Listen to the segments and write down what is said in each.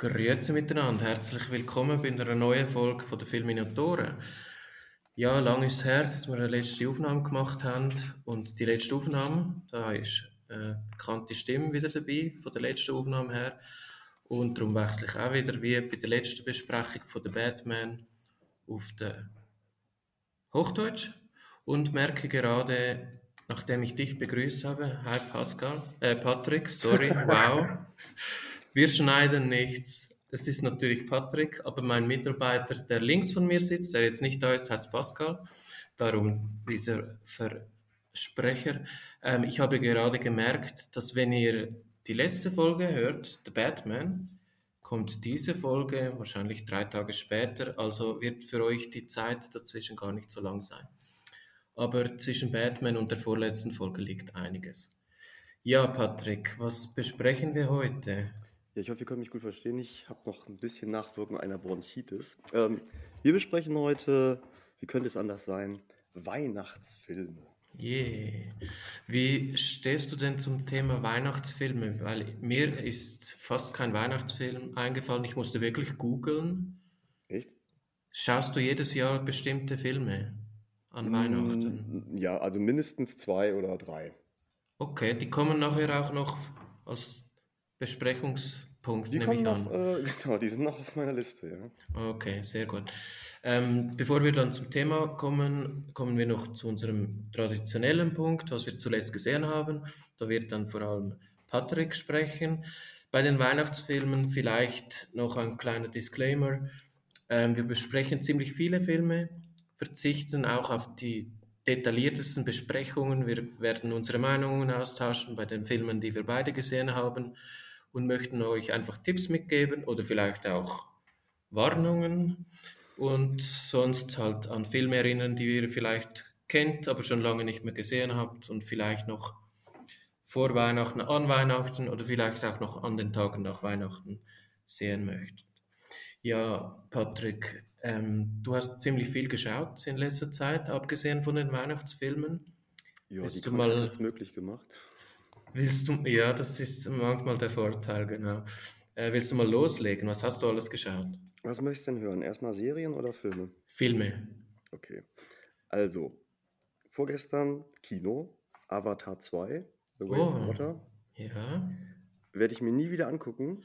Grüezi miteinander, herzlich willkommen bei einer neuen Folge von der Filminatoren. Ja, lang ist es her, dass wir eine letzte Aufnahme gemacht haben und die letzte Aufnahme, da ist eine bekannte Stimme wieder dabei von der letzten Aufnahme her und darum wechsle ich auch wieder wie bei der letzten Besprechung von der Batman auf den Hochdeutsch und merke gerade, nachdem ich dich begrüßt habe, hi Pascal, äh Patrick, sorry, wow. Wir schneiden nichts. Es ist natürlich Patrick, aber mein Mitarbeiter, der links von mir sitzt, der jetzt nicht da ist, heißt Pascal. Darum dieser Versprecher. Ähm, ich habe gerade gemerkt, dass wenn ihr die letzte Folge hört, The Batman, kommt diese Folge wahrscheinlich drei Tage später. Also wird für euch die Zeit dazwischen gar nicht so lang sein. Aber zwischen Batman und der vorletzten Folge liegt einiges. Ja, Patrick, was besprechen wir heute? Ja, ich hoffe, ihr könnt mich gut verstehen. Ich habe noch ein bisschen Nachwirkung einer Bronchitis. Ähm, wir besprechen heute, wie könnte es anders sein, Weihnachtsfilme. Yeah. Wie stehst du denn zum Thema Weihnachtsfilme? Weil mir ist fast kein Weihnachtsfilm eingefallen. Ich musste wirklich googeln. Echt? Schaust du jedes Jahr bestimmte Filme an Weihnachten? Mm, Ja, also mindestens zwei oder drei. Okay, die kommen nachher auch noch als Besprechungspunkt, Die nehme ich noch, an. äh, genau, die sind noch auf meiner Liste, ja. Okay, sehr gut. Ähm, bevor wir dann zum Thema kommen, kommen wir noch zu unserem traditionellen Punkt, was wir zuletzt gesehen haben. Da wird dann vor allem Patrick sprechen. Bei den Weihnachtsfilmen vielleicht noch ein kleiner Disclaimer. Ähm, wir besprechen ziemlich viele Filme, verzichten auch auf die detailliertesten Besprechungen. Wir werden unsere Meinungen austauschen bei den Filmen, die wir beide gesehen haben und möchten euch einfach Tipps mitgeben oder vielleicht auch Warnungen und sonst halt an Filme erinnern, die ihr vielleicht kennt, aber schon lange nicht mehr gesehen habt und vielleicht noch vor Weihnachten, an Weihnachten oder vielleicht auch noch an den Tagen nach Weihnachten sehen möchtet. Ja, Patrick, ähm, du hast ziemlich viel geschaut in letzter Zeit, abgesehen von den Weihnachtsfilmen. Ja, die Willst du Krankheit mal möglich gemacht. Willst du, ja, das ist manchmal der Vorteil, genau. Äh, willst du mal loslegen? Was hast du alles geschaut? Was möchtest du denn hören? Erstmal Serien oder Filme? Filme. Okay. Also, vorgestern Kino, Avatar 2, The Way of Oh, Water. ja, Werde ich mir nie wieder angucken.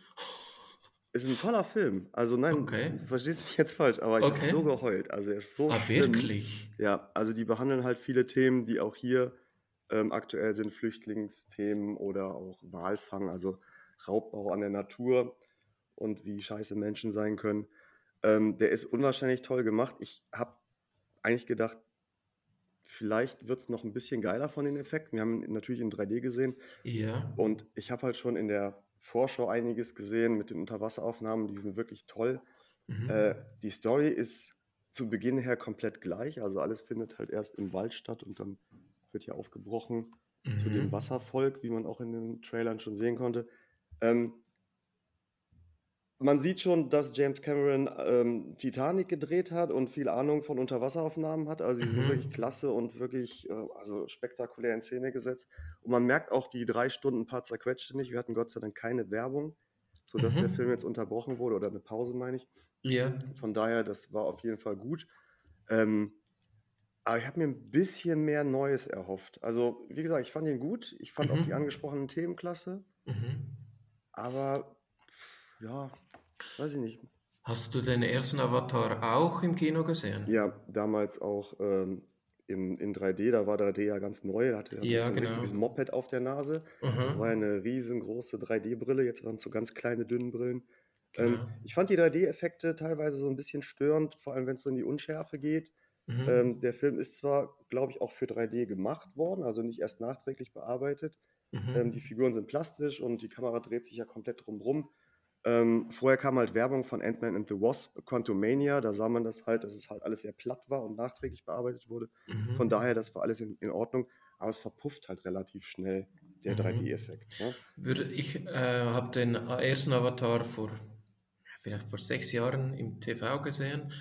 Ist ein toller Film. Also nein, okay, du verstehst mich jetzt falsch, aber ich habe so okay. geheult. Also er ist so Ah, schlimm. wirklich? Ja, also die behandeln halt viele Themen, die auch hier ähm, aktuell sind, Flüchtlingsthemen oder auch Walfang, also Raubbau an der Natur und wie scheiße Menschen sein können. Ähm, der ist unwahrscheinlich toll gemacht. Ich habe eigentlich gedacht, vielleicht wird es noch ein bisschen geiler von den Effekten. Wir haben ihn natürlich in 3D gesehen Ja. und ich habe halt schon in der Vorschau einiges gesehen mit den Unterwasseraufnahmen, die sind wirklich toll. Mhm. Äh, die Story ist zu Beginn her komplett gleich, also alles findet halt erst im Wald statt und dann wird hier aufgebrochen zu dem Mhm. Wasservolk, wie man auch in den Trailern schon sehen konnte. Ähm, man sieht schon, dass James Cameron ähm, Titanic gedreht hat und viel Ahnung von Unterwasseraufnahmen hat. Also die sind wirklich Mhm. klasse und wirklich äh, also spektakulär in Szene gesetzt. Und man merkt auch die drei Stunden paar zerquetschte nicht. Wir hatten Gott sei Dank keine Werbung, sodass der Film Mhm. jetzt unterbrochen wurde oder eine Pause, meine ich. Ja. Von daher, das war auf jeden Fall gut. Ähm, aber ich habe mir ein bisschen mehr Neues erhofft. Also, wie gesagt, ich fand ihn gut. Ich fand auch die Mhm. angesprochenen Themen klasse. Mhm. Aber ja, weiß ich nicht. Hast du den ersten Avatar auch im Kino gesehen? Ja, damals auch ähm, in, in 3D, da war 3D ja ganz neu, da hatte er Ja, so ein richtiges genau. Moped auf der Nase. Das war Mhm. eine riesengroße 3D-Brille, jetzt waren es so ganz kleine, dünne Brillen. Ähm, Genau. ich fand die 3D-Effekte teilweise so ein bisschen störend, vor allem wenn es so in die Unschärfe geht. Mhm. Ähm, der Film ist zwar, glaube ich, auch für 3D gemacht worden, also nicht erst nachträglich bearbeitet. Ähm, die Mhm. Figuren sind plastisch und die Kamera dreht sich ja komplett drumrum. Ähm, vorher kam halt Werbung von Ant-Man and the Wasp, Quantumania, da sah man das halt, dass es halt alles sehr platt war und nachträglich bearbeitet wurde. Von Mhm. daher, das war alles in, in Ordnung, aber es verpufft halt relativ schnell, der Mhm. 3D-Effekt. Ne? Würde ich äh, habe den ersten Avatar vor vielleicht vor sechs Jahren im TV gesehen,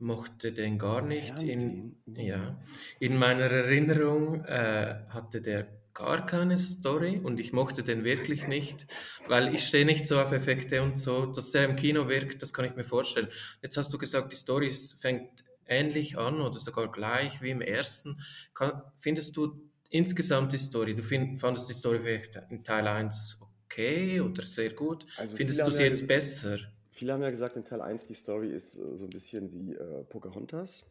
mochte den gar nicht. In, ja, in meiner Erinnerung äh, hatte der gar keine Story und ich mochte den wirklich nicht, weil ich stehe nicht so auf Effekte und so. Dass der im Kino wirkt, das kann ich mir vorstellen. Jetzt hast du gesagt, die Story fängt ähnlich an oder sogar gleich wie im ersten. Kann, findest du insgesamt die Story, du find, fandest die Story vielleicht in Teil 1 okay oder sehr gut? Also findest du sie jetzt besser? Viele haben ja gesagt, in Teil 1 die Story ist äh, so ein bisschen wie äh, Pocahontas.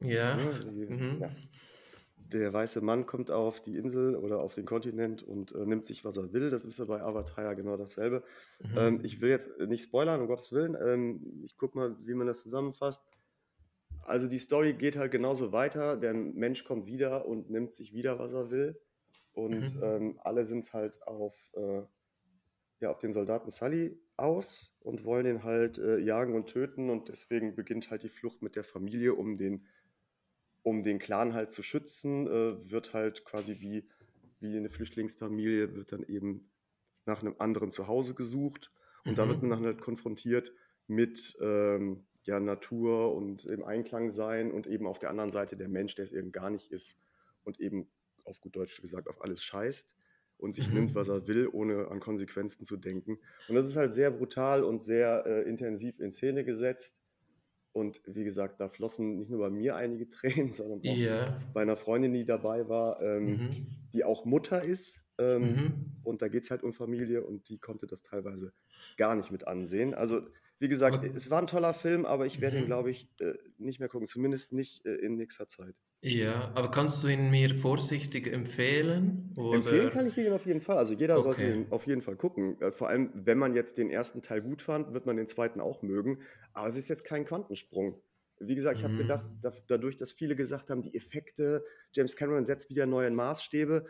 Ja. ja, die, mhm. ja der weiße Mann kommt auf die Insel oder auf den Kontinent und äh, nimmt sich, was er will. Das ist ja bei Avatar ja genau dasselbe. Mhm. Ähm, ich will jetzt nicht spoilern, um Gottes Willen. Ähm, ich gucke mal, wie man das zusammenfasst. Also die Story geht halt genauso weiter. Der Mensch kommt wieder und nimmt sich wieder, was er will. Und mhm. ähm, alle sind halt auf, äh, ja, auf den Soldaten Sully aus und wollen ihn halt äh, jagen und töten. Und deswegen beginnt halt die Flucht mit der Familie, um den um den Clan halt zu schützen, äh, wird halt quasi wie, wie eine Flüchtlingsfamilie, wird dann eben nach einem anderen Zuhause gesucht. Und mhm. da wird man dann halt konfrontiert mit ähm, ja, Natur und im Einklang sein und eben auf der anderen Seite der Mensch, der es eben gar nicht ist und eben auf gut Deutsch gesagt auf alles scheißt und sich mhm. nimmt, was er will, ohne an Konsequenzen zu denken. Und das ist halt sehr brutal und sehr äh, intensiv in Szene gesetzt. Und wie gesagt, da flossen nicht nur bei mir einige Tränen, sondern auch ja. bei einer Freundin, die dabei war, ähm, mhm. die auch Mutter ist. Ähm, mhm. Und da geht es halt um Familie und die konnte das teilweise gar nicht mit ansehen. Also, wie gesagt, aber, es war ein toller Film, aber ich werde ihn, mhm. glaube ich, äh, nicht mehr gucken, zumindest nicht äh, in nächster Zeit. Ja, aber kannst du ihn mir vorsichtig empfehlen? Oder? Empfehlen kann ich ihn auf jeden Fall. Also jeder okay. sollte ihn auf jeden Fall gucken. Äh, vor allem, wenn man jetzt den ersten Teil gut fand, wird man den zweiten auch mögen. Aber es ist jetzt kein Quantensprung. Wie gesagt, ich habe mhm. gedacht, dadurch, dass viele gesagt haben, die Effekte, James Cameron setzt wieder neue Maßstäbe,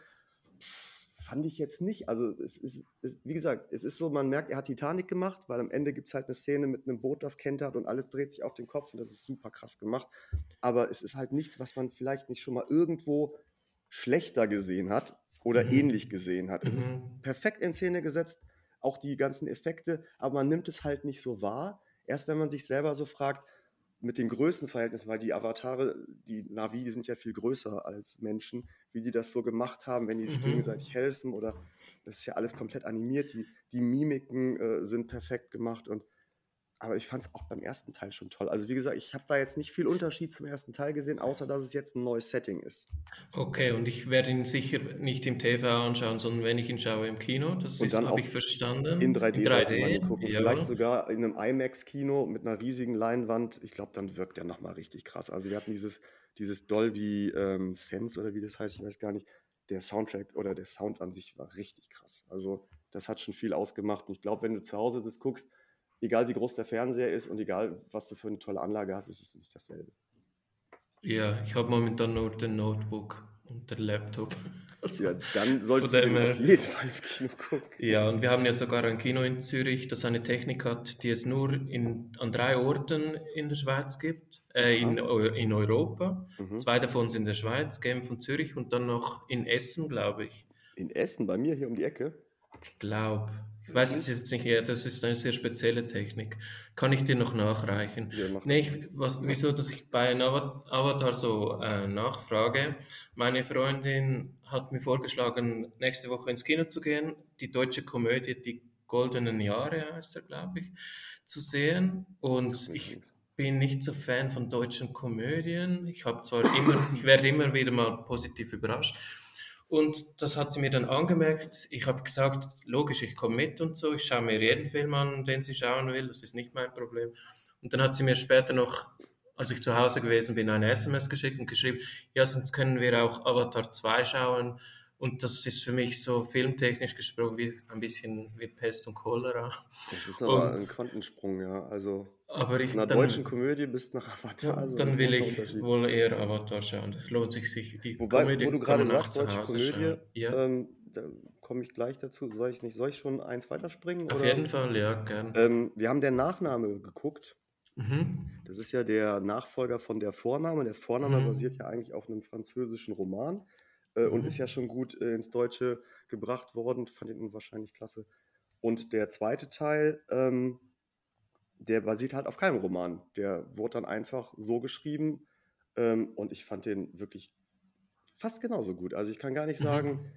fand ich jetzt nicht. Also es ist, es, wie gesagt, es ist so, man merkt, er hat Titanic gemacht, weil am Ende gibt es halt eine Szene mit einem Boot, das kentert und alles dreht sich auf den Kopf und das ist super krass gemacht. Aber es ist halt nichts, was man vielleicht nicht schon mal irgendwo schlechter gesehen hat oder mhm. ähnlich gesehen hat. Es ist mhm. perfekt in Szene gesetzt, auch die ganzen Effekte, aber man nimmt es halt nicht so wahr. Erst wenn man sich selber so fragt, mit den Größenverhältnissen, weil die Avatare, die Navi, die sind ja viel größer als Menschen, wie die das so gemacht haben, wenn die sich mhm. gegenseitig helfen oder das ist ja alles komplett animiert, die, die Mimiken äh, sind perfekt gemacht und aber ich fand es auch beim ersten Teil schon toll. Also wie gesagt, ich habe da jetzt nicht viel Unterschied zum ersten Teil gesehen, außer dass es jetzt ein neues Setting ist. Okay, und ich werde ihn sicher nicht im TV anschauen, sondern wenn ich ihn schaue im Kino. Das habe ich verstanden. In 3D, in 3D gucken. Ja. Vielleicht sogar in einem IMAX-Kino mit einer riesigen Leinwand. Ich glaube, dann wirkt der nochmal richtig krass. Also wir hatten dieses, dieses Dolby ähm, Sense oder wie das heißt, ich weiß gar nicht. Der Soundtrack oder der Sound an sich war richtig krass. Also das hat schon viel ausgemacht. Und ich glaube, wenn du zu Hause das guckst, egal wie groß der Fernseher ist und egal was du für eine tolle Anlage hast, ist es nicht dasselbe. Ja, ich habe momentan nur den Notebook und den Laptop. Also ja, dann solltest du auf jeden Fall im Kino gucken. Ja, und wir haben ja sogar ein Kino in Zürich, das eine Technik hat, die es nur in, an drei Orten in der Schweiz gibt, äh, in, in Europa. Mhm. Zwei davon sind in der Schweiz, Genf und Zürich und dann noch in Essen, glaube ich. In Essen, bei mir hier um die Ecke? Ich glaube. Ich weiß es jetzt nicht, ja, das ist eine sehr spezielle Technik. Kann ich dir noch nachreichen? Ja, nee, ich, was, wieso, dass ich bei Avatar so äh, nachfrage? Meine Freundin hat mir vorgeschlagen, nächste Woche ins Kino zu gehen, die deutsche Komödie Die goldenen Jahre heißt er, glaube ich, zu sehen. Und ich bin nicht so Fan von deutschen Komödien. Ich habe zwar immer, ich werde immer wieder mal positiv überrascht. Und das hat sie mir dann angemerkt. Ich habe gesagt, logisch, ich komme mit und so. Ich schaue mir jeden Film an, den sie schauen will. Das ist nicht mein Problem. Und dann hat sie mir später noch, als ich zu Hause gewesen bin, eine SMS geschickt und geschrieben, ja, sonst können wir auch Avatar 2 schauen. Und das ist für mich so filmtechnisch gesprochen wie ein bisschen wie Pest und Cholera. Das ist aber und, ein Quantensprung, ja. Also aber ich, von einer dann, deutschen Komödie bis nach Avatar. Also dann will ich wohl eher Avatar schauen. Das lohnt sich sich. Die Wobei, Komödie wo du gerade sagst, deutsche Komödie, ja. ähm, da komme ich gleich dazu. Soll ich nicht, soll ich schon eins weiterspringen? Auf oder? jeden Fall, ja, gern. Ähm, wir haben der Nachname geguckt. Mhm. Das ist ja der Nachfolger von der Vorname. Der Vorname mhm. basiert ja eigentlich auf einem französischen Roman äh, mhm. und ist ja schon gut äh, ins Deutsche gebracht worden. Fand ihn wahrscheinlich klasse. Und der zweite Teil, ähm, der basiert halt auf keinem Roman. Der wurde dann einfach so geschrieben ähm, und ich fand den wirklich fast genauso gut. Also ich kann gar nicht mhm. sagen,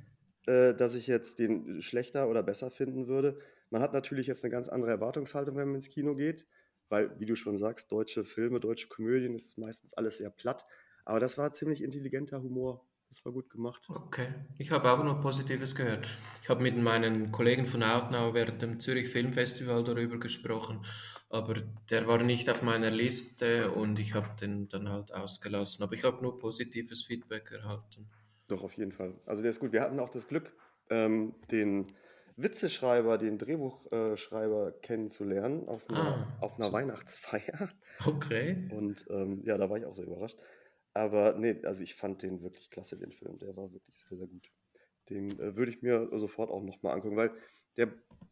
äh, dass ich jetzt den schlechter oder besser finden würde. Man hat natürlich jetzt eine ganz andere Erwartungshaltung, wenn man ins Kino geht, weil, wie du schon sagst, deutsche Filme, deutsche Komödien ist meistens alles sehr platt. Aber das war ziemlich intelligenter Humor. Das war gut gemacht. Okay, ich habe auch nur Positives gehört. Ich habe mit meinen Kollegen von Outnow während dem Zürich Filmfestival darüber gesprochen, aber der war nicht auf meiner Liste und ich habe den dann halt ausgelassen. Aber ich habe nur positives Feedback erhalten. Doch, auf jeden Fall. Also der ist gut. Wir hatten auch das Glück, ähm, den Witzeschreiber, den Drehbuchschreiber kennenzulernen auf einer, Ah, auf einer so. Weihnachtsfeier. Okay. Und ähm, ja, da war ich auch sehr überrascht. Aber nee, also ich fand den wirklich klasse, den Film. Der war wirklich sehr, sehr gut. Den äh, würde ich mir sofort auch nochmal angucken, weil der,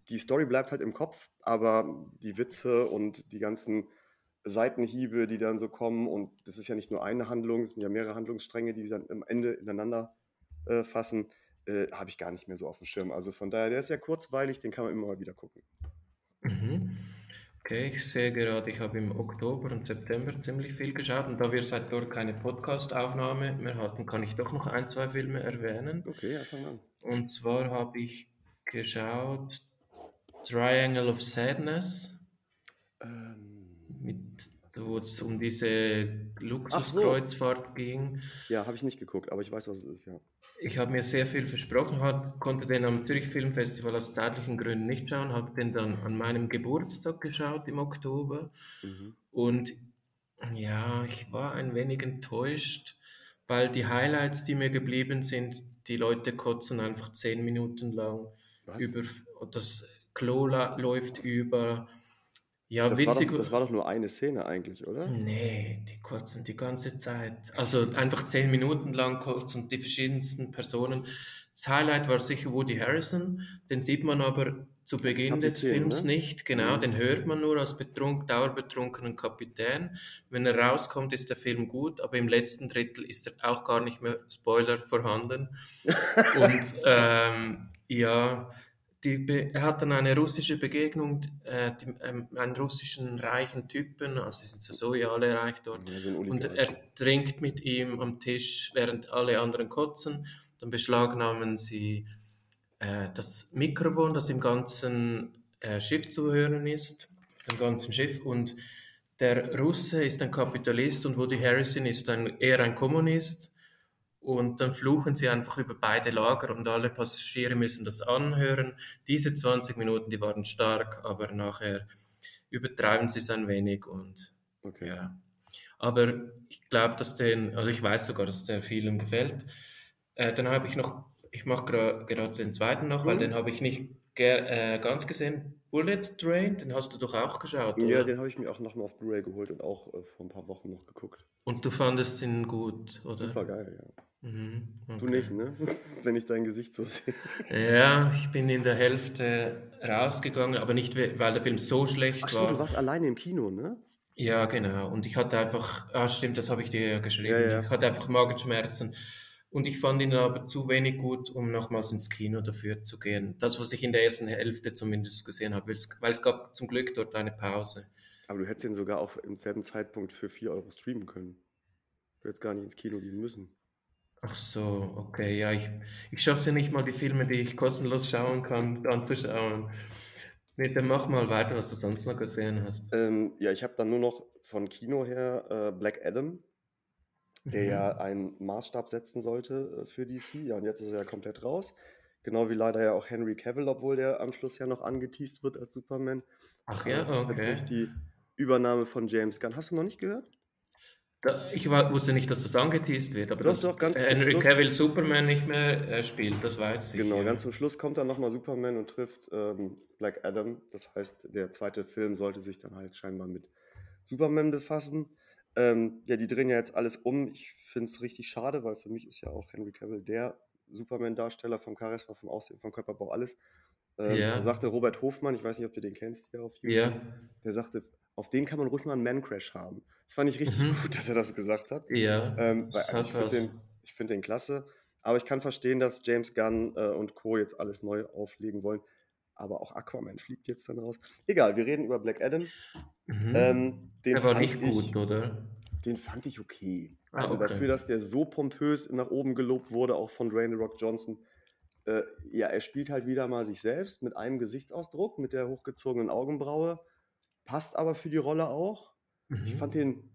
die Story bleibt halt im Kopf, aber die Witze und die ganzen Seitenhiebe, die dann so kommen, und das ist ja nicht nur eine Handlung, es sind ja mehrere Handlungsstränge, die dann am Ende ineinander äh, fassen, äh, habe ich gar nicht mehr so auf dem Schirm. Also von daher, der ist ja kurzweilig, den kann man immer mal wieder gucken. Mhm. Okay, ich sehe gerade, ich habe im Oktober und September ziemlich viel geschaut und da wir seit dort keine Podcast-Aufnahme mehr hatten, kann ich doch noch ein, zwei Filme erwähnen. Okay, ja, fang an. Und zwar habe ich geschaut Triangle of Sadness, Ähm, wo es um diese ach so, Luxuskreuzfahrt ging. ja, habe ich nicht geguckt, aber ich weiß, was es ist, ja. Ich habe mir sehr viel versprochen, hat, konnte den am Zürich Filmfestival aus zeitlichen Gründen nicht schauen, habe den dann an meinem Geburtstag geschaut im Oktober. Mhm. Und ja, ich war ein wenig enttäuscht, weil die Highlights, die mir geblieben sind, die Leute kotzen einfach zehn Minuten lang Was? über, das Klo läuft über. Ja, Das war witzig. doch, das war doch nur eine Szene eigentlich, oder? Nee, die kotzen die ganze Zeit. Also einfach zehn Minuten lang kotzen die verschiedensten Personen. Das Highlight war sicher Woody Harrison. Den sieht man aber zu Beginn des Films ne? nicht. Genau, Mhm. den hört man nur als betrunk, dauerbetrunkenen Kapitän. Wenn er rauskommt, ist der Film gut, aber im letzten Drittel ist er auch gar nicht mehr, Spoiler, vorhanden. Und ähm, ja, die, er hat dann eine russische Begegnung, äh, die, ähm, einen russischen reichen Typen, also sie sind sowieso ja alle reich dort, Ja, so und er trinkt mit ihm am Tisch, während alle anderen kotzen. Dann beschlagnahmen sie äh, das Mikrofon, das im ganzen äh, Schiff zu hören ist, im ganzen Schiff. Und der Russe ist ein Kapitalist und Woody Harrison ist ein, eher ein Kommunist. Und dann fluchen sie einfach über beide Lager und alle Passagiere müssen das anhören. Diese 20 Minuten, die waren stark, aber nachher übertreiben sie es ein wenig und Okay. ja. Aber ich glaube, dass den, also ich weiß sogar, dass der vielen gefällt. Äh, dann habe ich noch, ich mache gerade den zweiten noch, weil Mhm. den habe ich nicht äh, ganz gesehen. Bullet Train, den hast du doch auch geschaut, Ja, oder? den habe ich mir auch nochmal auf Blu-ray geholt und auch äh, vor ein paar Wochen noch geguckt. Und du fandest ihn gut, oder? Super geil, ja. Mhm, Du okay. nicht, ne? Wenn ich dein Gesicht so sehe. Ja, ich bin in der Hälfte rausgegangen, aber nicht, we- weil der Film so Ach schlecht so, du war. warst alleine im Kino, ne? Ja, genau. Und ich hatte einfach, ah, stimmt, das habe ich dir ja Ja, geschrieben. ja. Ich hatte einfach Magenschmerzen. Und ich fand ihn aber zu wenig gut, um nochmals ins Kino dafür zu gehen. Das, was ich in der ersten Hälfte zumindest gesehen habe, weil es, weil es gab zum Glück dort eine Pause. Aber du hättest ihn sogar auch im selben Zeitpunkt für 4 Euro streamen können. Du hättest gar nicht ins Kino gehen müssen. Ach so, okay, ja, ich, ich schaffe es ja nicht mal, die Filme, die ich kostenlos schauen kann, anzuschauen. Nee, dann mach mal weiter, was du sonst noch gesehen hast. Ähm, ja, ich habe dann nur noch von Kino her äh, Black Adam, der Mhm. ja einen Maßstab setzen sollte äh, für DC. Ja, und jetzt ist er ja komplett raus. Genau wie leider ja auch Henry Cavill, obwohl der am Schluss ja noch angeteased wird als Superman. Ach ja, okay. durch die Übernahme von James Gunn. Hast du noch nicht gehört? Ich wusste nicht, dass das angeteased wird, aber Doch, dass Henry. Cavill Superman nicht mehr äh, spielt, das weiß ich. Genau, ja. ganz zum Schluss kommt dann nochmal Superman und trifft ähm, Black Adam. Das heißt, der zweite Film sollte sich dann halt scheinbar mit Superman befassen. Ähm, ja, die drehen ja jetzt alles um. Ich finde es richtig schade, weil für mich ist ja auch Henry Cavill der Superman-Darsteller vom Charisma, vom Aussehen, vom Körperbau, alles. Ähm, Ja. Sagte Robert Hofmann, ich weiß nicht, ob du den kennst hier auf YouTube, Ja, der sagte, auf den kann man ruhig mal einen Man-Crash haben. Das fand ich richtig Mhm. gut, dass er das gesagt hat. ja, Ähm, weil hat ich finde den, ich find den klasse. Aber ich kann verstehen, dass James Gunn äh, und Co. jetzt alles neu auflegen wollen. Aber auch Aquaman fliegt jetzt dann raus. Egal, wir reden über Black Adam. Mhm. Ähm, den, Der war fand nicht ich, gut, oder? den fand ich okay. Ah, Also okay. dafür, dass der so pompös nach oben gelobt wurde, auch von Dwayne Rock Johnson, äh, ja, er spielt halt wieder mal sich selbst mit einem Gesichtsausdruck, mit der hochgezogenen Augenbraue. Passt aber für die Rolle auch. Ich fand Mhm. den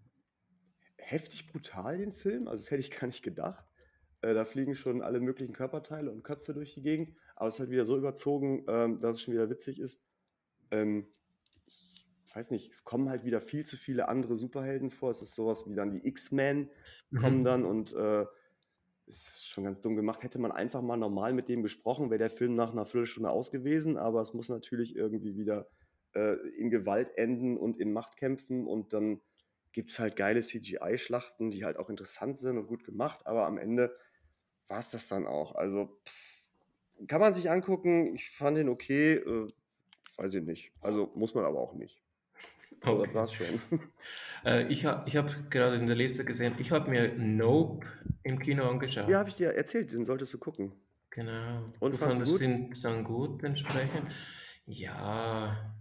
heftig brutal, den Film. Also, das hätte ich gar nicht gedacht. Äh, da fliegen schon alle möglichen Körperteile und Köpfe durch die Gegend. Aber es ist halt wieder so überzogen, ähm, dass es schon wieder witzig ist. Ähm, ich weiß nicht, es kommen halt wieder viel zu viele andere Superhelden vor. Es ist sowas wie dann die X-Men kommen Mhm. dann und äh, es ist schon ganz dumm gemacht. Hätte man einfach mal normal mit dem gesprochen, wäre der Film nach einer Viertelstunde aus gewesen. Aber es muss natürlich irgendwie wieder äh, in Gewalt enden und in Machtkämpfen. Und dann gibt es halt geile CGI-Schlachten, die halt auch interessant sind und gut gemacht. Aber am Ende war es das dann auch. Also pff, kann man sich angucken. Ich fand den okay. Äh, weiß ich nicht. Also muss man aber auch nicht. Aber das Okay. war's schon. Äh, ich habe ich hab gerade in der Liste gesehen, ich habe mir Nope im Kino Ja, angeschaut. habe ich dir erzählt, den solltest du gucken. Genau. Und Du fandest gut? ihn dann gut entsprechend? Ja,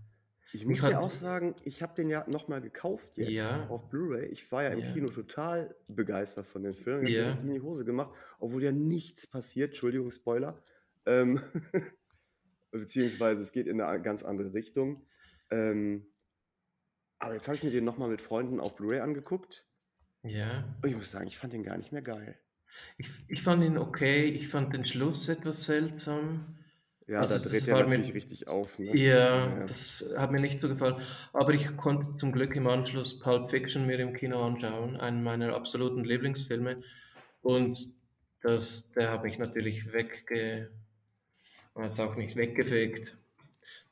Ich muss dir hat, auch sagen, ich habe den ja nochmal gekauft jetzt ja, auf Blu-ray. Ich war ja im ja, Kino total begeistert von dem Film. Ich habe mir ja, richtig in die Hose gemacht, obwohl ja nichts passiert. Entschuldigung, Spoiler. Ähm, beziehungsweise es geht in eine ganz andere Richtung. Ähm, aber jetzt habe ich mir den nochmal mit Freunden auf Blu-ray angeguckt. ja. Und ich muss sagen, ich fand den gar nicht mehr geil. Ich, ich fand ihn okay, ich fand den Schluss etwas seltsam. Ja, Also da das dreht er war natürlich mir, richtig auf, ne? ja, Ja, das hat mir nicht so gefallen. Aber ich konnte zum Glück im Anschluss Pulp Fiction mir im Kino anschauen, einen meiner absoluten Lieblingsfilme. Und das, der hat mich natürlich wegge, also auch nicht weggefegt.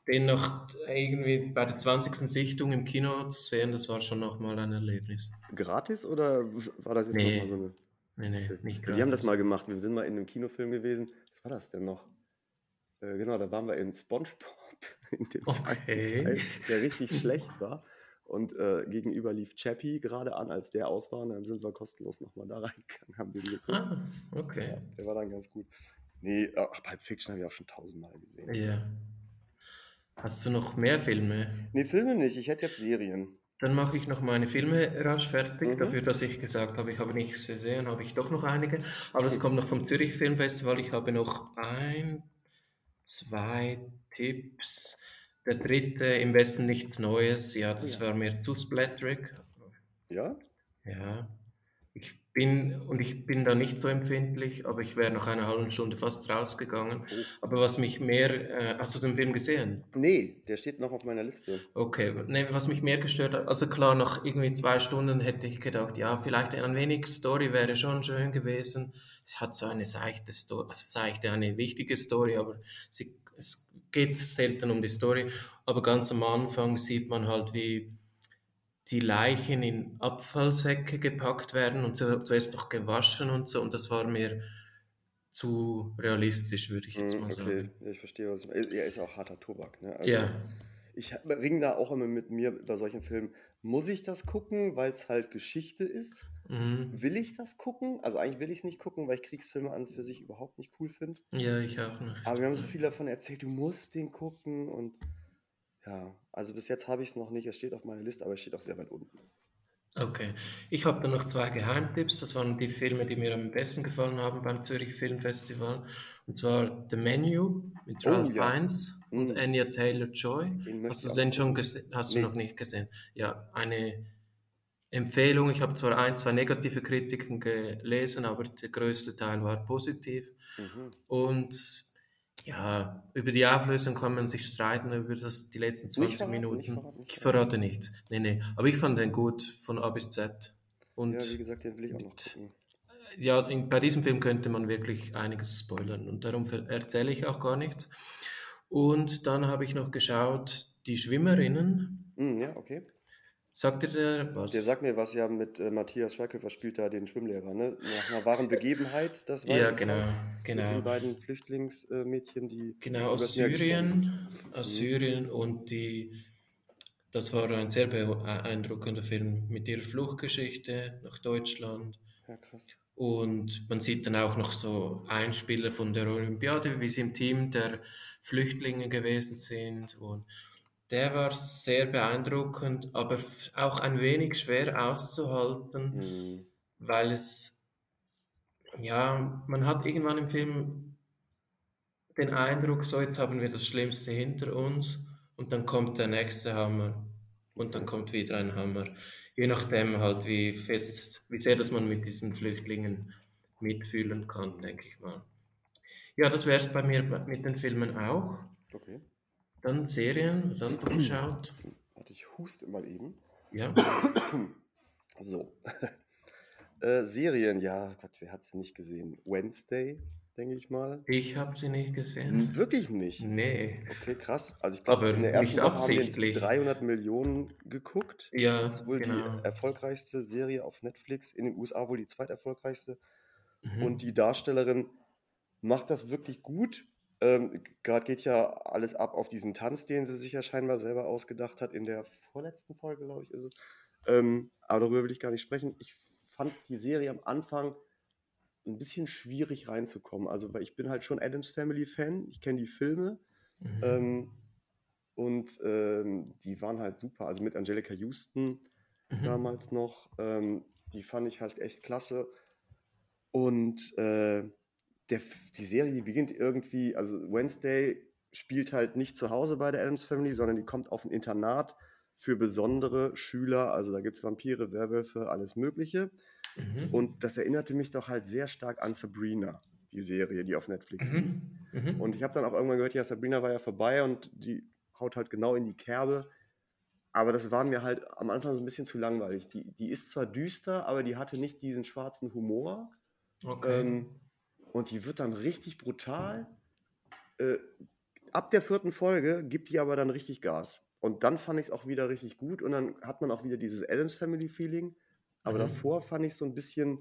Den noch irgendwie bei der 20. Sichtung im Kino zu sehen, das war schon nochmal ein Erlebnis. Gratis oder war das jetzt nochmal so Nee, eine. nee, nee, nicht Ja, Wir haben das gratis. mal gemacht. Wir sind mal in einem Kinofilm gewesen. Was war das denn noch? Äh, genau, da waren wir in SpongeBob in dem zweiten Teil, Okay. der richtig schlecht war. Und äh, gegenüber lief Chappie gerade an, als der aus war. Und dann sind wir kostenlos nochmal da reingegangen, haben den geguckt. Ah, okay. Ja, der war dann ganz gut. Nee, ach, Pulp Fiction habe ich auch schon tausendmal gesehen. Ja. Hast du noch mehr Filme? Nee, Filme nicht. Ich hätte jetzt Serien. Dann mache ich noch meine Filme rasch fertig. Mhm. Dafür, dass ich gesagt habe, ich habe nichts gesehen, habe ich doch noch einige. Aber das kommt noch vom Zürich Filmfestival. Ich habe noch ein, zwei Tipps. Der dritte, im Westen nichts Neues. Ja, das ja. war mir zu splatterig. Ja? Ja, ich bin, und ich bin da nicht so empfindlich, aber ich wäre nach einer halben Stunde fast rausgegangen. Oh. Aber was mich mehr, äh, hast du den Film gesehen? Nee, der steht noch auf meiner Liste. Okay, nee, was mich mehr gestört hat, also klar, nach irgendwie zwei Stunden hätte ich gedacht, ja, vielleicht ein wenig Story wäre schon schön gewesen. Es hat so eine seichte Story, also seichte, eine wichtige Story, aber sie, es geht selten um die Story. Aber ganz am Anfang sieht man halt, wie die Leichen in Abfallsäcke gepackt werden und zu, zuerst noch gewaschen und so. Und das war mir zu realistisch, würde ich jetzt Hm, mal okay, sagen. ja, ich verstehe, was du. Er ist auch harter Tobak, ne? Also, Ja, ich ringe da auch immer mit mir bei solchen Filmen. Muss ich das gucken, weil es halt Geschichte ist? Mhm. Will ich das gucken? Also eigentlich will ich es nicht gucken, weil ich Kriegsfilme an für sich überhaupt nicht cool finde. ja, ich auch nicht. Aber wir haben so viel davon erzählt, du musst den gucken und ja, also bis jetzt habe ich es noch nicht. Es steht auf meiner Liste, aber es steht auch sehr weit unten. Okay, ich habe dann noch zwei Geheimtipps. Das waren die Filme, die mir am besten gefallen haben beim Zürich Filmfestival. Und zwar The Menu mit Oh Ralph ja, Fiennes und mm, Anya Taylor-Joy. den möchte Hast du den schon gesehen? Hast du noch Nee, nicht gesehen? Ja, eine Empfehlung. Ich habe zwar ein, zwei negative Kritiken gelesen, aber der größte Teil war positiv. mhm. Und ja, über die Auflösung kann man sich streiten, über das, die letzten Nicht 20 verraten, nicht Minuten. verraten, nicht Ich verraten. verrate nichts. Nee, nee. Aber ich fand den gut, von A bis Z. Ja, wie Und gesagt, den will ich auch noch gucken. ja, in, bei diesem Film könnte man wirklich einiges spoilern. Und darum erzähle ich auch gar nichts. Und dann habe ich noch geschaut, die Schwimmerinnen. Mm, ja, okay. Sagt ihr der Der was? sagt mir was, ja, mit äh, Matthias Schweighöfer spielt da den Schwimmlehrer, ne? Nach einer wahren Begebenheit, das weiß Ja, genau, auch. Mit den genau. beiden Flüchtlingsmädchen, die Genau, aus Syrien, aus Mhm. Syrien und die, das war ein sehr beeindruckender Film mit ihrer Fluchtgeschichte nach Deutschland. Ja, krass. Und man sieht dann auch noch so Einspieler von der Olympiade, wie sie im Team der Flüchtlinge gewesen sind. Und der war sehr beeindruckend, aber auch ein wenig schwer auszuhalten, Mhm. weil es, ja, man hat irgendwann im Film den Eindruck, so jetzt haben wir das Schlimmste hinter uns und dann kommt der nächste Hammer und dann kommt wieder ein Hammer. Je nachdem halt, wie fest, wie sehr dass man mit diesen Flüchtlingen mitfühlen kann, denke ich mal. Ja, das wäre es bei mir mit den Filmen auch. Okay. Dann Serien, was hast du geschaut? Warte, ich huste mal eben. Ja. So. äh, Serien, ja, Gott, wer hat sie nicht gesehen? Wednesday, denke ich mal. Ich habe sie nicht gesehen. Wirklich nicht. Nee. Okay, krass. Also ich glaube, in der ersten Woche haben wir absichtlich. 300 Millionen geguckt. Ja, Das ist wohl genau. die erfolgreichste Serie auf Netflix. In den USA wohl die zweiterfolgreichste. Mhm. Und die Darstellerin macht das wirklich gut. Ähm, Gerade geht ja alles ab auf diesen Tanz, den sie sich ja scheinbar selber ausgedacht hat. In der vorletzten Folge, glaube ich, ist es. Ähm, aber darüber will ich gar nicht sprechen. Ich fand die Serie am Anfang ein bisschen schwierig reinzukommen. Also, weil ich bin halt schon Adams Family Fan. Ich kenne die Filme. Mhm. Ähm, und ähm, die waren halt super. Also mit Angelica Houston Mhm. damals noch. Ähm, die fand ich halt echt klasse. Und äh, der, die Serie, die beginnt irgendwie, also Wednesday spielt halt nicht zu Hause bei der Adams Family, sondern die kommt auf ein Internat für besondere Schüler. Also da gibt es Vampire, Werwölfe, alles Mögliche. Mhm. Und das erinnerte mich doch halt sehr stark an Sabrina, die Serie, die auf Netflix lief. Mhm. Mhm. Und ich habe dann auch irgendwann gehört, ja, Sabrina war ja vorbei und die haut halt genau in die Kerbe. Aber das war mir halt am Anfang so ein bisschen zu langweilig. Die, die ist zwar düster, aber die hatte nicht diesen schwarzen Humor. okay. Ähm, und die wird dann richtig brutal. Äh, ab der vierten Folge gibt die aber dann richtig Gas. Und dann fand ich es auch wieder richtig gut. Und dann hat man auch wieder dieses Adams Family Feeling. Aber Mhm. davor fand ich so ein bisschen,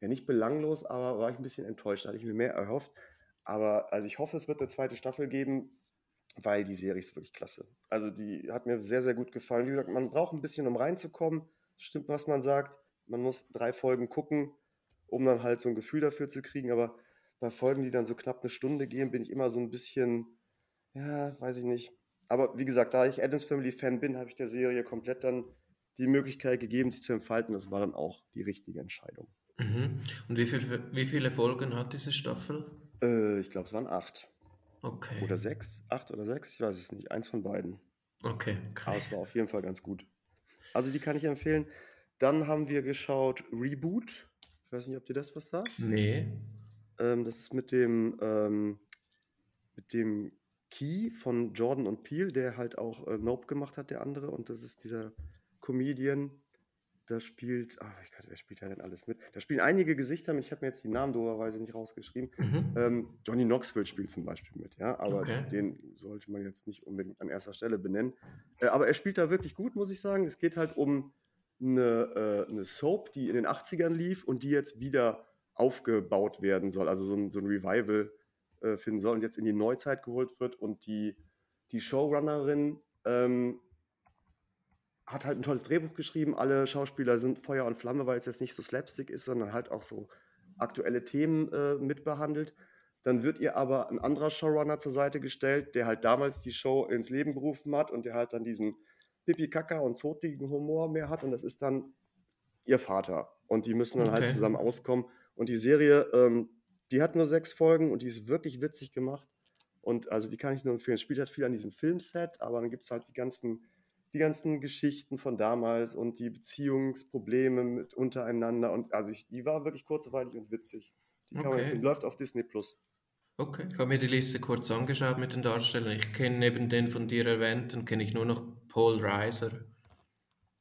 ja nicht belanglos, aber war ich ein bisschen enttäuscht. Da hatte ich mir mehr erhofft. Aber also ich hoffe, es wird eine zweite Staffel geben, weil die Serie ist wirklich klasse. Also die hat mir sehr, sehr gut gefallen. Wie gesagt, man braucht ein bisschen, um reinzukommen. Stimmt, was man sagt. Man muss drei Folgen gucken, um dann halt so ein Gefühl dafür zu kriegen. Aber bei Folgen, die dann so knapp eine Stunde gehen, bin ich immer so ein bisschen, ja, weiß ich nicht. Aber wie gesagt, da ich Adams Family Fan bin, habe ich der Serie komplett dann die Möglichkeit gegeben, sich zu entfalten. Das war dann auch die richtige Entscheidung. Mhm. Und wie, viel, wie viele Folgen hat diese Staffel? Äh, ich glaube, es waren acht Okay. oder sechs. Acht oder sechs, ich weiß es nicht. Eins von beiden. Okay. Aber okay. es war auf jeden Fall ganz gut. Also die kann ich empfehlen. Dann haben wir geschaut Reboot. Ich weiß nicht, ob dir das was sagt. Nee. Ähm, das ist mit dem, ähm, mit dem Key von Jordan und Peele, der halt auch äh, Nope gemacht hat, der andere. Und das ist dieser Comedian. Da spielt, ach, ich kann, wer spielt da denn alles mit? Da spielen einige Gesichter mit. Ich habe mir jetzt die Namen doberweise nicht rausgeschrieben. Mhm. Ähm, Johnny Knoxville spielt zum Beispiel mit, ja, aber Okay. den sollte man jetzt nicht unbedingt an erster Stelle benennen. Äh, aber er spielt da wirklich gut, muss ich sagen. Es geht halt um eine, äh, eine Soap, die in den 80ern lief und die jetzt wieder aufgebaut werden soll, also so ein, so ein Revival äh, finden soll und jetzt in die Neuzeit geholt wird. Und die, die Showrunnerin ähm, hat halt ein tolles Drehbuch geschrieben. Alle Schauspieler sind Feuer und Flamme, weil es jetzt nicht so slapstick ist, sondern halt auch so aktuelle Themen äh, mitbehandelt. Dann wird ihr aber ein anderer Showrunner zur Seite gestellt, der halt damals die Show ins Leben gerufen hat und der halt dann diesen Pipi-Kaka und zotigen Humor mehr hat. Und das ist dann ihr Vater. Und die müssen dann halt Okay. zusammen auskommen. Und die Serie, ähm, die hat nur sechs Folgen und die ist wirklich witzig gemacht. Und also die kann ich nur empfehlen. Es spielt halt viel an diesem Filmset, aber dann gibt es halt die ganzen, die ganzen Geschichten von damals und die Beziehungsprobleme mit untereinander. Und also ich, die war wirklich kurzweilig und witzig. Die kann man Okay. empfehlen. Läuft auf Disney Plus. Okay, ich habe mir die Liste kurz angeschaut mit den Darstellern. Ich kenne neben den von dir erwähnten, kenne ich nur noch Paul Reiser.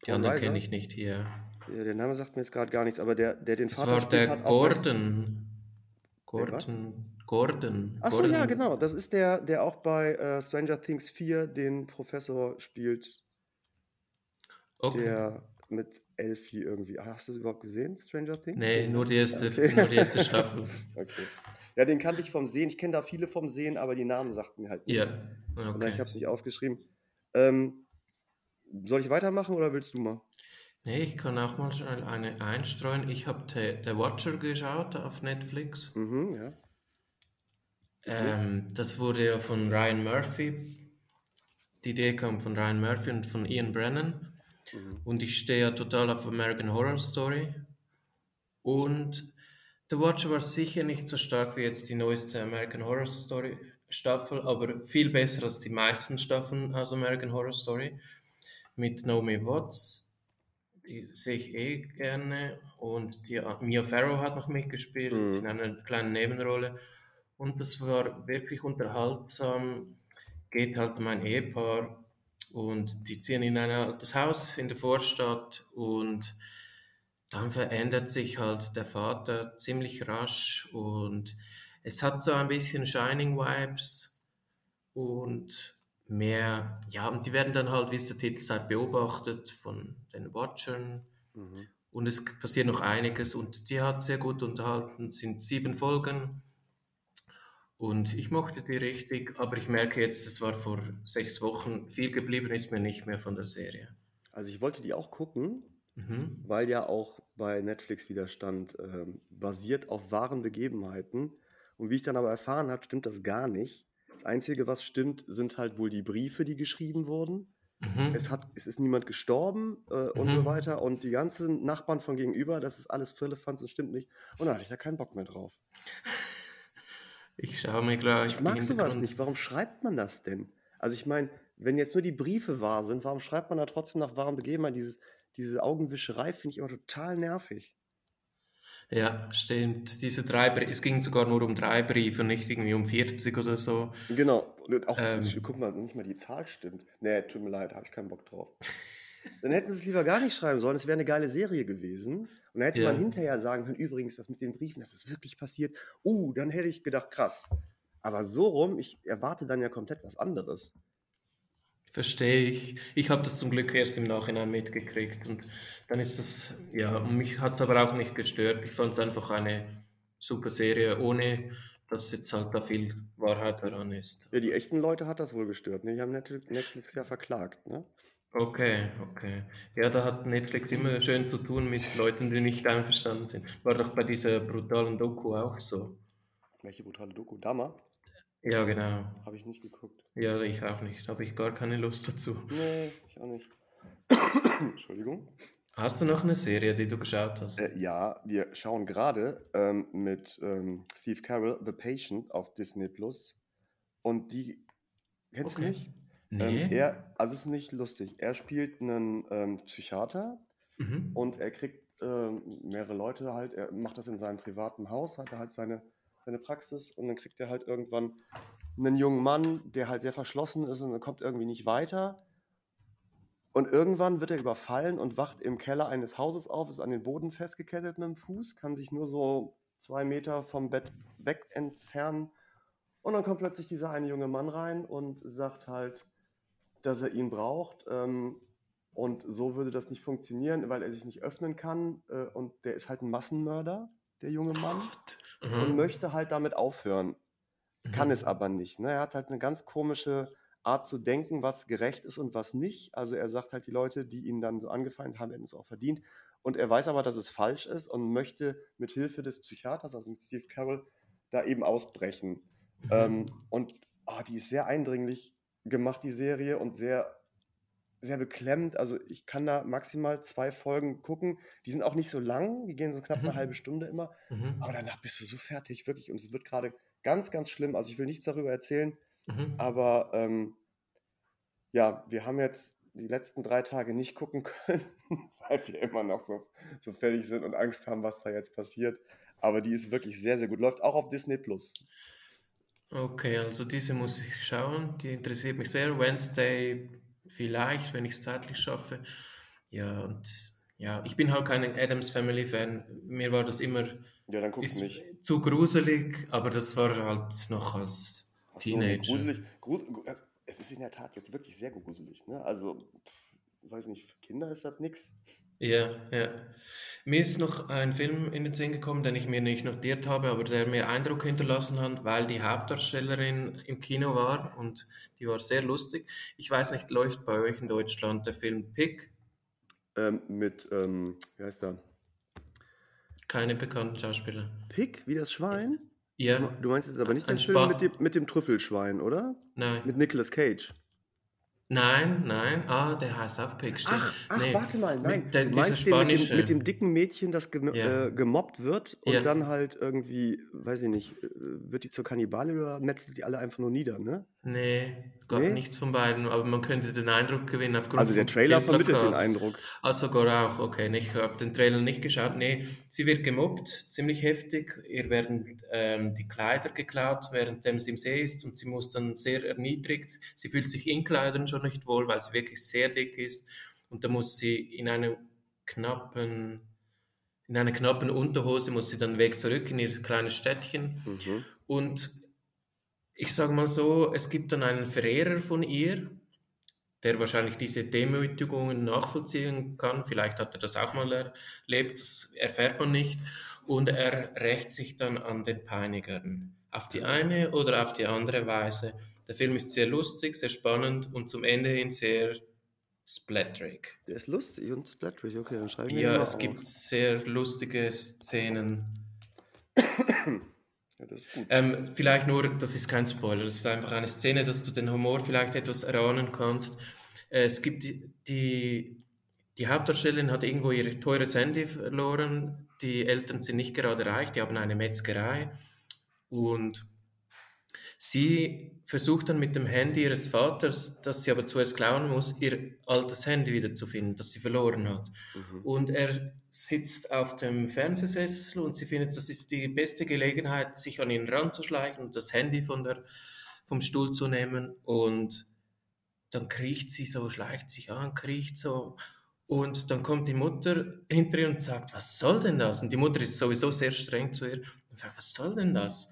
Die Paul anderen kenne ich nicht hier. Ja, der Name sagt mir jetzt gerade gar nichts, aber der, der den Das Vater war der hat Gordon. Der? Gordon. Gordon. Ach so, Gordon. ja, genau. Das ist der, der auch bei äh, Stranger Things 4 den Professor spielt, Okay. der mit Elfie irgendwie. Hast du es überhaupt gesehen, Stranger Things? Nee, nur die erste, Okay. nur die erste Staffel. Okay. Ja, den kannte ich vom Sehen. Ich kenne da viele vom Sehen, aber die Namen sagten mir halt Ja, nichts. Von daher, Ich okay. habe es nicht aufgeschrieben. Ähm, soll ich weitermachen oder willst du mal? Nee, ich kann auch mal schnell eine einstreuen. Ich habe The, The Watcher geschaut auf Netflix. Mhm, ja. Ähm, das wurde ja von Ryan Murphy. Die Idee kam von Ryan Murphy und von Ian Brennan. Mhm. Und ich stehe ja total auf American Horror Story. Und The Watcher war sicher nicht so stark wie jetzt die neueste American Horror Story Staffel, aber viel besser als die meisten Staffeln aus American Horror Story. Mit Naomi Watts, die sehe ich eh gerne. Und die, Mia Farrow hat noch mitgespielt Mhm. in einer kleinen Nebenrolle. Und das war wirklich unterhaltsam. Geht halt um ein Ehepaar und die ziehen in ein altes Haus in der Vorstadt und dann verändert sich halt der Vater ziemlich rasch und es hat so ein bisschen Shining-Vibes und mehr, ja, und die werden dann halt, wie es der Titel sagt, beobachtet von den Watchern Mhm. und es passiert noch einiges und die hat sehr gut unterhalten, es sind sieben Folgen und ich mochte die richtig, aber ich merke jetzt, es war vor sechs Wochen, viel geblieben ist mir nicht mehr von der Serie. Also ich wollte die auch gucken, Mhm. weil ja auch bei Netflix wieder stand, ähm, basiert auf wahren Begebenheiten. Und wie ich dann aber erfahren habe, stimmt das gar nicht. Das Einzige, was stimmt, sind halt wohl die Briefe, die geschrieben wurden. Mhm. Es, hat, es ist niemand gestorben äh, und so Mhm. weiter. Und die ganzen Nachbarn von gegenüber, das ist alles Firlefanz und stimmt nicht. Und da hatte ich da keinen Bock mehr drauf. Ich schaue mir gleich Ich mag sowas nicht. Warum schreibt man das denn? Also ich meine, wenn jetzt nur die Briefe wahr sind, warum schreibt man da trotzdem nach wahren Begebenheiten? Dieses, diese Augenwischerei finde ich immer total nervig. Ja, stimmt. Diese drei Briefe, es ging sogar nur um drei Briefe, nicht irgendwie um 40 oder so. Genau. Und auch, Ähm. guck mal, nicht mal die Zahl stimmt. Nee, tut mir leid, habe ich keinen Bock drauf. Dann hätten sie es lieber gar nicht schreiben sollen. Es wäre eine geile Serie gewesen. Und dann hätte Ja. man hinterher sagen können, übrigens, das mit den Briefen, das ist wirklich passiert. Uh, dann hätte ich gedacht, krass. Aber so rum, ich erwarte dann ja komplett was anderes. Verstehe ich. Ich habe das zum Glück erst im Nachhinein mitgekriegt und dann ist das, ja, mich hat es aber auch nicht gestört. Ich fand es einfach eine super Serie, ohne dass jetzt halt da viel Wahrheit daran ist. Ja, die echten Leute hat das wohl gestört. Ne? Die haben Net- Netflix ja verklagt. Ne? Okay, okay. Ja, da hat Netflix immer schön zu tun mit Leuten, die nicht einverstanden sind. War doch bei dieser brutalen Doku auch so. Welche brutale Doku? Dama? Ja, genau. Habe ich nicht geguckt. Ja, ich auch nicht. Habe ich gar keine Lust dazu. Nee, ich auch nicht. Entschuldigung. Hast du noch eine Serie, die du geschaut hast? Äh, ja, wir schauen gerade ähm, mit ähm, Steve Carell The Patient auf Disney Plus. Und die. Kennst du Okay. nicht? Nee. Ähm, er, also es ist nicht lustig. Er spielt einen ähm, Psychiater mhm. und er kriegt ähm, mehrere Leute halt. Er macht das in seinem privaten Haus, hat er halt seine, seine Praxis und dann kriegt er halt irgendwann einen jungen Mann, der halt sehr verschlossen ist und er kommt irgendwie nicht weiter. Und irgendwann wird er überfallen und wacht im Keller eines Hauses auf, ist an den Boden festgekettet mit dem Fuß, kann sich nur so zwei Meter vom Bett weg entfernen. Und dann kommt plötzlich dieser eine junge Mann rein und sagt halt, dass er ihn braucht. Ähm, und so würde das nicht funktionieren, weil er sich nicht öffnen kann. Äh, und der ist halt ein Massenmörder, der junge Mann. Mhm. Und möchte halt damit aufhören. Kann Mhm. es aber nicht. Ne? Er hat halt eine ganz komische Art zu denken, was gerecht ist und was nicht. Also er sagt halt, die Leute, die ihn dann so angefeindet haben, hätten es auch verdient. Und er weiß aber, dass es falsch ist und möchte mit Hilfe des Psychiaters, also mit Steve Carroll, da eben ausbrechen. Mhm. Ähm, und ah, die ist sehr eindringlich gemacht, die Serie, und sehr, sehr beklemmend. Also ich kann da maximal zwei Folgen gucken. Die sind auch nicht so lang, die gehen so knapp eine Mhm. halbe Stunde immer. Mhm. Aber danach bist du so fertig, wirklich. Und es wird gerade ganz, ganz schlimm. Also ich will nichts darüber erzählen, Mhm. aber ähm, ja, wir haben jetzt die letzten drei Tage nicht gucken können, weil wir immer noch so, so fertig sind und Angst haben, was da jetzt passiert. Aber die ist wirklich sehr, sehr gut. Läuft auch auf Disney Plus. Okay, also diese muss ich schauen. Die interessiert mich sehr. Wednesday vielleicht, wenn ich es zeitlich schaffe. Ja, und ja, ich bin halt kein Adams Family Fan. Mir war das immer Ja, dann guck's nicht. zu gruselig, aber das war halt noch als Ach so, Teenager. gruselig. Grus, gru- äh, es ist in der Tat jetzt wirklich sehr gruselig. Ne? Also, pff, weiß nicht, für Kinder ist das nix. Ja, ja. Mir ist noch ein Film in den Sinn gekommen, den ich mir nicht notiert habe, aber der mir Eindruck hinterlassen hat, weil die Hauptdarstellerin im Kino war und die war sehr lustig. Ich weiß nicht, läuft bei euch in Deutschland der Film Pick? Ähm, mit, ähm, wie heißt der? Keine bekannten Schauspieler. Pick, wie das Schwein? Ja, Du meinst jetzt aber nicht Ein den Film mit dem, mit dem Trüffelschwein, oder? nein. Mit Nicolas Cage. Nein, nein. Ah, der heißt Pig, stimmt. Ach, ach Nee, warte mal, nein. mit der, Du meinst den mit dem, mit dem dicken Mädchen, das gem Ja, äh, gemobbt wird und ja. dann halt irgendwie, weiß ich nicht, äh, wird die zur Kannibalin oder metzelt die alle einfach nur nieder, ne? Nee, gar Nee? nichts von beiden, aber man könnte den Eindruck gewinnen aufgrund Also der Trailer vermittelt den. Eindruck. Ah, sogar auch, okay. Ich habe den Trailer nicht geschaut. Nee, sie wird gemobbt, ziemlich heftig. Ihr werden ähm, die Kleider geklaut, währenddem sie im See ist und sie muss dann sehr erniedrigt. Sie fühlt sich in Kleidern schon nicht wohl, weil sie wirklich sehr dick ist. Und da muss sie in einem knappen, in einer knappen Unterhose muss sie dann weg zurück in ihr kleines Städtchen. Mhm. Und ich sage mal so, es gibt dann einen Verehrer von ihr, der wahrscheinlich diese Demütigungen nachvollziehen kann. Vielleicht hat er das auch mal erlebt, das erfährt man nicht. Und er rächt sich dann an den Peinigern. Auf die eine oder auf die andere Weise. Der Film ist sehr lustig, sehr spannend und zum Ende hin sehr splatterig. Der ist lustig und splatterig. Okay, dann schreiben wir Ja, es auf. gibt sehr lustige Szenen. Ja, das ist gut. Ähm, vielleicht nur, das ist kein Spoiler, das ist einfach eine Szene, dass du den Humor vielleicht etwas erahnen kannst. Äh, es gibt die, die, die Hauptdarstellerin hat irgendwo ihr teures Handy verloren. Die Eltern sind nicht gerade reich, die haben eine Metzgerei. Und sie versucht dann mit dem Handy ihres Vaters, das sie aber zuerst klauen muss, ihr altes Handy wiederzufinden, das sie verloren hat. Mhm. Und er sitzt auf dem Fernsehsessel und sie findet, das ist die beste Gelegenheit, sich an ihn ranzuschleichen und das Handy von der, vom Stuhl zu nehmen. Und dann kriecht sie so, schleicht sich an, kriecht so. Und dann kommt die Mutter hinter ihr und sagt, was soll denn das? Und die Mutter ist sowieso sehr streng zu ihr und fragt, was soll denn das?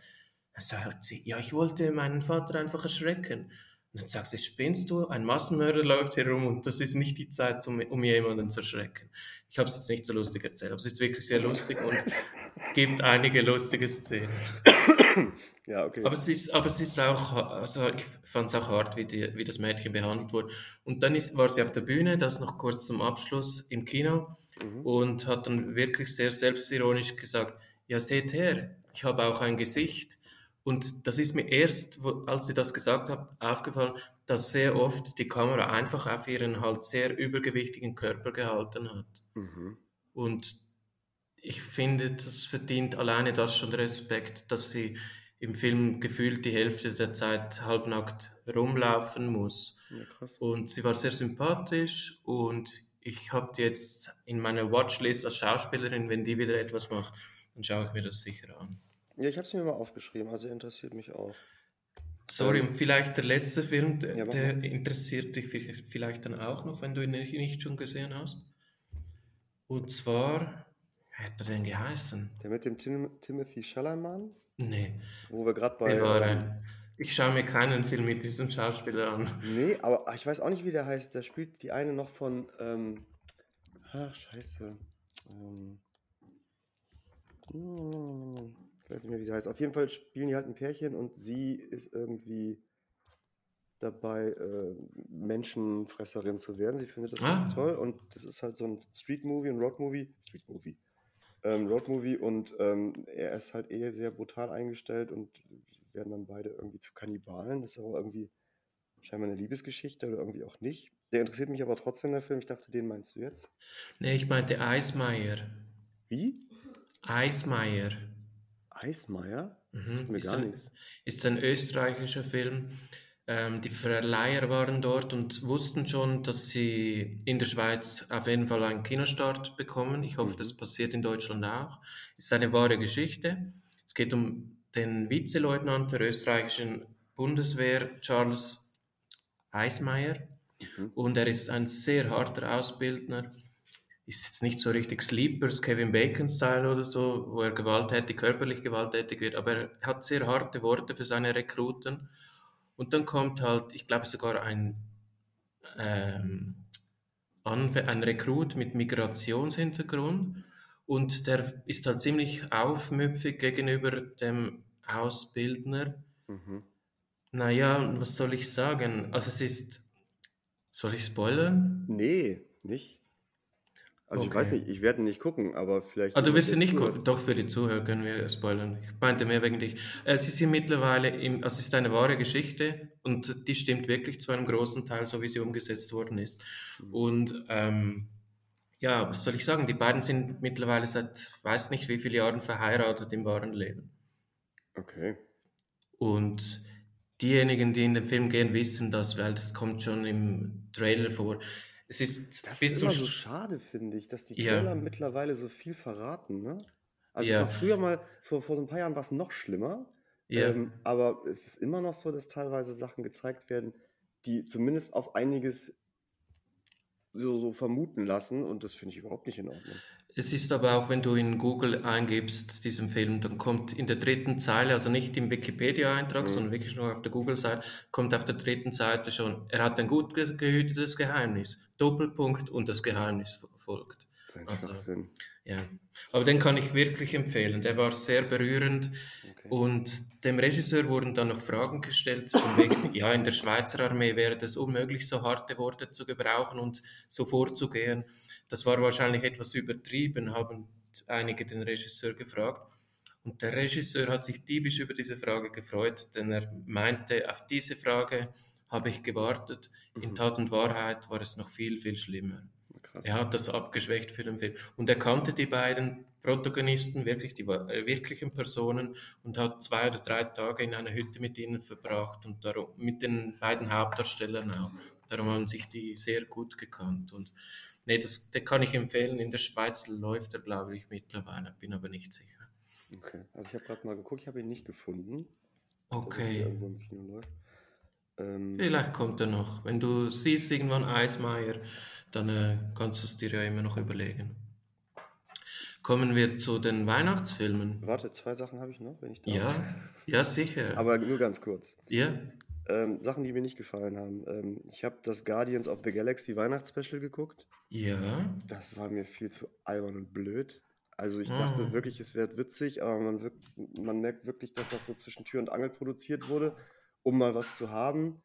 Dann sagt sie, ja, ich wollte meinen Vater einfach erschrecken. Und dann sagt sie, spinnst du? Ein Massenmörder läuft hier rum und das ist nicht die Zeit, um, um jemanden zu erschrecken. Ich habe es jetzt nicht so lustig erzählt, aber es ist wirklich sehr lustig und gibt einige lustige Szenen. Ja, okay. Aber es ist, aber es ist auch, also ich fand es auch hart, wie, die, wie das Mädchen behandelt wurde. Und dann ist, war sie auf der Bühne, das noch kurz zum Abschluss im Kino Mhm. und hat dann wirklich sehr selbstironisch gesagt, ja seht her, ich habe auch ein Gesicht. Und das ist mir erst, als sie das gesagt hat, aufgefallen, dass sehr oft die Kamera einfach auf ihren halt sehr übergewichtigen Körper gehalten hat. Mhm. Und ich finde, das verdient alleine das schon Respekt, dass sie im Film gefühlt die Hälfte der Zeit halbnackt rumlaufen muss. Ja. Und sie war sehr sympathisch und ich habe die jetzt in meiner Watchlist als Schauspielerin, wenn die wieder etwas macht, dann schaue ich mir das sicher an. Ja, ich habe es mir mal aufgeschrieben, also interessiert mich auch. Sorry, Ähm, und vielleicht der letzte Film, der, ja, der interessiert dich vi- vielleicht dann auch noch, wenn du ihn nicht, schon gesehen hast. Und zwar, wie hat er denn geheißen? Der mit dem Tim Timothy Chalamet, Nee, wo wir gerade bei. Ähm, bewahre. Ich schaue mir keinen Film mit diesem Schauspieler an. nee, aber ach, ich weiß auch nicht, wie der heißt. Der spielt die eine noch von. Ähm, ach, scheiße. Ähm, ich weiß nicht mehr, wie sie heißt. Auf jeden Fall spielen die halt ein Pärchen und sie ist irgendwie dabei, äh, Menschenfresserin zu werden. Sie findet das ganz Ah. toll und das ist halt so ein Street-Movie, ein Road-Movie. Street-Movie. Ähm, Road-Movie und ähm, er ist halt eh sehr brutal eingestellt und werden dann beide irgendwie zu Kannibalen. Das ist aber irgendwie scheinbar eine Liebesgeschichte oder irgendwie auch nicht. Der interessiert mich aber trotzdem, der Film. Ich dachte, den meinst du jetzt? Nee, ich meinte Eismeier. Wie? Eismeier. Eismeier? Mhm. Ist, ein, ist ein österreichischer Film. Ähm, die Verleiher waren dort und wussten schon, dass sie in der Schweiz auf jeden Fall einen Kinostart bekommen. Ich hoffe, Mhm. das passiert in Deutschland auch. Es ist eine wahre Geschichte. Es geht um den Vizeleutnant der österreichischen Bundeswehr, Charles Eismeier. Mhm. Und er ist ein sehr harter Ausbildner. Ist jetzt nicht so richtig Sleepers, Kevin Bacon-Style oder so, wo er gewalttätig, körperlich gewalttätig wird, aber er hat sehr harte Worte für seine Rekruten. Und dann kommt halt, ich glaube sogar ein, ähm, ein Rekrut mit Migrationshintergrund und der ist halt ziemlich aufmüpfig gegenüber dem Ausbildner. Mhm. Naja, was soll ich sagen? Also es ist, soll ich spoilern? Nee, nicht. Also ich weiß Okay. nicht, ich werde nicht gucken, aber vielleicht Ah, du wirst sie nicht gucken. Doch, für die Zuhörer können wir spoilern. Ich meinte mehr wegen dich. Äh, sie sind mittlerweile im, also es ist eine wahre Geschichte und die stimmt wirklich zu einem großen Teil, so wie sie umgesetzt worden ist. Mhm. Und ähm, ja, was soll ich sagen? Die beiden sind mittlerweile seit weiß nicht wie vielen Jahren verheiratet im wahren Leben. Okay. Und diejenigen, die in den Film gehen, wissen das, weil das kommt schon im Trailer vor. Es ist Das bis ist zum immer so Sch- schade, finde ich, dass die Ja. Trailer mittlerweile so viel verraten, ne? Also Ja. war früher mal, vor, vor so ein paar Jahren war es noch schlimmer, ja. ähm, aber es ist immer noch so, dass teilweise Sachen gezeigt werden, die zumindest auf einiges so, so vermuten lassen und das finde ich überhaupt nicht in Ordnung. Es ist aber auch, wenn du in Google eingibst, diesen Film, dann kommt in der dritten Zeile, also nicht im Wikipedia-Eintrag, Mhm. sondern wirklich nur auf der Google-Seite, kommt auf der dritten Seite schon, er hat ein gut ge- gehütetes Geheimnis. Doppelpunkt und das Geheimnis fo- folgt. Das ist ein Also. Ja. Aber den kann ich wirklich empfehlen. Der war sehr berührend Okay. und dem Regisseur wurden dann noch Fragen gestellt, von wegen, ja, in der Schweizer Armee wäre es unmöglich, so harte Worte zu gebrauchen und so vorzugehen. Das war wahrscheinlich etwas übertrieben, haben einige den Regisseur gefragt. Und der Regisseur hat sich diebisch über diese Frage gefreut, denn er meinte, auf diese Frage habe ich gewartet. In Mhm. Tat und Wahrheit war es noch viel, viel schlimmer. Krass. Er hat das abgeschwächt für den Film. Und er kannte die beiden Protagonisten, wirklich die äh, wirklichen Personen, und hat zwei oder drei Tage in einer Hütte mit ihnen verbracht und darum, mit den beiden Hauptdarstellern auch. Darum haben sich die sehr gut gekannt. Und nee, das, den kann ich empfehlen. In der Schweiz läuft er, glaube ich, mittlerweile, bin aber nicht sicher. Okay. Also ich habe gerade mal geguckt, ich habe ihn nicht gefunden, Okay. Ähm, vielleicht kommt er noch. Wenn du siehst irgendwann Eismeier, dann äh, kannst du es dir ja immer noch überlegen. Kommen wir zu den Weihnachtsfilmen. warte, zwei Sachen habe ich noch, wenn ich darf. Ja, ja, sicher. Aber nur ganz kurz. ja, Ähm, Sachen, die mir nicht gefallen haben. Ähm, ich habe das Guardians of the Galaxy Weihnachtsspecial geguckt. ja, Das war mir viel zu albern und blöd. Also ich Ah. dachte wirklich, es wäre witzig, aber man, wirk man merkt wirklich, dass das so zwischen Tür und Angel produziert wurde, um mal was zu haben.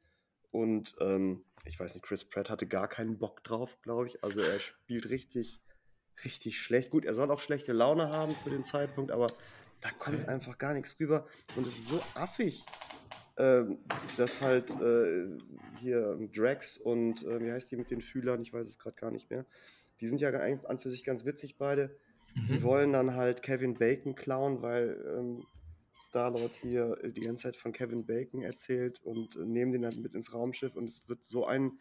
Und ähm, ich weiß nicht, Chris Pratt hatte gar keinen Bock drauf, glaube ich. Also er spielt richtig, richtig schlecht. Gut, er soll auch schlechte Laune haben zu dem Zeitpunkt, aber da kommt einfach gar nichts rüber. Und es ist so affig, ähm, dass halt äh, hier Drax und äh, wie heißt die mit den Fühlern, ich weiß es gerade gar nicht mehr. Die sind ja an an für sich ganz witzig beide. Die mhm. wollen dann halt Kevin Bacon klauen, weil ähm, Star-Lord hier äh, die ganze Zeit von Kevin Bacon erzählt und äh, nehmen den dann mit ins Raumschiff und es wird so ein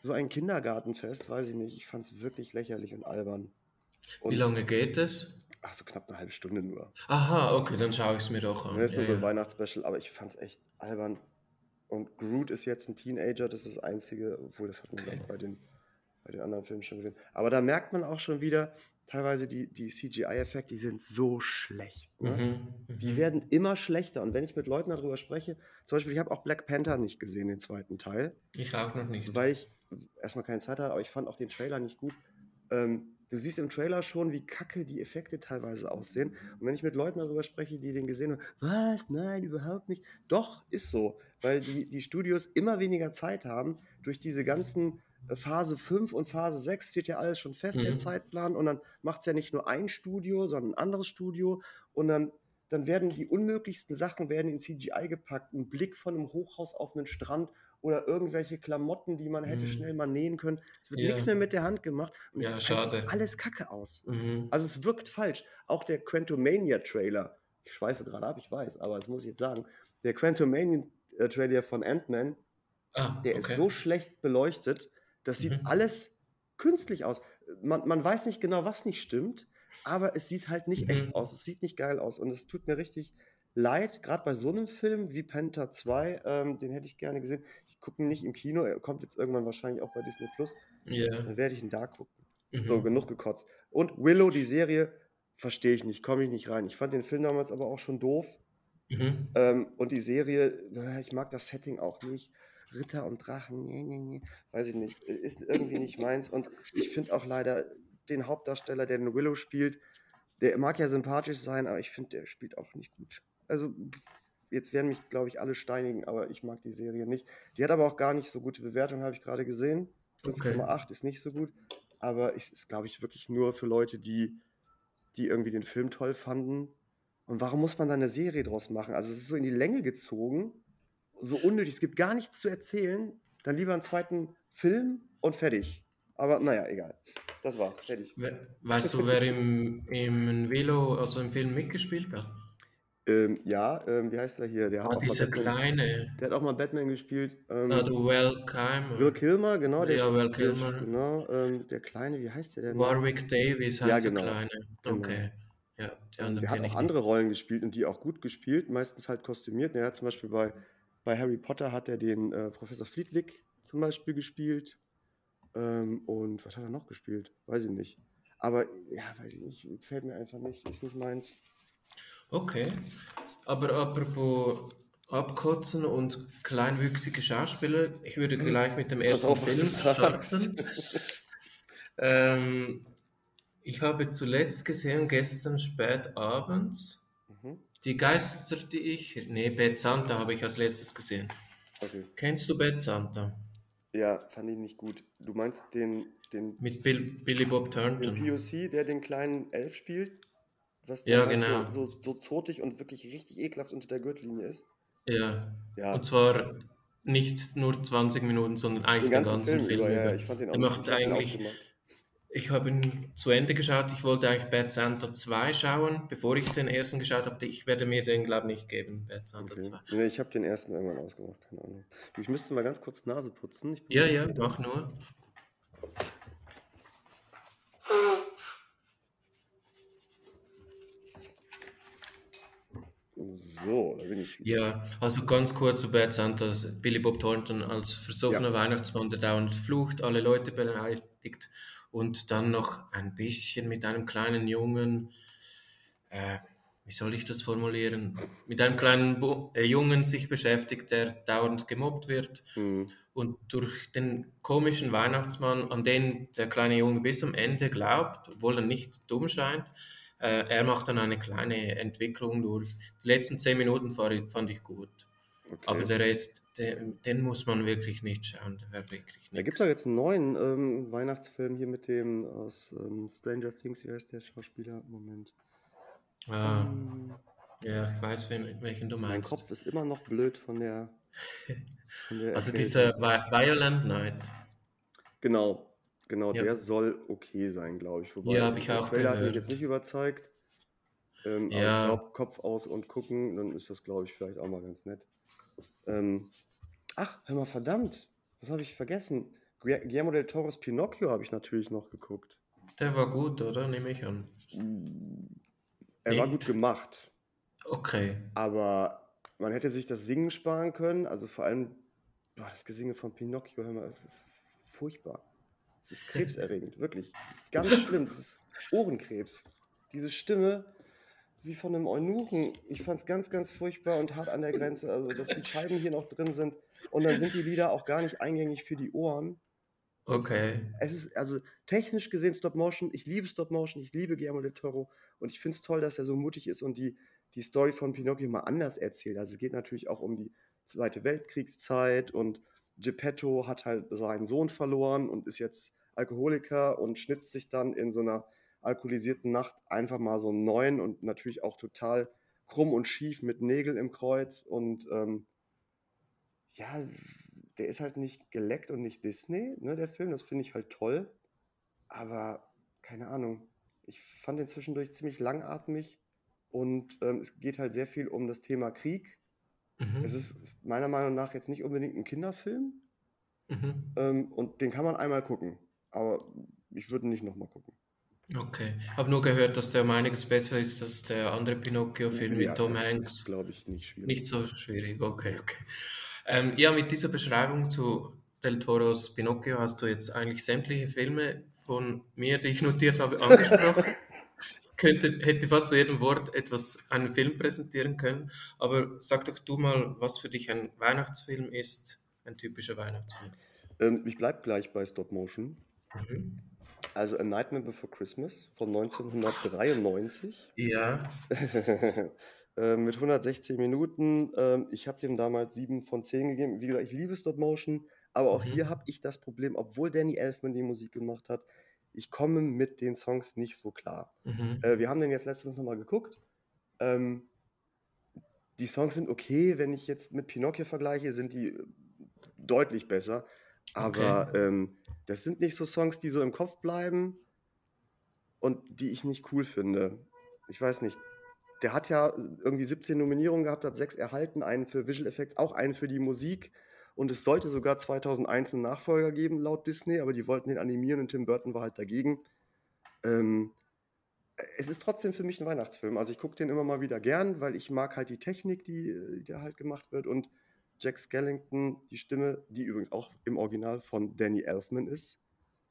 so ein Kindergartenfest, weiß ich nicht. Ich fand es wirklich lächerlich und albern. Und, Wie lange geht es? Ach, so knapp eine halbe Stunde nur. Aha, okay, dann schaue ich es mir doch an. Das ist Ja, nur so ein ja. Weihnachtsspecial, aber ich fand es echt albern. Und Groot ist jetzt ein Teenager, das ist das Einzige, obwohl das hatten wir Okay. auch bei den, bei den anderen Filmen schon gesehen. Aber da merkt man auch schon wieder, teilweise die, die CGI-Effekte, die sind so schlecht. Ne? Mhm, Die mhm. werden immer schlechter. Und wenn ich mit Leuten darüber spreche, zum Beispiel, ich habe auch Black Panther nicht gesehen, den zweiten Teil, Ich auch noch nicht. weil ich erstmal keine Zeit hatte, aber ich fand auch den Trailer nicht gut. Ähm, du siehst im Trailer schon, wie kacke die Effekte teilweise aussehen. Und wenn ich mit Leuten darüber spreche, die den gesehen haben, was? Nein, überhaupt nicht. Doch, ist so. Weil die, die Studios immer weniger Zeit haben, durch diese ganzen Phase 5 und Phase 6 steht ja alles schon fest, der Mhm. Zeitplan. Und dann macht es ja nicht nur ein Studio, sondern ein anderes Studio. Und dann, dann werden die unmöglichsten Sachen werden in CGI gepackt. Ein Blick von einem Hochhaus auf einen Strand oder irgendwelche Klamotten, die man hätte Mhm. schnell mal nähen können. Es wird Ja. nichts mehr mit der Hand gemacht. Und Ja, es sieht schade. alles kacke aus. Mhm. Also es wirkt falsch. Auch der Quantumania-Trailer, ich schweife gerade ab, ich weiß, aber das muss ich jetzt sagen. Der Quantumania-Trailer von Ant-Man, Ah, der okay. ist so schlecht beleuchtet, das sieht Mhm. alles künstlich aus. Man, man weiß nicht genau, was nicht stimmt, aber es sieht halt nicht Mhm. echt aus. Es sieht nicht geil aus. Und es tut mir richtig leid, gerade bei so einem Film wie Panther 2, ähm, den hätte ich gerne gesehen. Ich gucke ihn nicht im Kino, er kommt jetzt irgendwann wahrscheinlich auch bei Disney Plus. Ja. Dann werde ich ihn da gucken. Mhm. So, genug gekotzt. Und Willow, die Serie, verstehe ich nicht, komme ich nicht rein. Ich fand den Film damals aber auch schon doof. Mhm. Ähm, und die Serie, äh, ich mag das Setting auch nicht. Ritter und Drachen, nee, nee, nee, weiß ich nicht, äh, ist irgendwie nicht meins. Und ich finde auch leider den Hauptdarsteller, der den Willow spielt, der mag ja sympathisch sein, aber ich finde, der spielt auch nicht gut. Also, jetzt werden mich, glaube ich, alle steinigen, aber ich mag die Serie nicht. Die hat aber auch gar nicht so gute Bewertungen, habe ich gerade gesehen. Okay. 5,8 ist nicht so gut. aber es ist, glaube ich, wirklich nur für Leute, die, die irgendwie den Film toll fanden. Und warum muss man da eine Serie draus machen? Also es ist so in die Länge gezogen, so unnötig, es gibt gar nichts zu erzählen. Dann lieber einen zweiten Film und fertig. Aber naja, egal. Das war's. Fertig. We weißt du, wer im, im Velo, also im Film mitgespielt hat? Ähm, ja, ähm, wie heißt er hier? Der hat Ah, auch mal Batman, kleine. der hat auch mal Batman gespielt. Ähm, Ah, der Val Kilmer. Will Kilmer, genau. Der, Ja, der, Kilmer. genau, ähm, der Kleine, wie heißt der denn? Warwick Davis heißt Ja, der genau. Kleine. Genau. Okay. Ja, die Ähm, anderen der hat auch andere Rollen gespielt und die auch gut gespielt, meistens halt kostümiert. Er hat zum Beispiel bei, bei Harry Potter hat er den äh, Professor Flitwick zum Beispiel gespielt. Ähm, und was hat er noch gespielt? Weiß ich nicht. Aber ja, weiß ich nicht, gefällt mir einfach nicht, ist nicht meins. Okay. Aber apropos Abkotzen und kleinwüchsige Schauspieler, ich würde gleich mit dem ersten auf, Film starten. ähm, ich habe zuletzt gesehen, gestern spät abends. Die Geister, die ich. Nee, Bad Santa habe ich als letztes gesehen. Okay. Kennst du Bad Santa? Ja, fand ich nicht gut. Du meinst den, den, Mit Bill, Billy Bob den Thornton. POC, der den kleinen Elf spielt? Was Ja, der halt genau. so, so, so zotig und wirklich richtig ekelhaft unter der Gürtellinie ist? Ja. Ja, Und zwar nicht nur 20 Minuten, sondern eigentlich den den ganzen, ganzen Film, Film über. Ja, ich fand den auch Der macht den eigentlich- ausgemacht. Ich habe ihn zu Ende geschaut. Ich wollte eigentlich Bad Santa 2 schauen, bevor ich den ersten geschaut habe. Ich werde mir den, glaube ich, nicht geben, Bad Santa Okay. 2. Nee, ich habe den ersten irgendwann ausgemacht, keine Ahnung. Ich müsste mal ganz kurz Nase putzen. Ja, ja, mach nur. So, da bin ich wieder. Ja, also ganz kurz zu Bad Santa. Billy Bob Thornton als versoffener Weihnachtsmann, der dauernd flucht, alle Leute beleidigt und dann noch ein bisschen mit einem kleinen Jungen, äh, wie soll ich das formulieren, mit einem kleinen Bu äh, Jungen sich beschäftigt, der dauernd gemobbt wird. Hm. Und durch den komischen Weihnachtsmann, an den der kleine Junge bis zum Ende glaubt, obwohl er nicht dumm scheint, äh, er macht dann eine kleine Entwicklung durch. Die letzten zehn Minuten fand ich gut. Okay. Aber der Rest, den, den muss man wirklich nicht schauen. Der wäre wirklich da gibt es doch jetzt einen neuen ähm, Weihnachtsfilm hier mit dem aus ähm, Stranger Things. Wie heißt der Schauspieler? Moment. Ah, Ähm, ja, ich weiß, wen, welchen du mein meinst. Kopf ist immer noch blöd von der. Von der Also dieser Vi- Violent Night. Genau, genau, Ja. der soll okay sein, glaube ich. Wobei Ja, hab ich auch Trailer hat mich gehört. jetzt nicht überzeugt. Ähm, Ja. Aber ich glaube, Kopf aus und gucken, dann ist das, glaube ich, vielleicht auch mal ganz nett. Ähm, ach, hör mal, verdammt, was habe ich vergessen? Gu- Guillermo del Toro's Pinocchio habe ich natürlich noch geguckt. Der war gut, oder? Nehme ich an. Er war Nicht? gut gemacht, Okay. aber man hätte sich das Singen sparen können. Also vor allem boah, das Gesinge von Pinocchio, hör mal, es ist furchtbar. Es ist krebserregend, wirklich. Es ist ganz schlimm. Es ist Ohrenkrebs. Diese Stimme wie von einem Eunuchen. Ich fand es ganz, ganz furchtbar und hart an der Grenze. Also, dass die Scheiben hier noch drin sind. Und dann sind die Lieder auch gar nicht eingängig für die Ohren. Okay. Es ist also technisch gesehen Stop Motion. Ich liebe Stop Motion, ich liebe Guillermo del Toro und ich finde es toll, dass er so mutig ist und die, die Story von Pinocchio mal anders erzählt. Also es geht natürlich auch um die Zweite Weltkriegszeit und Geppetto hat halt seinen Sohn verloren und ist jetzt Alkoholiker und schnitzt sich dann in so einer alkoholisierten Nacht einfach mal so einen neuen und natürlich auch total krumm und schief mit Nägel im Kreuz und ähm, ja, der ist halt nicht geleckt und nicht Disney, ne, der Film, das finde ich halt toll, aber keine Ahnung, ich fand den zwischendurch ziemlich langatmig und ähm, es geht halt sehr viel um das Thema Krieg. Mhm. Es ist meiner Meinung nach jetzt nicht unbedingt ein Kinderfilm Mhm. ähm, und den kann man einmal gucken, aber ich würde nicht nochmal gucken. Okay. Habe nur gehört, dass der um einiges besser ist als der andere Pinocchio-Film mit Tom das Hanks. ist, glaube ich, nicht schwierig. Nicht so schwierig, okay, okay. Ähm, ja, mit dieser Beschreibung zu Del Toros Pinocchio hast du jetzt eigentlich sämtliche Filme von mir, die ich notiert habe, angesprochen. Könnte, hätte fast zu jedem Wort etwas, einen Film präsentieren können. Aber sag doch du mal, was für dich ein Weihnachtsfilm ist, ein typischer Weihnachtsfilm. Ähm, ich bleibe gleich bei Stop Motion. Mhm. Also A Nightmare Before Christmas von 1993. Ja, Äh, mit 116 Minuten. Ähm, ich habe dem damals 7 von 10 gegeben. Wie gesagt, ich liebe Stop Motion, aber auch Mhm. hier habe ich das Problem, obwohl Danny Elfman die Musik gemacht hat, ich komme mit den Songs nicht so klar. Mhm. Äh, wir haben den jetzt letztens nochmal geguckt. Ähm, die Songs sind okay, wenn ich jetzt mit Pinocchio vergleiche, sind die äh, deutlich besser. Aber ähm, das sind nicht so Songs, die so im Kopf bleiben und die ich nicht cool finde. Ich weiß nicht. Der hat ja irgendwie 17 Nominierungen gehabt, hat sechs erhalten, einen für Visual Effects, auch einen für die Musik. Und es sollte sogar 2001 einen Nachfolger geben, laut Disney, aber die wollten den animieren und Tim Burton war halt dagegen. Ähm, es ist trotzdem für mich ein Weihnachtsfilm. Also ich gucke den immer mal wieder gern, weil ich mag halt die Technik, die, die da halt gemacht wird und Jack Skellington, die Stimme, die übrigens auch im Original von Danny Elfman ist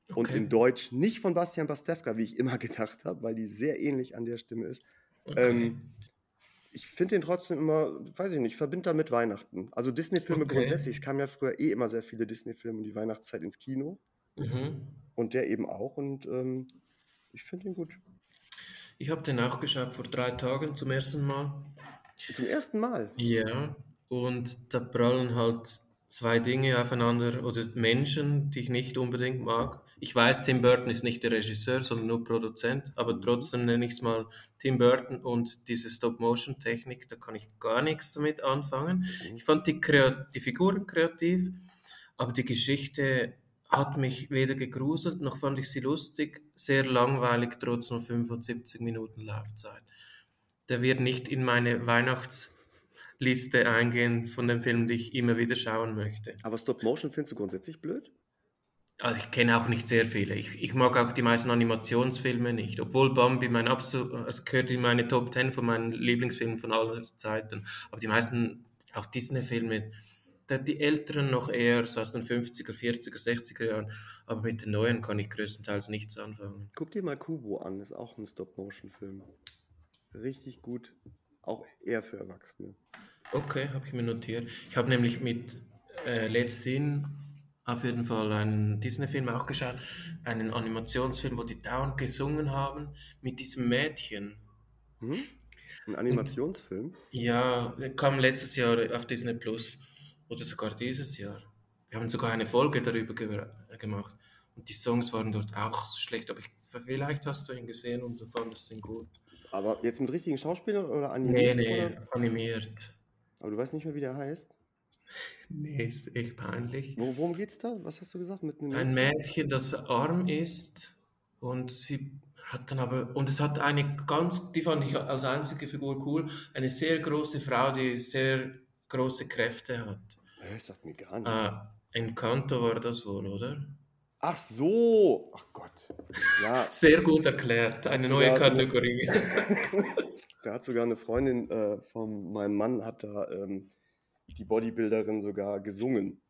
und Okay. in Deutsch nicht von Bastian Pastewka, wie ich immer gedacht habe, weil die sehr ähnlich an der Stimme ist. Okay. Ähm, ich finde den trotzdem immer, weiß ich nicht, verbinde damit Weihnachten. Also Disney-Filme Okay. grundsätzlich, es kamen ja früher eh immer sehr viele Disney-Filme um die Weihnachtszeit ins Kino mhm. und der eben auch und ähm, ich finde ihn gut. Ich habe den auch geschaut vor drei Tagen zum ersten Mal. Zum ersten Mal. Ja, und da prallen halt zwei Dinge aufeinander oder Menschen, die ich nicht unbedingt mag. Ich weiß, Tim Burton ist nicht der Regisseur, sondern nur Produzent, aber trotzdem nenne ich es mal Tim Burton und diese Stop-Motion-Technik, da kann ich gar nichts damit anfangen. Ich fand die, Krea- die Figuren kreativ, aber die Geschichte hat mich weder gegruselt, noch fand ich sie lustig, sehr langweilig, trotz nur 75 Minuten Laufzeit. Der wird nicht in meine Weihnachtsliste eingehen von den Filmen, die ich immer wieder schauen möchte. Aber Stop-Motion findest du grundsätzlich blöd? Also ich kenne auch nicht sehr viele. Ich, ich mag auch die meisten Animationsfilme nicht, obwohl Bambi mein absolut, es gehört in meine Top 10 von meinen Lieblingsfilmen von aller Zeiten. Aber die meisten, auch Disney-Filme, da- die älteren noch eher so aus den 50er, 40er, 60er Jahren, aber mit den neuen kann ich größtenteils nichts anfangen. Guck dir mal Kubo an, ist auch ein Stop-Motion-Film. Richtig gut. Auch eher für Erwachsene. Okay, habe ich mir notiert. Ich habe nämlich mit äh, Letzthin auf jeden Fall einen Disney-Film auch geschaut, einen Animationsfilm, wo die dauernd gesungen haben mit diesem Mädchen. Mhm. Ein Animationsfilm? Ja, der kam letztes Jahr auf Disney Plus oder sogar dieses Jahr. Wir haben sogar eine Folge darüber ge gemacht und die Songs waren dort auch schlecht, aber ich, vielleicht hast du ihn gesehen und du fandest ihn gut. Aber jetzt mit richtigen Schauspielern oder Nee, animiert? nee, Oder? animiert. Aber du weißt nicht mehr, wie der heißt. Nee, ist echt peinlich. Wo, worum geht's da? Was hast du gesagt? Mit einem Ein Mädchen, das arm ist und sie hat dann aber, und es hat eine ganz, die fand ich als einzige Figur cool, eine sehr große Frau, die sehr große Kräfte hat. Hä, sagt mir gar nicht. Ah, Encanto war das wohl, oder? Ach so! Ach Gott. Ja, Sehr gut erklärt, eine neue sogar eine- Kategorie. da hat sogar eine Freundin äh, von meinem Mann, hat da ähm, die Bodybuilderin sogar gesungen.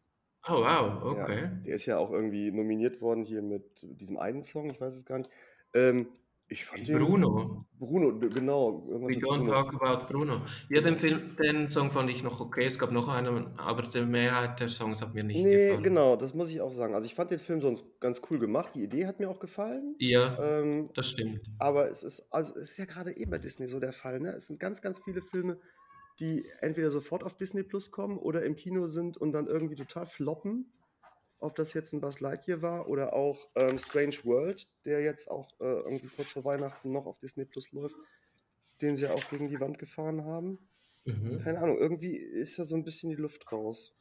Oh wow, Ja, okay. der ist ja auch irgendwie nominiert worden hier mit diesem einen Song, ich weiß es gar nicht. Ähm, ich fand den. Bruno. Bruno, genau. We don't Bruno. talk about Bruno. Ja, den Film, den Song fand ich noch okay. Es gab noch einen, aber die Mehrheit der Songs hat mir nicht Nee, gefallen. genau, das muss ich auch sagen. Also ich fand den Film sonst ganz cool gemacht. Die Idee hat mir auch gefallen. Ja, Ähm, das stimmt. aber es ist, also es ist ja gerade eh bei Disney so der Fall. Ne? Es sind ganz, ganz viele Filme, die entweder sofort auf Disney Plus kommen oder im Kino sind und dann irgendwie total floppen. Ob das jetzt ein Buzz Lightyear war oder auch ähm, Strange World, der jetzt auch äh, irgendwie kurz vor Weihnachten noch auf Disney Plus läuft, den sie ja auch gegen die Wand gefahren haben. Mhm. Keine Ahnung, irgendwie ist da so ein bisschen die Luft raus.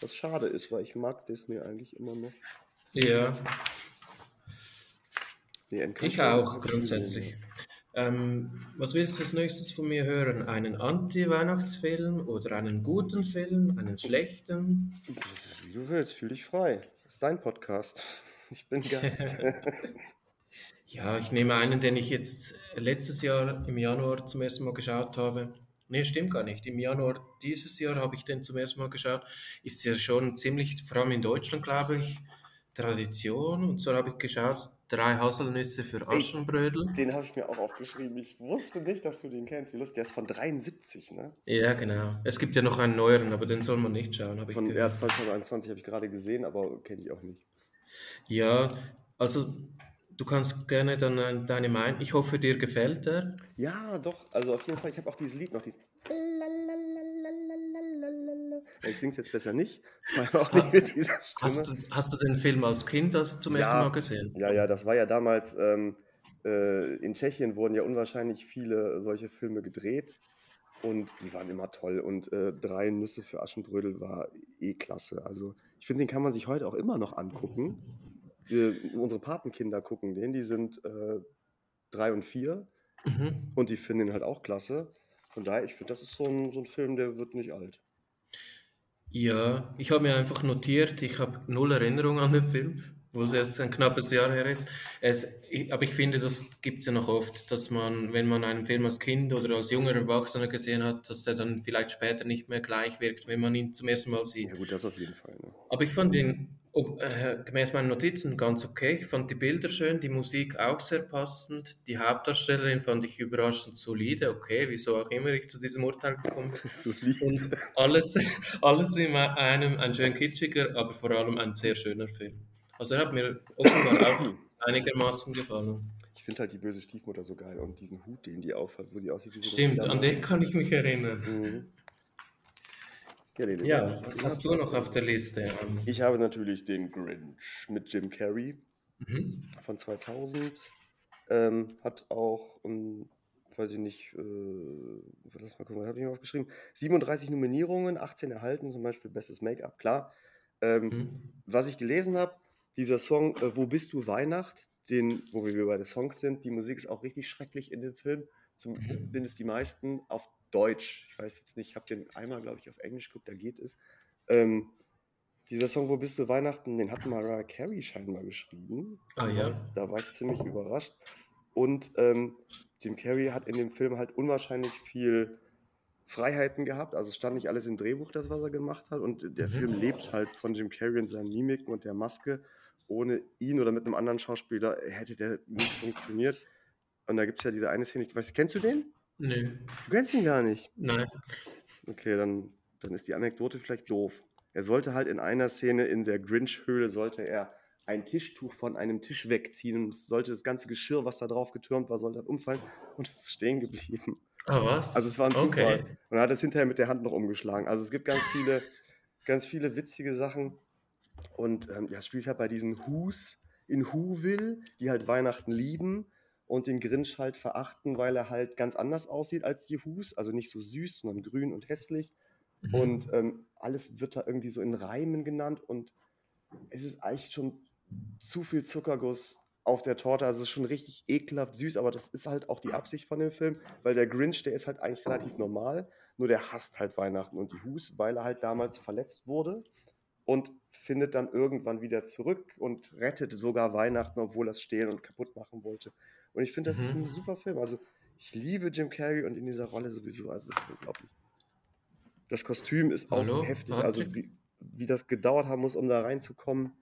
Was schade ist, weil ich mag Disney eigentlich immer noch. Ja, Nee, ich auch grundsätzlich. gesehen. Ähm, was willst du als nächstes von mir hören? Einen Anti-Weihnachtsfilm oder einen guten Film, einen schlechten? Wie du willst, fühl dich frei. Das ist dein Podcast. Ich bin Gast. Ja, ich nehme einen, den ich jetzt letztes Jahr im Januar zum ersten Mal geschaut habe. Nee, stimmt gar nicht. Im Januar dieses Jahr habe ich den zum ersten Mal geschaut. Ist ja schon ziemlich, vor allem in Deutschland, glaube ich, Tradition. Und zwar habe ich geschaut, drei Haselnüsse für Aschenbrödel. den habe ich mir auch aufgeschrieben. Ich wusste nicht, dass du den kennst. Wie lustig. Der ist von 73, ne? Ja, genau. Es gibt ja noch einen neueren, aber den soll man nicht schauen, habe ich Von ja, gehört. 2021 habe ich gerade gesehen, aber kenne ich auch nicht. Ja, also du kannst gerne dann äh, deine Meinung. Ich hoffe, dir gefällt er. Ja, doch. Also auf jeden Fall, ich habe auch dieses Lied noch. Dieses Ich singe es jetzt besser nicht, auch nicht. Hast du, hast du den Film als Kind das zum ersten Ja. Mal gesehen? Ja, ja, das war ja damals, ähm, äh, in Tschechien wurden ja unwahrscheinlich viele solche Filme gedreht und die waren immer toll. Und äh, Drei Nüsse für Aschenbrödel war eh klasse. Also ich finde, den kann man sich heute auch immer noch angucken. Wir, unsere Patenkinder gucken den, die sind äh, drei und vier Mhm. und die finden ihn halt auch klasse. Von daher, ich finde, das ist so ein, so ein Film, der wird nicht alt. Ja, ich habe mir einfach notiert, ich habe null Erinnerung an den Film, wo es erst ein knappes Jahr her ist. Es, ich, aber ich finde, das gibt es ja noch oft, dass man, wenn man einen Film als Kind oder als junger Erwachsener gesehen hat, dass der dann vielleicht später nicht mehr gleich wirkt, wenn man ihn zum ersten Mal sieht. Ja gut, das auf jeden Fall. Ne? Aber ich fand ihn ob, äh, gemäß meinen Notizen ganz okay. Ich fand die Bilder schön, die Musik auch sehr passend. Die Hauptdarstellerin fand ich überraschend solide. Okay, wieso auch immer ich zu diesem Urteil gekommen bin. Und alles, alles in einem ein schön kitschiger, aber vor allem ein sehr schöner Film. Also er hat mir offenbar auch einigermaßen gefallen. Ich finde halt die böse Stiefmutter so geil und diesen Hut, den die aufhat, wo die aussieht wie so Stimmt, an den kann ich mich erinnern. Mhm. Ja, den Ja, was hast du noch auf der Liste? Ich habe natürlich den Grinch mit Jim Carrey Mhm. von 2000. Ähm, hat auch, ähm, weiß ich nicht, äh, lass mal gucken, was habe ich mir aufgeschrieben? 37 Nominierungen, 18 erhalten, zum Beispiel Bestes Make-up, klar. Ähm, Mhm. was ich gelesen habe, dieser Song äh, Wo bist du Weihnacht, den, wo wir bei den Songs sind, die Musik ist auch richtig schrecklich in dem Film, Mhm. zumindest die meisten auf Deutsch. Ich weiß jetzt nicht, ich habe den einmal, glaube ich, auf Englisch geguckt, da geht es. Ähm, dieser Song Wo bist du Weihnachten, den hat Mariah Carey scheinbar geschrieben. Ah ja. Da war ich ziemlich überrascht. Und ähm, Jim Carrey hat in dem Film halt unwahrscheinlich viel Freiheiten gehabt. Also es stand nicht alles im Drehbuch, das, was er gemacht hat. Und der Mhm. Film lebt halt von Jim Carrey und seinen Mimiken und der Maske. Ohne ihn oder mit einem anderen Schauspieler hätte der nicht funktioniert. Und da gibt es ja diese eine Szene, ich weiß, kennst du den? Nö. Du kennst ihn gar nicht. Nein. Okay, dann, dann ist die Anekdote vielleicht doof. Er sollte halt in einer Szene in der Grinch-Höhle, sollte er ein Tischtuch von einem Tisch wegziehen und sollte das ganze Geschirr, was da drauf getürmt war, sollte umfallen und es ist stehen geblieben. Ah, was? Also es war ein Zufall. Okay. Und er hat es hinterher mit der Hand noch umgeschlagen. Also es gibt ganz viele, ganz viele witzige Sachen. Und ähm, ja, es spielt halt bei diesen Who's in Whoville, die halt Weihnachten lieben und den Grinch halt verachten, weil er halt ganz anders aussieht als die Who's. Also nicht so süß, sondern grün und hässlich. Mhm. Und ähm, alles wird da irgendwie so in Reimen genannt und es ist eigentlich schon zu viel Zuckerguss auf der Torte. Also es ist schon richtig ekelhaft süß, aber das ist halt auch die Absicht von dem Film, weil der Grinch, der ist halt eigentlich relativ normal, nur der hasst halt Weihnachten und die Hus, weil er halt damals verletzt wurde und findet dann irgendwann wieder zurück und rettet sogar Weihnachten, obwohl er es stehlen und kaputt machen wollte. Und ich finde, das ist Mhm. ein super Film. Also ich liebe Jim Carrey und in dieser Rolle sowieso. Also es ist unglaublich. Das Kostüm ist auch Hallo, heftig. Also wie, wie das gedauert haben muss, um da reinzukommen.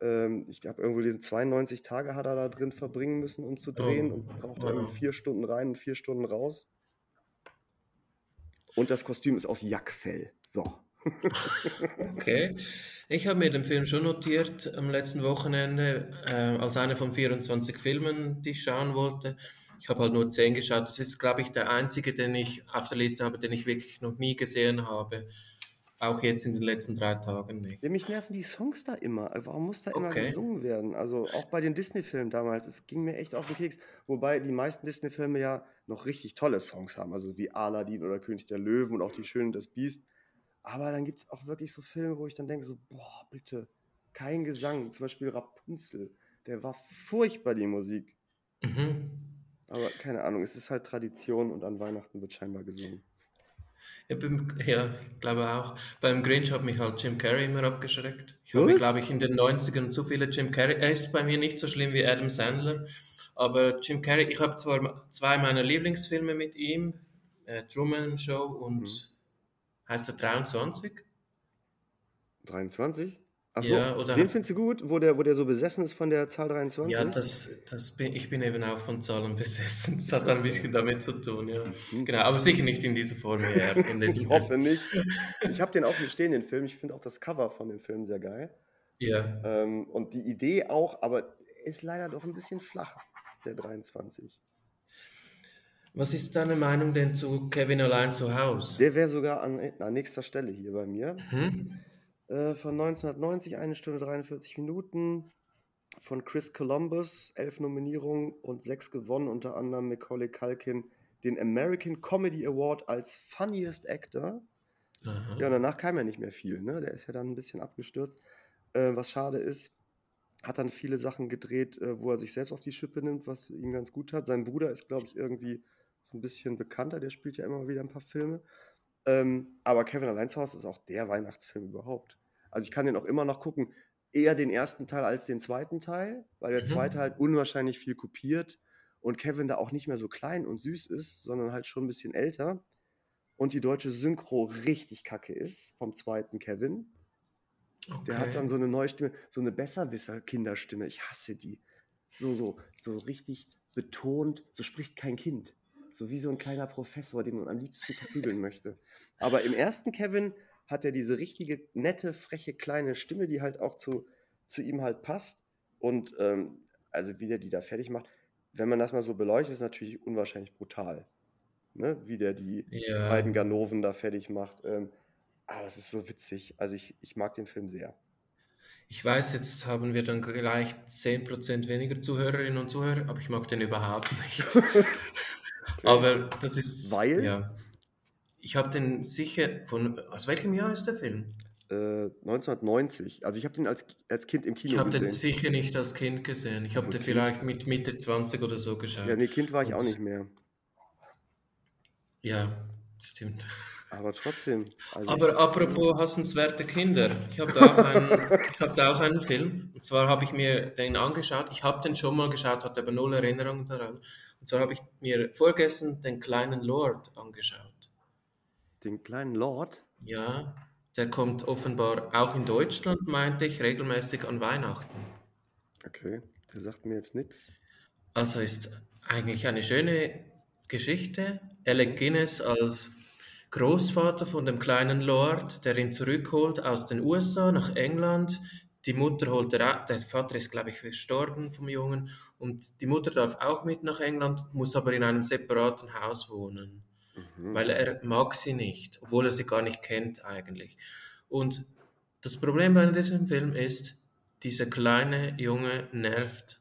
Ähm, ich habe irgendwo gelesen, 92 Tage hat er da drin verbringen müssen, um zu drehen Oh, und brauchte wow. irgendwie vier Stunden rein und vier Stunden raus. Und das Kostüm ist aus Jackfell. So. Okay. Ich habe mir den Film schon notiert am letzten Wochenende äh, als einer von 24 Filmen, die ich schauen wollte. Ich habe halt nur 10 geschaut. Das ist, glaube ich, der einzige, den ich auf der Liste habe, den ich wirklich noch nie gesehen habe. Auch jetzt in den letzten drei Tagen nicht. Ja, mich nerven die Songs da immer. Warum muss da immer Okay. gesungen werden? Also auch bei den Disney-Filmen damals, es ging mir echt auf den Keks. Wobei die meisten Disney-Filme ja noch richtig tolle Songs haben, also wie Aladdin oder König der Löwen und auch Die Schöne und das Biest. Aber dann gibt es auch wirklich so Filme, wo ich dann denke, so, boah, bitte, kein Gesang. Zum Beispiel Rapunzel. Der war furchtbar, die Musik. Mhm. Aber keine Ahnung, es ist halt Tradition und an Weihnachten wird scheinbar gesungen. Ja, beim, ja, ich glaube auch. Beim Grinch hat mich halt Jim Carrey immer abgeschreckt. Ich habe, Was? glaube ich, in den 90ern zu viele Jim Carrey. Er ist bei mir nicht so schlimm wie Adam Sandler. Aber Jim Carrey, ich habe zwar zwei meiner Lieblingsfilme mit ihm: äh, Truman Show und Mhm. Heißt er 23? 23? Achso, Ja, oder- den findest du gut, wo der, wo der so besessen ist von der Zahl 23? Ja, das, das bin, ich bin eben auch von Zahlen besessen. Das hat ein bisschen damit zu tun, ja. Mhm. Genau, aber sicher nicht in dieser Form er. In diesem Ich Film. hoffe nicht. Ich habe den auch hier stehen, den Film. Ich finde auch das Cover von dem Film sehr geil. Ja. Ähm, und die Idee auch, aber ist leider doch ein bisschen flach, der 23. Was ist deine Meinung denn zu Kevin allein zu Hause? Der wäre sogar an, an nächster Stelle hier bei mir. Mhm. Äh, von 1990, eine Stunde 43 Minuten. Von Chris Columbus, elf Nominierungen und sechs gewonnen, unter anderem Macaulay Culkin den American Comedy Award als Funniest Actor. Aha. Ja, und danach kam ja nicht mehr viel. Ne? Der ist ja dann ein bisschen abgestürzt. Äh, was schade ist, hat dann viele Sachen gedreht, äh, wo er sich selbst auf die Schippe nimmt, was ihm ganz gut hat. Sein Bruder ist, glaube ich, irgendwie ein bisschen bekannter. Der spielt ja immer wieder ein paar Filme. Ähm, aber Kevin Allein zu Hause ist auch der Weihnachtsfilm überhaupt. Also ich kann den auch immer noch gucken. Eher den ersten Teil als den zweiten Teil, weil der Mhm. zweite halt unwahrscheinlich viel kopiert und Kevin da auch nicht mehr so klein und süß ist, sondern halt schon ein bisschen älter. Und die deutsche Synchro richtig kacke ist vom zweiten Kevin. Der hat Okay. dann so eine neue Stimme, so eine Besserwisser-Kinderstimme. Ich hasse die. So, so, so richtig betont, so spricht kein Kind. So wie so ein kleiner Professor, den man am liebsten verprügeln möchte. Aber im ersten Kevin hat er diese richtige, nette, freche, kleine Stimme, die halt auch zu, zu ihm halt passt. Und ähm, also wie der die da fertig macht, wenn man das mal so beleuchtet, ist natürlich unwahrscheinlich brutal. Ne? Wie der die Ja. beiden Ganoven da fertig macht. Ähm, aber es ist so witzig. Also ich, ich mag den Film sehr. Ich weiß, jetzt haben wir dann gleich 10% weniger Zuhörerinnen und Zuhörer, aber ich mag den überhaupt nicht. Aber das ist. Weil? Ja. Ich habe den sicher. Von, aus welchem Jahr ist der Film? Äh, 1990. Also ich habe den als, als Kind im Kino Ich habe den gesehen. sicher nicht als Kind gesehen. Ich habe den Kind? vielleicht mit Mitte 20 oder so geschaut. Ja, nee, Kind war ich auch Und- nicht mehr. Ja, stimmt. Aber trotzdem. Also Aber apropos hassenswerte Kinder, ich habe da, auch einen- ich hab da auch einen Film. Und zwar habe ich mir den angeschaut. Ich habe den schon mal geschaut, hatte aber null Erinnerung daran. Und zwar habe ich mir vorgestern den kleinen Lord angeschaut. den kleinen Lord. Ja, der kommt offenbar auch in Deutschland, meinte ich, regelmäßig an Weihnachten. Okay, der sagt mir jetzt nichts. Also ist eigentlich eine schöne Geschichte. Alec Guinness als Großvater von dem kleinen Lord, der ihn zurückholt aus den USA nach England. Die Mutter holt er, der Vater ist, glaube ich, verstorben vom Jungen. Und die Mutter darf auch mit nach England, muss aber in einem separaten Haus wohnen Mhm. weil er mag sie nicht, obwohl er sie gar nicht kennt eigentlich. Und das Problem bei diesem Film ist, dieser kleine Junge nervt.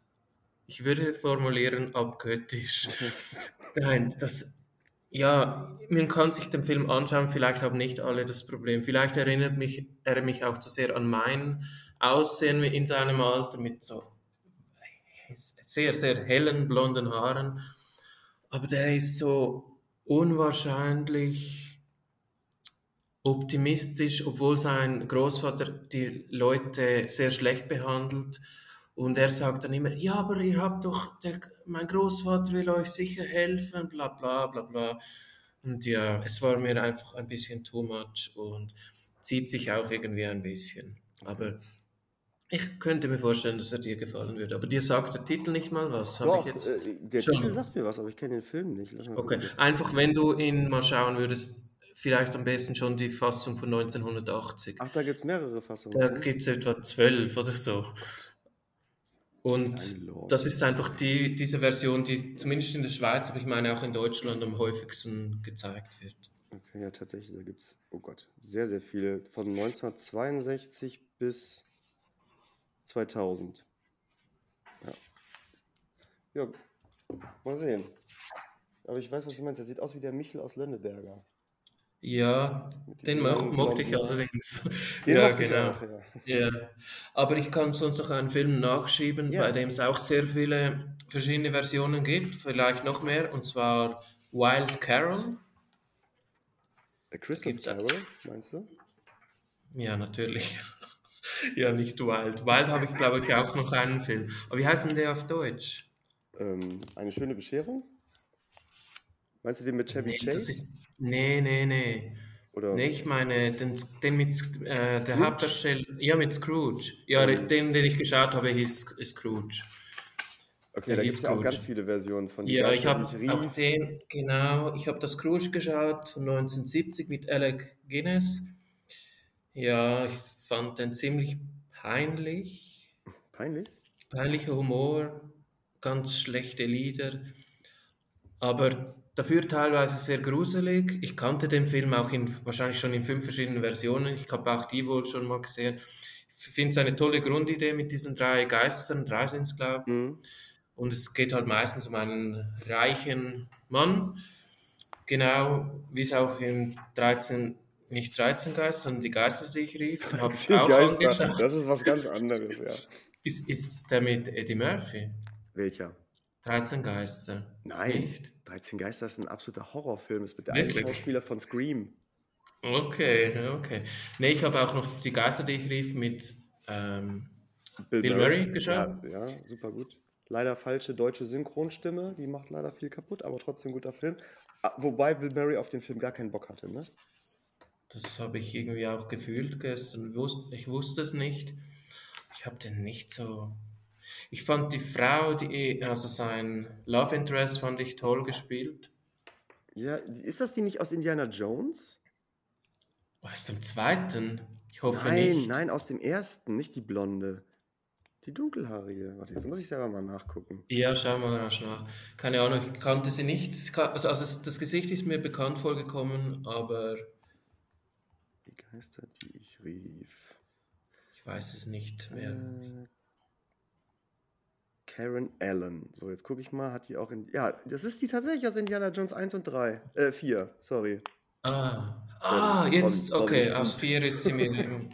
Ich würde formulieren, abgöttisch. Nein, das, ja, man kann sich den Film anschauen, vielleicht haben nicht alle das Problem. Vielleicht erinnert mich, er mich auch zu sehr an mein Aussehen in seinem Alter mit so sehr, sehr hellen blonden Haaren. Aber der ist so unwahrscheinlich optimistisch, obwohl sein Großvater die Leute sehr schlecht behandelt. Und er sagt dann immer, ja, aber ihr habt doch, der, mein Großvater will euch sicher helfen, bla bla bla bla. Und ja, es war mir einfach ein bisschen too much und zieht sich auch irgendwie ein bisschen. Aber ich könnte mir vorstellen, dass er dir gefallen würde. Aber dir sagt der Titel nicht mal was, habe ich jetzt äh, der schon. Titel sagt mir was, aber ich kenne den Film nicht. Okay, gucken. einfach wenn du ihn mal schauen würdest, vielleicht am besten schon die Fassung von 1980. Ach, da gibt es mehrere Fassungen. Da ne? gibt es etwa zwölf oder so. Und das ist einfach die, diese Version, die zumindest in der Schweiz, aber ich meine auch in Deutschland am häufigsten gezeigt wird. Okay, ja, tatsächlich, da gibt es, oh Gott, sehr, sehr viele. Von 1962 bis 2000. Ja. Ja, mal sehen. Aber ich weiß, was du meinst. Er sieht aus wie der Michel aus Lönneberger. Ja, den mo mochte ich allerdings. Den Ja, genau. auch, ja. Ja, aber ich kann sonst noch einen Film nachschieben, Ja. bei dem es auch sehr viele verschiedene Versionen gibt, vielleicht noch mehr, und zwar Wild Carol. A Christmas Carol, meinst du? Ja, natürlich. Ja, nicht Wild. Wild habe ich, glaube ich, auch noch einen Film. Aber wie heißt denn der auf Deutsch? Ähm, eine schöne Bescherung? Meinst du den mit Chevy Nee, Chase? ist, nee, nee, nee. Oder Nee, ich meine, den, den mit äh, der? Hauptdarsteller, ja, mit Scrooge. Ja, Ähm. den, den ich geschaut habe, hieß Scrooge. okay, der da gibt es ja auch ganz viele Versionen von Ja, ich Geister, habe ich auch den, genau, ich habe das Scrooge geschaut von 1970 mit Alec Guinness. Ja, ich fand den ziemlich peinlich. Peinlich? Peinlicher Humor, ganz schlechte Lieder. Aber dafür teilweise sehr gruselig. Ich kannte den Film auch in, wahrscheinlich schon in fünf verschiedenen Versionen. Ich habe auch die wohl schon mal gesehen. Ich finde es eine tolle Grundidee mit diesen drei Geistern, drei sind es, glaube ich. Mhm. Und es geht halt meistens um einen reichen Mann, genau wie es auch in 13, nicht 13 Geister, sondern die Geister, die ich rief. habe ich auch Geister, angeschaut. das ist was ganz anderes, ja. Ist, ist der mit Eddie Murphy? Welcher? 13 Geister. Nein, Nicht? 13 Geister ist ein absoluter Horrorfilm. Das ist mit der einen Schauspieler von Scream. Okay, okay. Nee, ich habe auch noch die Geister, die ich rief, mit ähm, Bill Murray geschaut? Ja, ja, super gut. Leider falsche deutsche Synchronstimme, die macht leider viel kaputt, aber trotzdem guter Film. Ah, Wobei Bill Murray auf den Film gar keinen Bock hatte, ne? Das habe ich irgendwie auch gefühlt gestern. Ich wusste es nicht. Ich habe den nicht so. Ich fand die Frau, die, also sein Love Interest, fand ich toll gespielt. Ja, ist das die nicht aus Indiana Jones? Was dem zweiten? Ich hoffe nein, nicht. nein, aus dem ersten, nicht die blonde. Die dunkelhaarige. Warte, jetzt muss ich selber mal nachgucken. Ja, schau mal rasch nach. Keine Ahnung, ich kannte sie nicht. Also, also das Gesicht ist mir bekannt vorgekommen, aber Die Geister, die ich rief. ich weiß es nicht mehr. Äh, Karen Allen. So, jetzt gucke ich mal, hat die auch in. Ja, das ist die tatsächlich aus Indiana Jones 1 und 3. Äh, 4, sorry. Ah, ah, jetzt, okay, aus vier ist sie mir im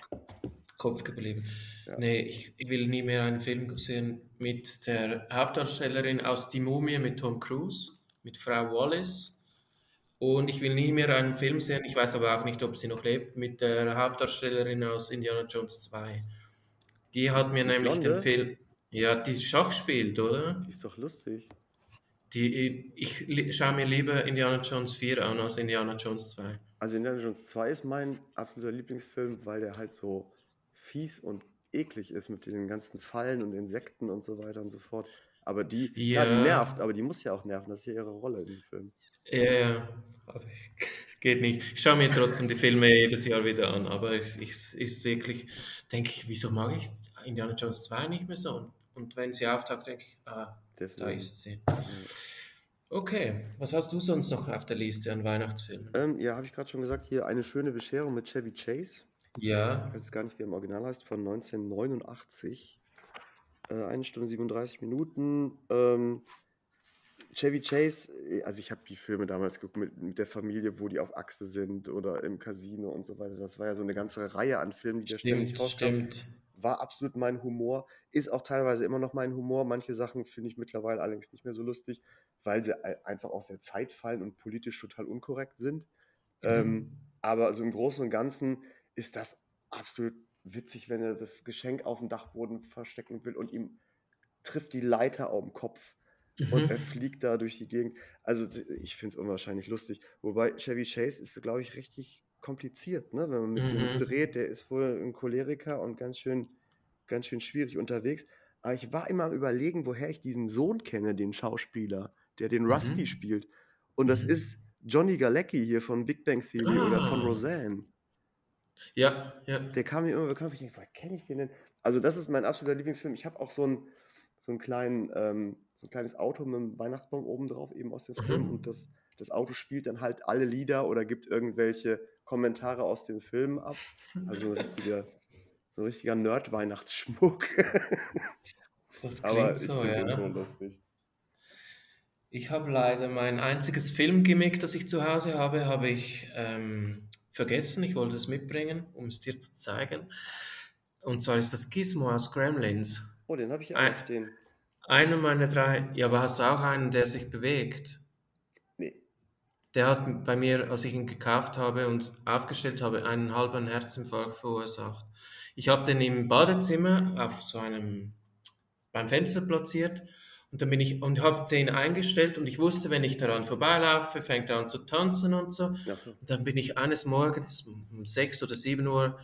Kopf geblieben. Ja. Nee, ich, ich will nie mehr einen Film sehen mit der Hauptdarstellerin aus Die Mumie mit Tom Cruise, mit Frau Wallace. Und ich will nie mehr einen Film sehen, ich weiß aber auch nicht, ob sie noch lebt, mit der Hauptdarstellerin aus Indiana Jones 2. Die hat mir nämlich den Blonde? Film, ja, die Schach spielt, oder? Die ist doch lustig. Die, ich schaue mir lieber Indiana Jones 4 an als Indiana Jones 2. Also Indiana Jones 2 ist mein absoluter Lieblingsfilm, weil der halt so fies und eklig ist mit den ganzen Fallen und Insekten und so weiter und so fort. Aber die, klar, die Ja. nervt, aber die muss ja auch nerven. Das ist ja ihre Rolle in dem Film. Ja, ja, geht nicht. Ich schaue mir trotzdem die Filme jedes Jahr wieder an, aber ich, ich ist wirklich, denke ich, wieso mag ich Indiana Jones 2 nicht mehr so? Und, und wenn sie auftaucht, denke ich, ah, da Deswegen. ist sie. Okay, was hast du sonst noch auf der Liste an Weihnachtsfilmen? Ähm, ja, habe ich gerade schon gesagt, hier eine schöne Bescherung mit Chevy Chase. Ja, Ich weiß gar nicht, wie er im Original heißt, von 1989. Äh, eine Stunde 37 Minuten. Ähm, Chevy Chase, äh, also ich habe die Filme damals geguckt mit, mit der Familie, wo die auf Achse sind oder im Casino und so weiter. Das war ja so eine ganze Reihe an Filmen, die da ständig rauskamen. stimmt. War absolut mein Humor, ist auch teilweise immer noch mein Humor. Manche Sachen finde ich mittlerweile allerdings nicht mehr so lustig, weil sie ei- einfach aus der Zeit fallen und politisch total unkorrekt sind. Ähm, aber also im Großen und Ganzen ist das absolut witzig, wenn er das Geschenk auf dem Dachboden verstecken will und ihm trifft die Leiter auf den Kopf und Mhm. er fliegt da durch die Gegend. Also ich finde es unwahrscheinlich lustig. Wobei Chevy Chase ist, glaube ich, richtig kompliziert, ne? wenn man mit Mhm. ihm dreht. Der ist wohl ein Choleriker und ganz schön, ganz schön schwierig unterwegs. Aber ich war immer am überlegen, woher ich diesen Sohn kenne, den Schauspieler, der den Rusty Mhm. spielt. Und das Mhm. ist Johnny Galecki hier von Big Bang Theory oder von Ah. Roseanne. Ja, ja. Der kam mir immer bekannt. Ich denke, woher kenne ich den denn? Also, das ist mein absoluter Lieblingsfilm. Ich habe auch so ein, so, einen kleinen, ähm, so ein kleines Auto mit einem Weihnachtsbaum oben drauf, eben aus dem Film. Mhm. Und das, das Auto spielt dann halt alle Lieder oder gibt irgendwelche Kommentare aus dem Film ab. Also ein richtiger, so ein richtiger Nerd-Weihnachtsschmuck. Das Aber klingt ich so, finde den ja. so lustig. Ich habe leider mein einziges Filmgimmick, das ich zu Hause habe, habe ich ähm, vergessen. Ich wollte es mitbringen, um es dir zu zeigen. Und zwar ist das Gizmo aus Gremlins. Oh, den habe ich ja Ein- auch stehen. Einer meiner drei. Ja, aber hast du auch einen, der sich bewegt? Nee. Der hat bei mir, als ich ihn gekauft habe und aufgestellt habe, einen halben Herzinfarkt verursacht. Ich habe den im Badezimmer auf so einem beim Fenster platziert und dann bin ich und habe den eingestellt und ich wusste, wenn ich daran vorbeilaufe, fängt er an zu tanzen und so. Ach so. Und dann bin ich eines Morgens um 6 oder 7 Uhr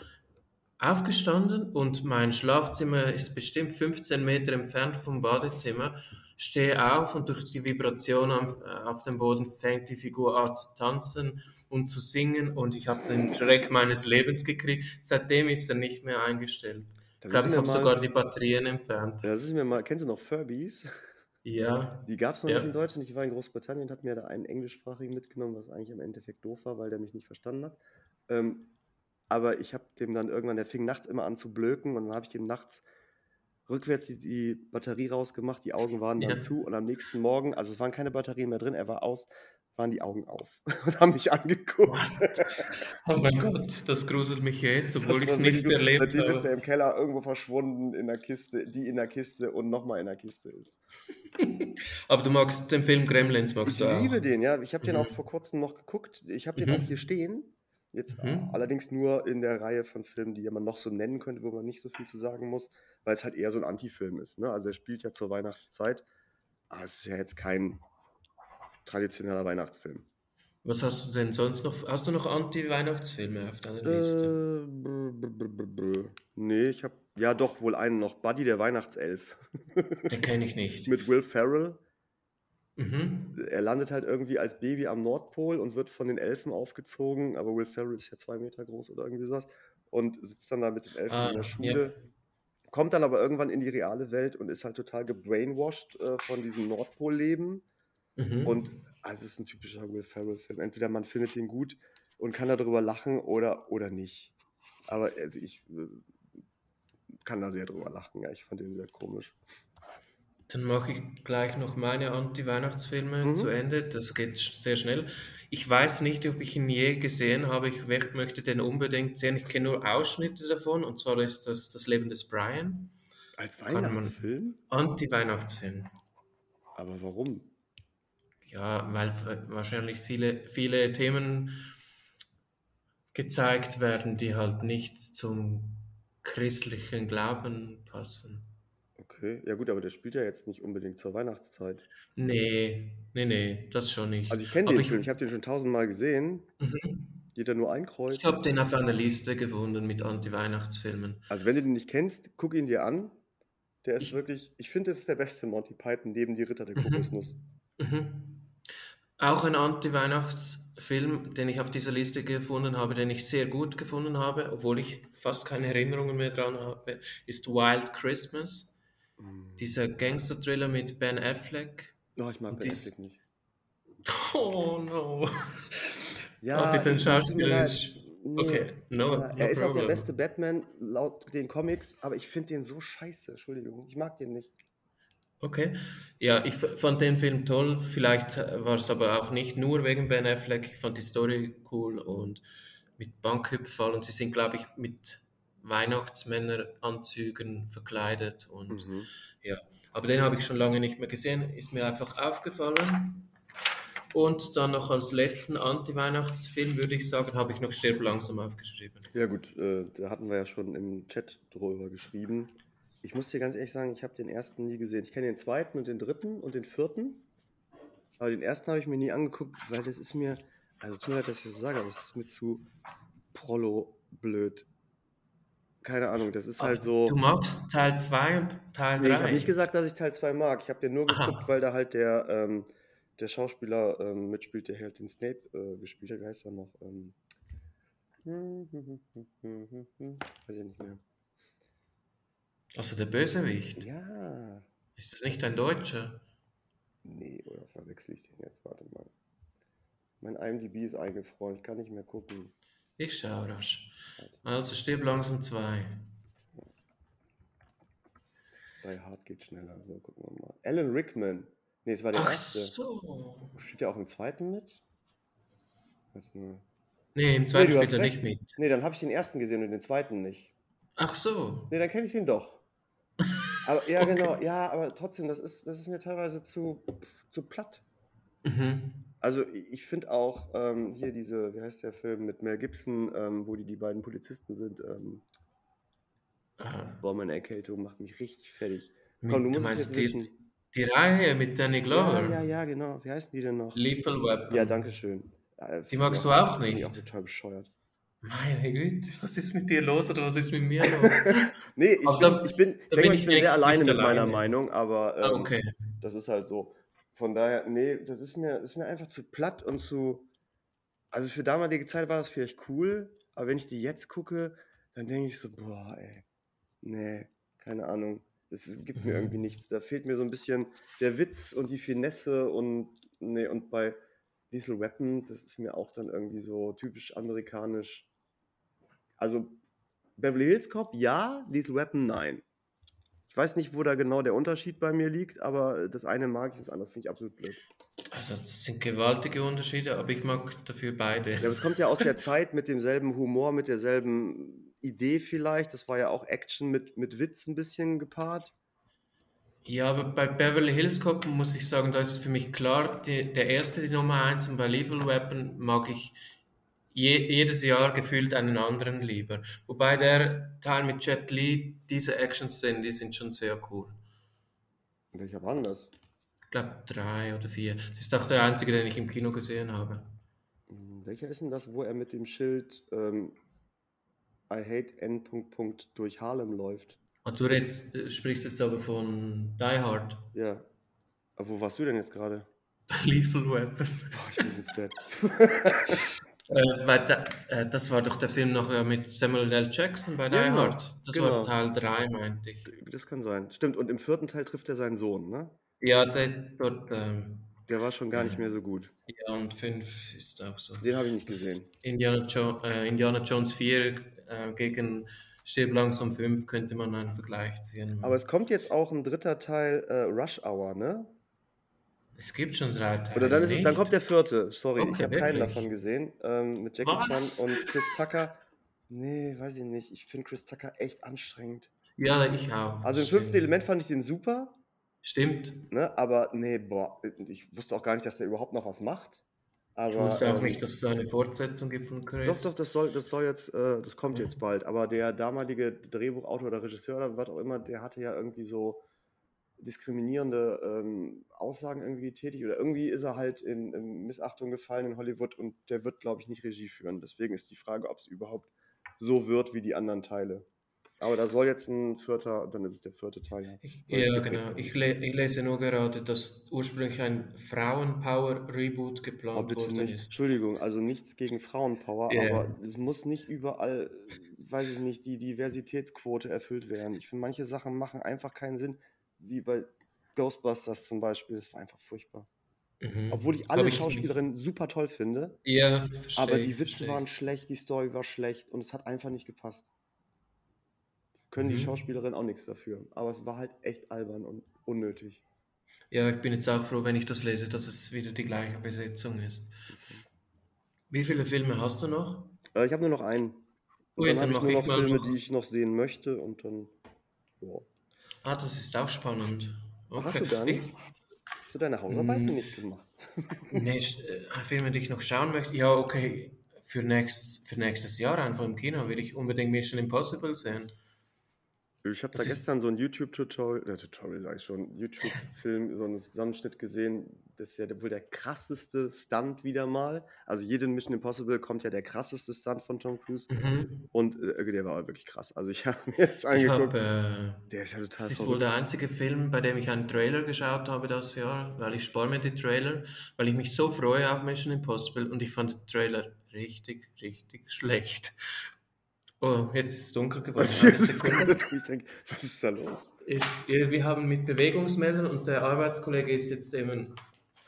aufgestanden und mein Schlafzimmer ist bestimmt 15 Meter entfernt vom Badezimmer. Stehe auf und durch die Vibration auf, äh, auf dem Boden fängt die Figur an zu tanzen und zu singen und ich habe den Schreck meines Lebens gekriegt. Seitdem ist er nicht mehr eingestellt. Ich Das glaube, ist ich habe sogar die Batterien entfernt. Das ist mir mal, kennst du noch Furbies? Ja, Die gab es noch ja. nicht in Deutschland. Ich war in Großbritannien und habe mir da einen englischsprachigen mitgenommen, was eigentlich im Endeffekt doof war, weil der mich nicht verstanden hat. Ähm, aber ich habe dem dann irgendwann, der fing nachts immer an zu blöken und dann habe ich dem nachts rückwärts die, die Batterie rausgemacht, die Augen waren dann Ja. zu und am nächsten Morgen, also es waren keine Batterien mehr drin, er war aus, waren die Augen auf und haben mich angeguckt. Oh mein Gott, das gruselt mich jetzt, obwohl ich es nicht erlebt Seitdem ist habe. er im Keller irgendwo verschwunden in der Kiste, die in der Kiste und nochmal in der Kiste ist. Aber du magst den Film Gremlins, magst Ich du auch? liebe den, ja. Ich habe den Mhm. auch vor kurzem noch geguckt. Ich habe den Mhm. auch hier stehen. Jetzt Mhm. äh, allerdings nur in der Reihe von Filmen, die man noch so nennen könnte, wo man nicht so viel zu sagen muss, weil es halt eher so ein Anti-Film ist. Ne? Also er spielt ja zur Weihnachtszeit, aber es ist ja jetzt kein traditioneller Weihnachtsfilm. Was hast du denn sonst noch? Hast du noch Anti-Weihnachtsfilme auf deiner Äh, Liste? b- b- b- b- b- nee, ich habe ja doch wohl einen noch. Buddy der Weihnachtself Den kenne ich nicht. mit Will Ferrell. Mhm. er landet halt irgendwie als Baby am Nordpol und wird von den Elfen aufgezogen, aber Will Ferrell ist ja zwei Meter groß oder irgendwie sowas und sitzt dann da mit den Elfen Ah, in der. Schule, kommt dann aber irgendwann in die reale Welt und ist halt total gebrainwashed äh, von diesem Nordpolleben Mhm. und also es ist ein typischer Will Ferrell-Film. Entweder man findet den gut und kann darüber lachen oder, oder nicht. Aber also ich äh, kann da sehr drüber lachen, ja, ich fand den sehr komisch. Dann mache ich gleich noch meine Anti-Weihnachtsfilme Mhm. zu Ende. Das geht sehr schnell. Ich weiß nicht, ob ich ihn je gesehen habe. Ich möchte den unbedingt sehen. Ich kenne nur Ausschnitte davon. Und zwar ist das Das Leben des Brian. Als Weihnachtsfilm? Anti-Weihnachtsfilm. Aber warum? Ja, weil wahrscheinlich viele, viele Themen gezeigt werden, die halt nicht zum christlichen Glauben passen. Okay, ja gut, aber der spielt ja jetzt nicht unbedingt zur Weihnachtszeit. Nee, nee, nee, das schon nicht. Also ich kenne den ich- Film, ich habe den schon tausendmal gesehen. Mhm. Da nur ein Kreuz? Ich habe den auf einer Liste gefunden mit Anti-Weihnachtsfilmen. Also wenn du den nicht kennst, guck ihn dir an. Der ist Ich- wirklich, ich finde, das ist der beste Monty Python neben die Ritter der Mhm. Kokosnuss. Mhm. Auch ein Anti-Weihnachtsfilm, den ich auf dieser Liste gefunden habe, den ich sehr gut gefunden habe, obwohl ich fast keine Erinnerungen mehr dran habe, ist Wild Christmas. Mm. Dieser Gangster-Thriller mit Ben Affleck. Oh, ich mag Ben dies- Affleck nicht. Oh no. Ja, mir Schauspielern leid. ist- Nee, Okay, no, ja, no er ist auch der problem. beste Batman laut den Comics, aber ich finde den so scheiße. Entschuldigung, ich mag den nicht. Okay. Ja, ich fand den Film toll. Vielleicht äh, war es aber auch nicht nur wegen Ben Affleck. Ich fand die Story cool und mit Banküberfall. Und sie sind, glaube ich, mit Weihnachtsmänneranzügen verkleidet. Und, Mhm. Aber den habe ich schon lange nicht mehr gesehen. Ist mir einfach aufgefallen. Und dann noch als letzten Anti-Weihnachtsfilm, würde ich sagen, habe ich noch Stirb langsam aufgeschrieben. Ja gut, äh, da hatten wir ja schon im Chat drüber geschrieben. Ich muss dir ganz ehrlich sagen, ich habe den ersten nie gesehen. Ich kenne den zweiten und den dritten und den vierten. Aber den ersten habe ich mir nie angeguckt, weil das ist mir, also tut mir leid, dass ich das so sage, aber es ist mir zu prollo blöd. Keine Ahnung, das ist halt so. Du magst Teil 2 und Teil 3? Nee, ich habe nicht gesagt, dass ich Teil 2 mag. Ich habe den nur Aha. geguckt, weil da halt der, ähm, der Schauspieler ähm, mitspielt, der halt den Snape äh, gespielt hat. Wie heißt er noch? Ähm, weiß ich nicht mehr. Also der Bösewicht. Ja. Ist das nicht ein Deutscher? Nee, oder verwechsel ich den jetzt? Warte mal. Mein IMDb ist eingefroren, ich kann nicht mehr gucken. Ich schau rasch. Also stirb langsam 2. Die Hard geht schneller, so gucken wir mal. Alan Rickman. Nee, es war der Ach erste. so. Spielt er auch im zweiten mit? Warte mal. Nee, im zweiten Nee, spielt er recht. nicht mit. Nee, dann habe ich den ersten gesehen und den zweiten nicht. Ach so. Nee, dann kenne ich den doch. Aber ja, Okay. genau, ja, aber trotzdem, das ist, das ist mir teilweise zu, zu platt. Mhm. Also ich ich finde auch ähm, hier diese, wie heißt der Film mit Mel Gibson, ähm, wo die die beiden Polizisten sind, ähm, Ah, boah, meine Erkältung macht mich richtig fertig. mit, Komm, du du musst es meinst die, die Reihe mit Danny Glover? Ja, ja, ja, genau. Wie heißen die denn noch? Lethal Weapon. Ja, danke schön. Ja, Die magst du ich auch find ich nicht? auch total bescheuert. Meine Güte, was ist mit dir los oder was ist mit mir los? Nee, ich Aber bin, da- ich bin, ich da denke bin ich ich bin sehr alleine nicht mit meiner alleine. Meinung, aber Ah, ähm, okay. das ist halt so. Von daher, nee, das ist mir, ist mir einfach zu platt und zu. Also für damalige Zeit war das vielleicht cool, aber wenn ich die jetzt gucke, dann denke ich so, boah, ey, nee, keine Ahnung. Es gibt mir irgendwie nichts. Da fehlt mir so ein bisschen der Witz und die Finesse und nee, und bei Lethal Weapon, das ist mir auch dann irgendwie so typisch amerikanisch. Also Beverly Hills Cop, ja, Lethal Weapon, nein. Ich weiß nicht, wo da genau der Unterschied bei mir liegt, aber das eine mag ich, das andere finde ich absolut blöd. Also das sind gewaltige Unterschiede, aber ich mag dafür beide. Ja, aber es kommt ja aus der Zeit mit demselben Humor, mit derselben Idee vielleicht. Das war ja auch Action mit, mit Witz ein bisschen gepaart. Ja, aber bei Beverly Hills Cop muss ich sagen, da ist für mich klar, die, der erste die Nummer eins und bei Lethal Weapon mag ich je, jedes Jahr gefühlt einen anderen lieber. Wobei der Teil mit Jet Li, diese Action-Szenen, die sind schon sehr cool. Welcher war denn das? Ich glaube drei oder vier. Das ist auch der einzige, den ich im Kino gesehen habe. Hm, Welcher ist denn das, wo er mit dem Schild ähm, I hate N. durch Harlem läuft? Und du jetzt, äh, sprichst jetzt aber von Die Hard. Ja. Aber wo warst du denn jetzt gerade? Lethal Weapon. Boah, ich bin ins Bett. Äh, weil da, äh, das war doch der Film noch äh, mit Samuel L. Jackson bei Die Ja, genau, Hard. Das genau. war Teil 3, meinte ich. Das kann sein. Stimmt, und im vierten Teil trifft er seinen Sohn, ne? Ja, der, dort, ähm, Der war schon gar nicht mehr so gut. ja, und 5 ist auch so. Den habe ich nicht gesehen. Indiana, jo äh, Indiana Jones 4 äh, gegen Stirb langsam 5 könnte man einen Vergleich ziehen. Aber es kommt jetzt auch ein dritter Teil äh, Rush Hour, ne? Es gibt schon drei Teile. Oder dann, ist es, dann kommt der vierte. Sorry, ich Okay, habe keinen davon gesehen. Ähm, mit Jackie Was? Chan und Chris Tucker. Nee, weiß ich nicht. Ich finde Chris Tucker echt anstrengend. Ja, ich auch. Also im Stimmt. fünften Element fand ich den super, Stimmt. ne? Aber nee, boah, ich wusste auch gar nicht, dass der überhaupt noch was macht. Aber, Ich wusste auch ähm, nicht, dass es eine Fortsetzung gibt von Chris. Doch, doch, das soll, das soll jetzt, äh, das kommt Ja. jetzt bald. Aber der damalige Drehbuchautor oder Regisseur oder was auch immer, der hatte ja irgendwie so diskriminierende ähm, Aussagen irgendwie tätig oder irgendwie ist er halt in, in Missachtung gefallen in Hollywood und der wird, glaube ich, nicht Regie führen. Deswegen ist die Frage, ob es überhaupt so wird wie die anderen Teile. Aber da soll jetzt ein vierter, dann ist es der vierte Teil. ja. Ich, ja, genau. Ich, le ich lese nur gerade, dass ursprünglich ein Frauenpower-Reboot Oh, geplant bitte worden nicht. ist. Entschuldigung, also nichts gegen Frauenpower, Ja. aber es muss nicht überall, weiß ich nicht, die Diversitätsquote erfüllt werden. Ich finde, manche Sachen machen einfach keinen Sinn, wie bei Ghostbusters zum Beispiel. Das war einfach furchtbar. Mhm. Obwohl ich alle ich- Schauspielerinnen super toll finde, Ja, verstehe aber ich, die Witze verstehe waren ich. schlecht, die Story war schlecht und es hat einfach nicht gepasst. Können die Mhm. Schauspielerinnen auch nichts dafür. Aber es war halt echt albern und unnötig. Ja, ich bin jetzt auch froh, wenn ich das lese, dass es wieder die gleiche Besetzung ist. Wie viele Filme hast du noch? Äh, ich habe nur noch einen. Und Ui, dann dann habe ich nur ich noch mal Filme, noch- die ich noch sehen möchte und dann. Ja. Ah, das ist auch spannend. Okay. Hast du gar nicht? Hast du deine Hausarbeiten Mm. nicht gemacht? Nee, äh, Filme, die ich noch schauen möchte. Ja, okay. Für, nächst, für nächstes Jahr einfach im Kino will ich unbedingt Mission Impossible sehen. Ich habe da gestern so ein YouTube-Tutorial, äh, Tutorial sage ich schon, YouTube-Film, so einen Zusammenschnitt gesehen. Das ist ja wohl der krasseste Stunt wieder mal. Also jeden Mission Impossible kommt ja der krasseste Stunt von Tom Cruise. Mhm. Und äh, der war wirklich krass. Also ich habe mir jetzt angeguckt. habe, äh, der ist ja total das ist wohl der einzige Film, bei dem ich einen Trailer geschaut habe das Jahr, weil ich spare mir die Trailer, weil ich mich so freue auf Mission Impossible und ich fand den Trailer richtig, richtig schlecht. Oh, jetzt ist es dunkel geworden. Gerade- ich denke, was ist da los? Ist, wir haben mit Bewegungsmeldern und der Arbeitskollege ist jetzt eben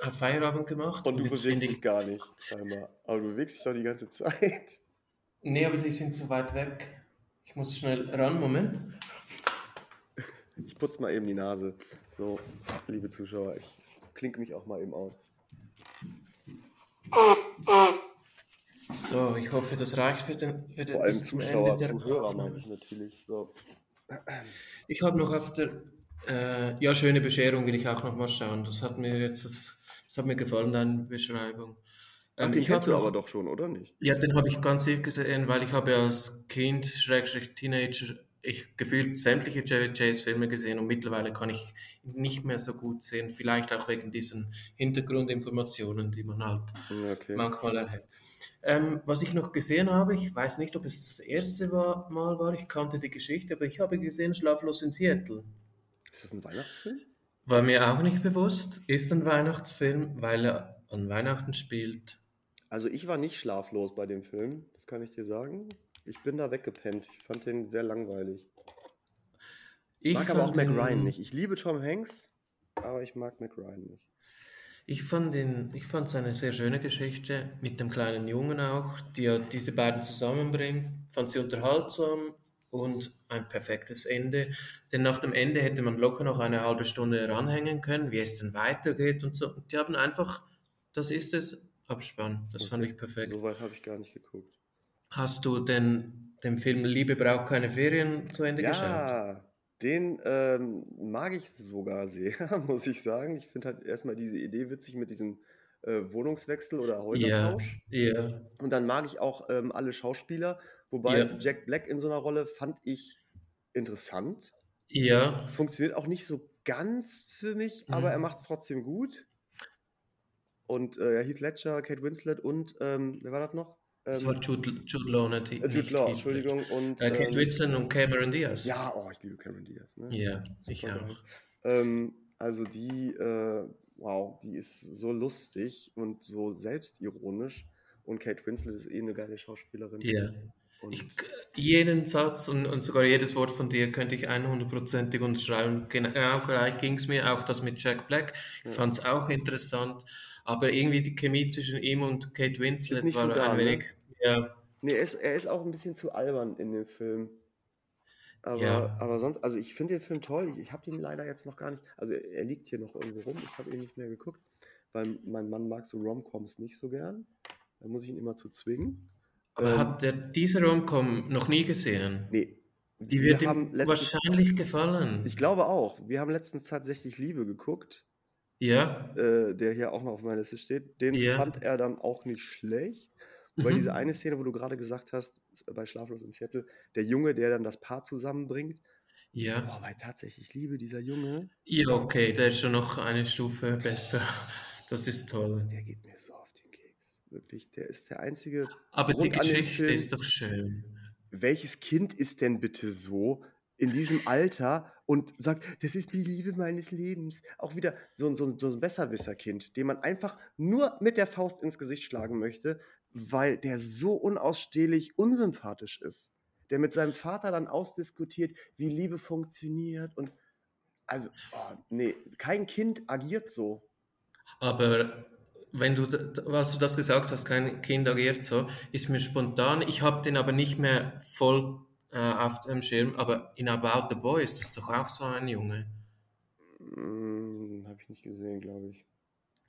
hat Feierabend gemacht. Und du jetzt bewegst dich gar nicht, scheinbar. Aber du bewegst dich doch die ganze Zeit. Nee, aber die sind zu weit weg. Ich muss schnell ran, Moment. Ich putze mal eben die Nase. So, liebe Zuschauer, ich klinke mich auch mal eben aus. So, ich hoffe, das reicht für den, für den Vor allem Zuschauer, Zuhörer meine ich natürlich. So. Ich habe noch auf der äh, ja schöne Bescherung will ich auch noch mal schauen. Das hat mir jetzt das, das hat mir gefallen deine Beschreibung. Ach, Ähm, den ich kennst du noch- aber doch schon, oder nicht? Ja, den habe ich ganz sicher gesehen, weil ich habe als Kind, Schrägstrich Teenager, ich gefühlt sämtliche Jerry Chase Filme gesehen und mittlerweile kann ich nicht mehr so gut sehen. Vielleicht auch wegen diesen Hintergrundinformationen, die man halt Ja, okay. manchmal erhält. Ähm, was ich noch gesehen habe, ich weiß nicht, ob es das erste war, Mal war, ich kannte die Geschichte, aber ich habe gesehen Schlaflos in Seattle. Ist das ein Weihnachtsfilm? War mir auch nicht bewusst, ist ein Weihnachtsfilm, weil er an Weihnachten spielt. Also ich war nicht schlaflos bei dem Film, das kann ich dir sagen. Ich bin da weggepennt. Ich fand den sehr langweilig. Ich mag aber auch Mac Ryan nicht. Ich liebe Tom Hanks, aber ich mag Mac Ryan nicht. Ich fand den, ich fand es eine sehr schöne Geschichte mit dem kleinen Jungen auch, die ja diese beiden zusammenbringt. Fand sie unterhaltsam und ein perfektes Ende. Denn nach dem Ende hätte man locker noch eine halbe Stunde ranhängen können, wie es denn weitergeht und so. Und die haben einfach, das ist es, Abspann. Das fand ich perfekt. So weit habe ich gar nicht geguckt. Hast du denn den Film Liebe braucht keine Ferien zu Ende geschaut? Ja, den ähm, mag ich sogar sehr, muss ich sagen. Ich finde halt erstmal diese Idee witzig mit diesem äh, Wohnungswechsel oder Ja, Häusertausch. ja, Und dann mag ich auch ähm, alle Schauspieler, wobei ja, Jack Black in so einer Rolle fand ich interessant. ja. Funktioniert auch nicht so ganz für mich, aber er Mhm. macht es trotzdem gut. Und äh, Heath Ledger, Kate Winslet und ähm, wer war das noch? Es war Ähm, Jude, Jude Law, nicht, äh, Jude Law. Entschuldigung. Und Äh, Kate ähm, Winslet und Cameron Diaz. ja, oh, ich liebe Cameron Diaz, ne? Ja, ich Super geil. auch. Ähm, also die, äh, wow, die ist so lustig und so selbstironisch. Und Kate Winslet ist eh eine geile Schauspielerin. Ja. Ich, jeden Satz und, und sogar jedes Wort von dir könnte ich 100%ig unterschreiben. Genau gleich ging es mir, auch das mit Jack Black. Ich ja, fand es auch interessant, aber irgendwie die Chemie zwischen ihm und Kate ist Winslet nicht so war da, ein ne? wenig, ja, Nee, er ist, er ist auch ein bisschen zu albern in dem Film. Aber, ja, aber sonst, also ich finde den Film toll. Ich, ich habe den leider jetzt noch gar nicht. Also er, er liegt hier noch irgendwo rum. Ich habe ihn nicht mehr geguckt, weil mein Mann mag so Romcoms nicht so gern. Da muss ich ihn immer zu zwingen. Aber Ähm, hat der diese Rom-Com noch nie gesehen? nee, Die wir wird ihm haben letztens, wahrscheinlich ich gefallen. glaube auch, wir haben letztens tatsächlich Liebe geguckt, Ja, äh, der hier auch noch auf meiner Liste steht. Den ja, fand er dann auch nicht schlecht. Diese mhm. eine Szene, wo du gerade gesagt hast, bei Schlaflos in Seattle, der Junge, der dann das Paar zusammenbringt, Ja, Boah, bei tatsächlich Liebe, dieser Junge, ja, okay, der ist schon noch eine Stufe besser. Das ist toll. der geht mir so auf den Keks. Wirklich, der ist der einzige Aber die Grund dem Geschichte Film. ist doch schön. Welches Kind ist denn bitte so in diesem Alter und sagt, das ist die Liebe meines Lebens? Auch wieder so, ein- so, so ein Besserwisser-Kind, dem man einfach nur mit der Faust ins Gesicht schlagen möchte, weil der so unausstehlich unsympathisch ist. Der mit seinem Vater dann ausdiskutiert, wie Liebe funktioniert und also, oh, nee, kein Kind agiert so. Aber wenn du, was du das gesagt hast, kein Kind agiert so, ist mir spontan, ich habe den aber nicht mehr voll äh, auf dem Schirm, aber in About the Boy ist das doch auch so ein Junge Hm, habe ich nicht gesehen, glaube ich.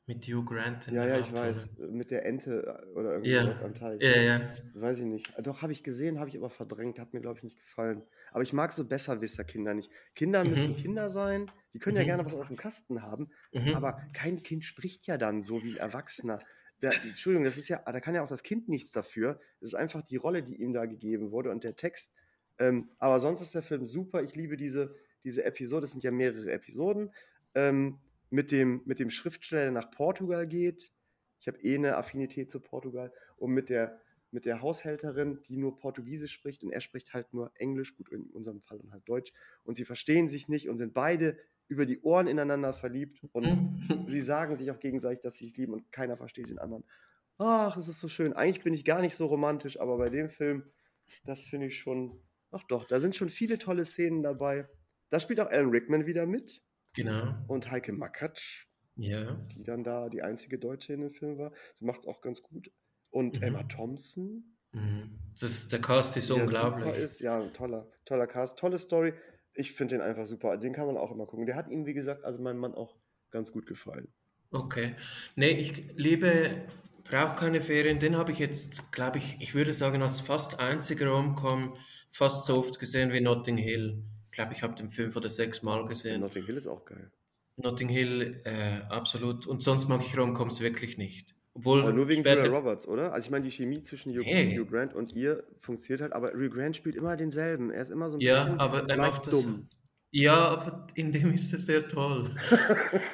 mit Hugh Grant Ja, ja, ich weiß. Mit der Ente äh, oder irgendwie Ja, am Teich. ja, ja. Weiß ich nicht. Doch, habe ich gesehen, habe ich aber verdrängt. Hat mir, glaube ich, nicht gefallen. Aber ich mag so Besserwisser-Kinder nicht. Kinder müssen Mhm. Kinder sein. Die können ja gerne Mhm. was auf dem Kasten haben. Mhm. Aber kein Kind spricht ja dann so wie ein Erwachsener. Da, Entschuldigung, das ist ja, da kann ja auch das Kind nichts dafür. Das ist einfach die Rolle, die ihm da gegeben wurde und der Text. Ähm, aber sonst ist der Film super. Ich liebe diese, diese Episode. Es sind ja mehrere Episoden. Ähm, mit, dem, mit dem Schriftsteller, der nach Portugal geht. Ich habe eh eine Affinität zu Portugal. Und mit der, mit der Haushälterin, die nur Portugiesisch spricht und er spricht halt nur Englisch, gut, in unserem Fall dann halt Deutsch. Und sie verstehen sich nicht und sind beide über die Ohren ineinander verliebt und Mhm. sie sagen sich auch gegenseitig, dass sie sich lieben und keiner versteht den anderen. Ach, es ist so schön. Eigentlich bin ich gar nicht so romantisch, aber bei dem Film, das finde ich schon. Ach doch, da sind schon viele tolle Szenen dabei. Da spielt auch Alan Rickman wieder mit Genau. und Heike Makatsch, Ja. die dann da die einzige Deutsche in dem Film war. Die macht es auch ganz gut. Und Emma Mhm. Thompson, Mhm. Das, der Cast ist unglaublich. ist. Ja, toller, toller Cast, tolle Story. Ich finde den einfach super. Den kann man auch immer gucken. Der hat ihm, wie gesagt, also meinem Mann auch ganz gut gefallen. Okay. Nee, ich liebe, brauche keine Ferien. Den habe ich jetzt, glaube ich, ich würde sagen, als fast einziger Rom-Com fast so oft gesehen wie Notting Hill. Ich glaube, ich habe den fünf oder sechs Mal gesehen. Notting Hill ist auch geil. Notting Hill, äh, absolut. Und sonst mag ich Rom-Coms wirklich nicht. Aber Obwohl nur wegen Julia. Roberts, oder? Also ich meine, die Chemie zwischen Hugh. Hugh Grant und ihr funktioniert halt, aber Hugh Grant spielt immer denselben. Er ist immer so ein Ja, bisschen aber er macht das. dumm. Ja, aber in dem ist er sehr toll.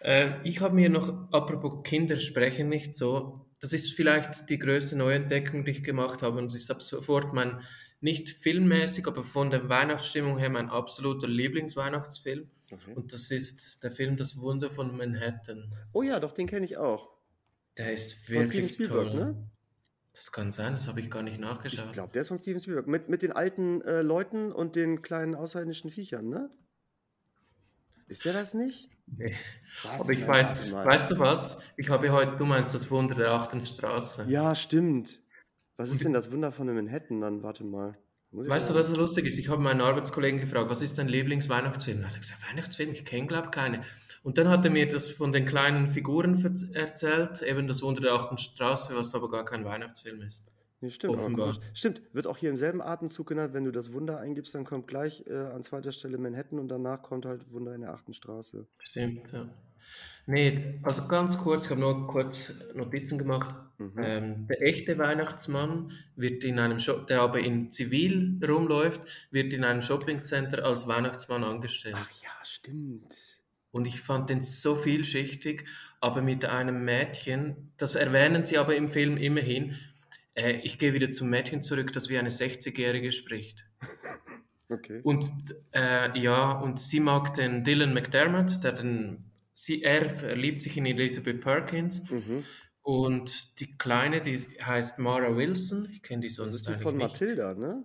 Äh, ich habe mir noch, apropos Kinder sprechen nicht so, das ist vielleicht die größte Neuentdeckung, die ich gemacht habe und ist ab sofort mein, nicht filmmäßig, aber von der Weihnachtsstimmung her mein absoluter Lieblingsweihnachtsfilm. Okay. Und das ist der Film Das Wunder von Manhattan. Oh ja, doch, den kenne ich auch. Der ist Von Steven wirklich Spielberg, toll. ne? Das kann sein, das habe ich gar nicht Ich nachgeschaut. glaube, der ist von Steven Spielberg. Mit, mit den alten äh, Leuten und den kleinen außerirdischen Viechern, ne? Ist der das nicht? Nee. Was? Aber ich weiß, mal. weißt du was? Ich habe heute, du meinst das Wunder der achten Straße. Ja, stimmt. Was ist denn das Wunder von Manhattan dann? Warte mal. Weißt du, was lustig ist? Ich habe meinen Arbeitskollegen gefragt, was ist dein Lieblingsweihnachtsfilm? Er hat gesagt, Weihnachtsfilm, ich kenne glaube keine. Und dann hat er mir das von den kleinen Figuren erzählt, eben das Wunder der achten Straße, was aber gar kein Weihnachtsfilm ist. Nee, stimmt, Offenbar. Stimmt, wird auch hier im selben Atemzug genannt, wenn du das Wunder eingibst, dann kommt gleich äh, an zweiter Stelle Manhattan und danach kommt halt Wunder in der achten Straße. Stimmt, ja. Nee, also ganz kurz, ich habe nur kurz Notizen gemacht. Mhm. Ähm, der echte Weihnachtsmann wird in einem Shop, der aber in Zivil rumläuft, wird in einem Shoppingcenter als Weihnachtsmann angestellt. Ach ja, stimmt. Und ich fand den so vielschichtig, aber mit einem Mädchen, das erwähnen sie aber im Film immerhin. Äh, ich gehe wieder zum Mädchen zurück, das wie eine 60-Jährige spricht. Okay. Und äh, ja, und sie mag den Dylan McDermott, der den, sie, er verliebt sich in Elizabeth Perkins. Mhm. Und die Kleine, die heißt Mara Wilson. Ich kenne die Das sonst ist die von nicht. Mathilda, ne?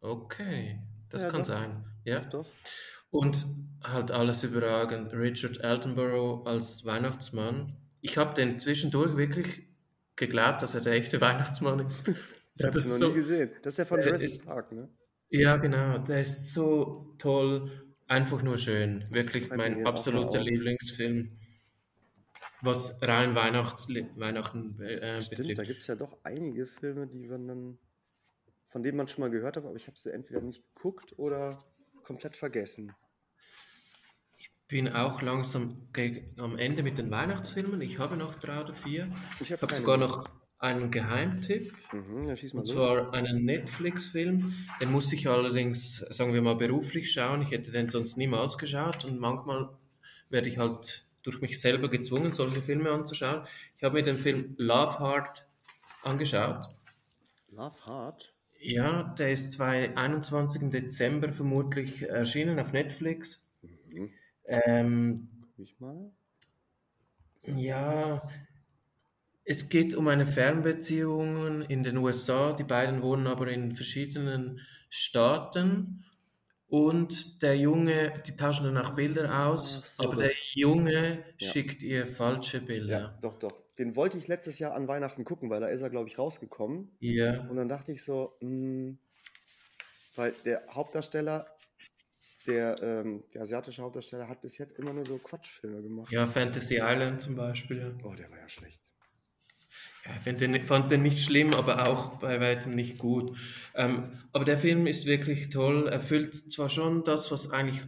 Okay, das Ja, kann doch. sein. Ja. Doch. Und halt alles überragend. Richard Attenborough als Weihnachtsmann. Ich habe den zwischendurch wirklich geglaubt, dass er der echte Weihnachtsmann ist. Ich habe Das noch ist nie so, gesehen. Das ist der von Jurassic Park, ne? ja, genau. Der ist so toll. Einfach nur schön. Wirklich mir mein absoluter. Lieblingsfilm. Was rein Weihnachts Weihnachten äh, Stimmt, betrifft. da gibt es ja doch einige Filme, die man dann, von denen man schon mal gehört hat, aber ich habe sie entweder nicht geguckt oder komplett vergessen. bin auch langsam am Ende mit den Weihnachtsfilmen. Ich habe noch drei oder vier. Ich Ich habe keine sogar noch einen Geheimtipp. Mhm, Und los. zwar einen Netflix-Film. Den musste ich allerdings, sagen wir mal, beruflich schauen. Ich hätte den sonst niemals geschaut. Und manchmal werde ich halt durch mich selber gezwungen, solche Filme anzuschauen. Ich habe mir den Film Love Heart angeschaut. Love Hard? Ja, der ist 21. Dezember vermutlich erschienen auf Netflix. Mhm. Ähm, Guck ich mal. Ja, es geht um eine Fernbeziehung in den USA. Die beiden wohnen aber in verschiedenen Staaten. Und der Junge, die tauschen dann auch Bilder aus, Ach so, aber der Junge Ja. schickt ihr falsche Ja, Bilder. doch, doch. Den wollte ich letztes Jahr an Weihnachten gucken, weil da ist er, glaube ich, rausgekommen. Ja, Und dann dachte ich so, mh, weil der Hauptdarsteller, der, ähm, der asiatische Hauptdarsteller, hat bis jetzt immer nur so Quatschfilme gemacht. ja, Fantasy Island zum Beispiel. Ja. Oh, der war ja schlecht. Ja, ich find den, fand den nicht schlimm, aber auch bei weitem nicht gut. Ähm, aber der Film ist wirklich toll. Er füllt zwar schon das, was eigentlich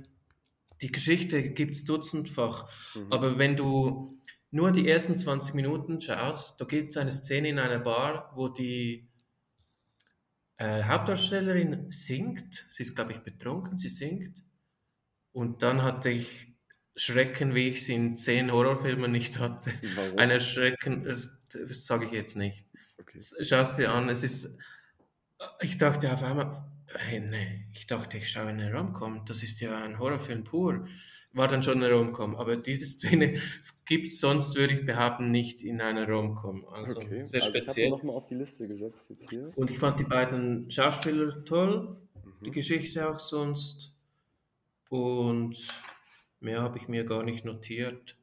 die Geschichte gibt es dutzendfach, Mhm. aber wenn du nur die ersten 20 Minuten schaust, da gibt es eine Szene in einer Bar, wo die äh, Hauptdarstellerin singt. Sie ist, glaube ich, betrunken, sie singt. Und dann hatte ich Schrecken, wie ich sie in zehn Horrorfilmen nicht hatte. Warum? Ein Erschrecken, das, das sage ich jetzt nicht. Okay. Schau es dir an, es ist. Ich dachte auf einmal, hey, nee, ich dachte, ich schaue eine Romcom. Das ist ja ein Horrorfilm pur. War dann schon eine Romcom, aber diese Szene gibt es sonst, würde ich behaupten, nicht in einer Romcom. Also Okay. sehr Also ich habe speziell. nochmal auf die Liste gesetzt jetzt hier. Und ich fand die beiden Schauspieler toll, die Mhm. Geschichte auch sonst. Und mehr habe ich mir gar nicht notiert.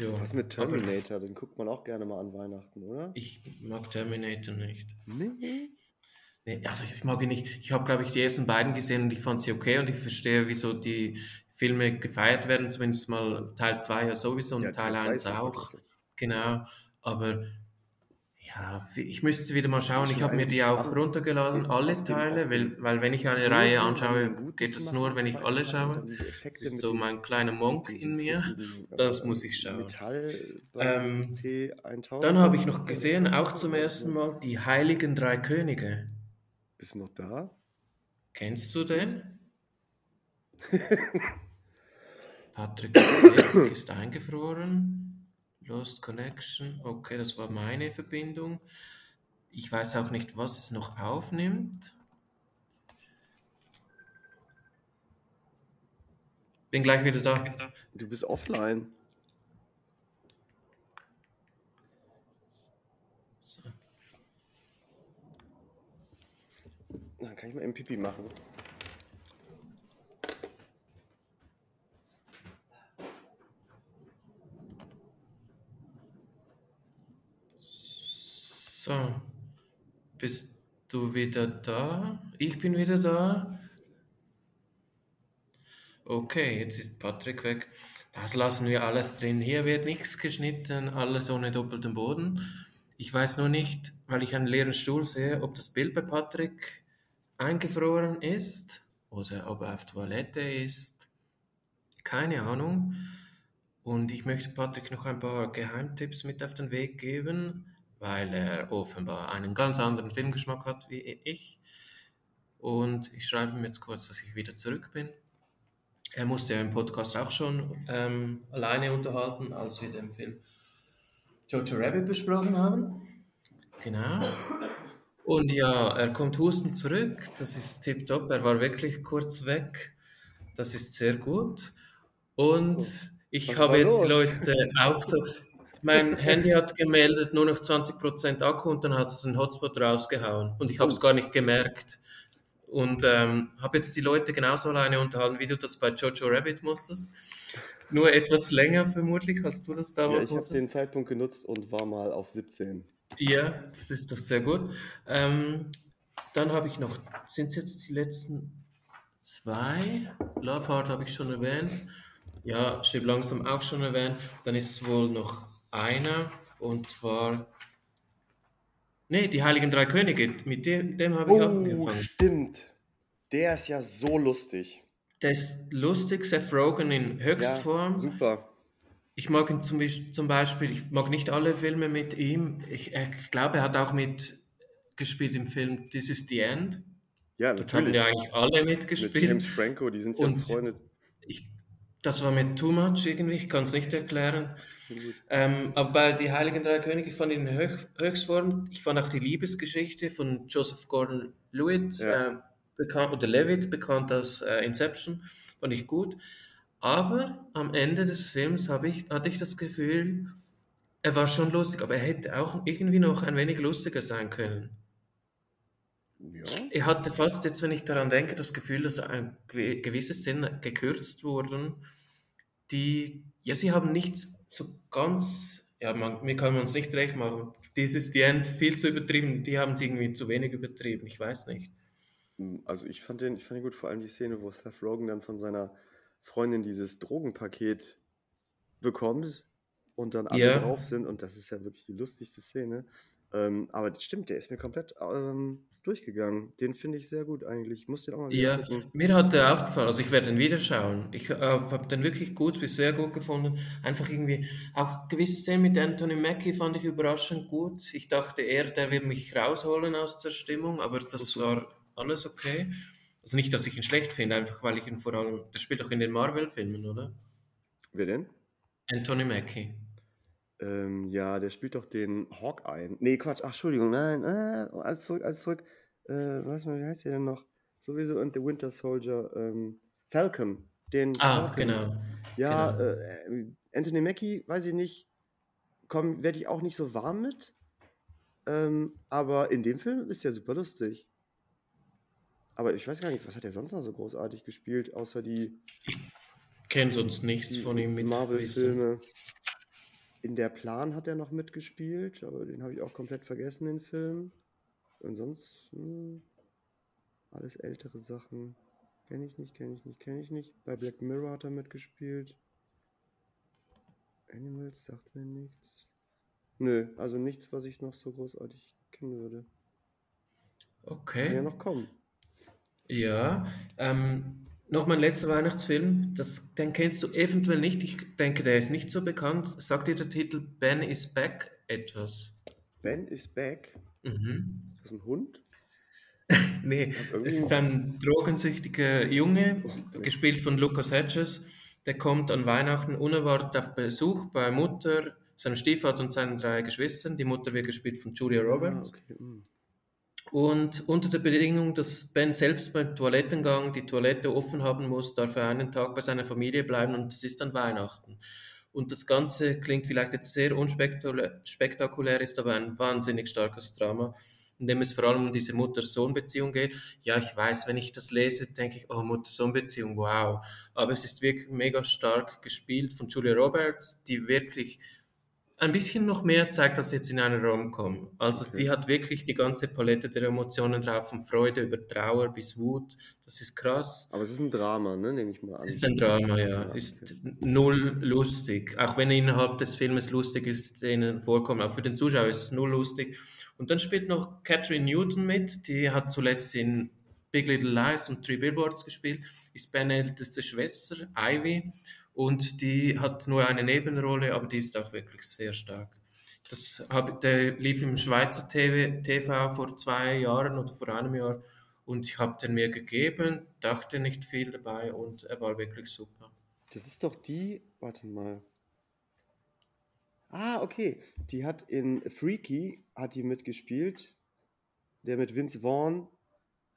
Ja, Was mit Terminator? Den guckt man auch gerne mal an Weihnachten, oder? Ich mag Terminator nicht. Nee. Nee, also ich mag ihn nicht. Ich habe, glaube ich, die ersten beiden gesehen und ich fand sie okay und ich verstehe, wieso die Filme gefeiert werden, zumindest mal Teil 2 ja sowieso und Ja, Teil Teil zwei 1 ist auch. Genau, aber ja, ich müsste sie wieder mal schauen. Ich habe mir die auch runtergeladen, alle Teile, weil, weil wenn ich eine Reihe an anschaue, geht machen, nur, wenn ich alle schaue. Das ist so mein kleiner Monk in mir. Das muss ich schauen. Ähm, diesem T1000. Dann habe ich noch gesehen, auch zum ersten Mal, die Heiligen Drei Könige. Bist du noch da? Kennst du den? Patrick ist eingefroren. Lost Connection. Okay, das war meine Verbindung. Ich weiß auch nicht, was es noch aufnimmt. Bin gleich wieder da. Du bist offline. So. Dann kann ich mal MPP machen. So, bist du wieder da? Ich bin wieder da. Okay, jetzt ist Patrick weg. Das lassen wir alles drin. Hier wird nichts geschnitten, alles ohne doppelten Boden. Ich weiß nur nicht, weil ich einen leeren Stuhl sehe, ob das Bild bei Patrick eingefroren ist oder ob er auf Toilette ist. Keine Ahnung. Und ich möchte Patrick noch ein paar Geheimtipps mit auf den Weg geben, weil er offenbar einen ganz anderen Filmgeschmack hat wie ich. Und ich schreibe ihm jetzt kurz, dass ich wieder zurück bin. Er musste ja im Podcast auch schon ähm, alleine unterhalten, als wir den Film Jojo Rabbit besprochen haben. Genau. Und ja, er kommt hustend zurück. Das ist tipptopp. Er war wirklich kurz weg. Das ist sehr gut. Und ich Was habe jetzt die los? Leute auch so. Mein Handy hat gemeldet, nur noch 20% Akku und dann hat es den Hotspot rausgehauen. Und ich habe es Oh. gar nicht gemerkt. Und ähm, habe jetzt die Leute genauso alleine unterhalten, wie du das bei Jojo Rabbit musstest. Nur etwas länger vermutlich, als du das Ja, damals ich habe musstest. den Zeitpunkt genutzt und war mal auf 17. Ja, das ist doch sehr gut. Ähm, dann habe ich noch, sind es jetzt die letzten zwei? Love Heart habe ich schon erwähnt. Ja, Stirb langsam auch schon erwähnt. Dann ist es wohl noch einer und zwar, nee, die Heiligen Drei Könige. Mit dem, dem habe ich Oh, angefangen. stimmt. Der ist ja so lustig. Der ist lustig, Seth Rogen in Ja, Höchstform. super. Ich mag ihn zum, zum Beispiel, ich mag nicht alle Filme mit ihm. Ich, ich glaube, er hat auch mitgespielt im Film This is the End. Ja, Dort haben natürlich. ja eigentlich alle Mit mitgespielt. James Franco, die sind ja Und befreundet. Das war mir too much irgendwie, ich kann es nicht erklären. Ähm, aber bei Die Heiligen Drei Könige fand ich ihn Höch, Höchstform. Ich fand auch die Liebesgeschichte von Joseph Gordon-Levitt, Ja. äh, bekannt, oder Levitt, bekannt als äh, Inception, fand ich gut. Aber am Ende des Films ich, hatte ich das Gefühl, er war schon lustig, aber er hätte auch irgendwie noch ein wenig lustiger sein können. Ja, Ich hatte fast jetzt, wenn ich daran denke, das Gefühl, dass gewisse Szenen gekürzt wurden, die, ja, sie haben nicht so ganz, ja, man, mir kann man es nicht recht machen. Dieses die End viel zu übertrieben, die haben es irgendwie zu wenig übertrieben, ich weiß nicht. also ich fand den, ich fand den gut, vor allem die Szene, wo Seth Rogen dann von seiner Freundin dieses Drogenpaket bekommt und dann alle Ja. drauf sind und das ist ja wirklich die lustigste Szene. Ähm, aber das stimmt, der ist mir komplett ähm, durchgegangen. Den finde ich sehr gut eigentlich. Ich muss den auch mal Ja, gucken. mir hat der auch gefallen. Also ich werde den wieder schauen. Ich äh, habe den wirklich gut bis sehr gut gefunden. Einfach irgendwie, auch gewisse Szenen mit Anthony Mackie fand ich überraschend gut. Ich dachte eher, der will mich rausholen aus der Stimmung, aber das war alles okay. Also nicht, dass ich ihn schlecht finde, einfach weil ich ihn vor allem, der spielt auch in den Marvel-Filmen, oder? Wer denn? Anthony Mackie. Ähm, ja, der spielt doch den Hawkeye. Nee, Quatsch, ach, Entschuldigung, nein, äh, alles zurück, alles zurück. Äh, was, wie heißt der denn noch? Sowieso und The Winter Soldier, ähm, Falcon, den Ah, Falcon. genau. Ja, genau. äh, Anthony Mackie, weiß ich nicht, komm, werde ich auch nicht so warm mit. Ähm, aber in dem Film ist der super lustig. Aber ich weiß gar nicht, was hat er sonst noch so großartig gespielt, außer die, Kenn sonst nichts von ihm mit. Marvel-Filme. In der Plan hat er noch mitgespielt, aber den habe ich auch komplett vergessen, den Film. Und sonst hm, alles ältere Sachen. Kenne ich nicht, kenne ich nicht, kenne ich nicht. Bei Black Mirror hat er mitgespielt. Animals sagt mir nichts. Nö, also nichts, was ich noch so großartig kennen würde. Kann ja Okay. noch kommen. Ja, ähm, noch mein letzter Weihnachtsfilm, das, den kennst du eventuell nicht. Ich denke, der ist nicht so bekannt. Sagt dir der Titel Ben is Back etwas? Ben is back. Mhm. Ist das ein Hund? Nee, es ist ein drogensüchtiger Junge, gespielt von Lucas Hedges. Der kommt an Weihnachten unerwartet auf Besuch bei Mutter, seinem Stiefvater und seinen drei Geschwistern. Die Mutter wird gespielt von Julia Roberts. Ah, okay. Und unter der Bedingung, dass Ben selbst beim Toilettengang die Toilette offen haben muss, darf er einen Tag bei seiner Familie bleiben und es ist dann Weihnachten. Und das Ganze klingt vielleicht jetzt sehr unspektakulär, spektakulär, ist aber ein wahnsinnig starkes Drama. in dem es vor allem um diese Mutter-Sohn-Beziehung geht. Ja, ich weiß, wenn ich das lese, denke ich, oh, Mutter-Sohn-Beziehung, wow. Aber es ist wirklich mega stark gespielt von Julia Roberts, die wirklich ein bisschen noch mehr zeigt als jetzt in einer Rom-Com. Also Okay. die hat wirklich die ganze Palette der Emotionen drauf, von Freude über Trauer bis Wut. Das ist krass. Aber es ist ein Drama, ne? Nehme ich mal Es an. ist ein Drama, ja. Ja, Ist null lustig. Auch wenn innerhalb des Filmes lustig ist, Szenen vorkommen. Aber für den Zuschauer ist es null lustig. Und dann spielt noch Catherine Newton mit. Die hat zuletzt in Big Little Lies und Three Billboards gespielt. Ist Ben älteste Schwester, Ivy. Und die hat nur eine Nebenrolle, aber die ist auch wirklich sehr stark. Das hab, der lief im Schweizer TV, TV vor zwei Jahren oder vor einem Jahr. Und ich habe den mir gegeben, dachte nicht viel dabei und er war wirklich super. Das ist doch die, warte mal. Ah, okay. Die hat in Freaky, hat die mitgespielt. Der mit Vince Vaughn,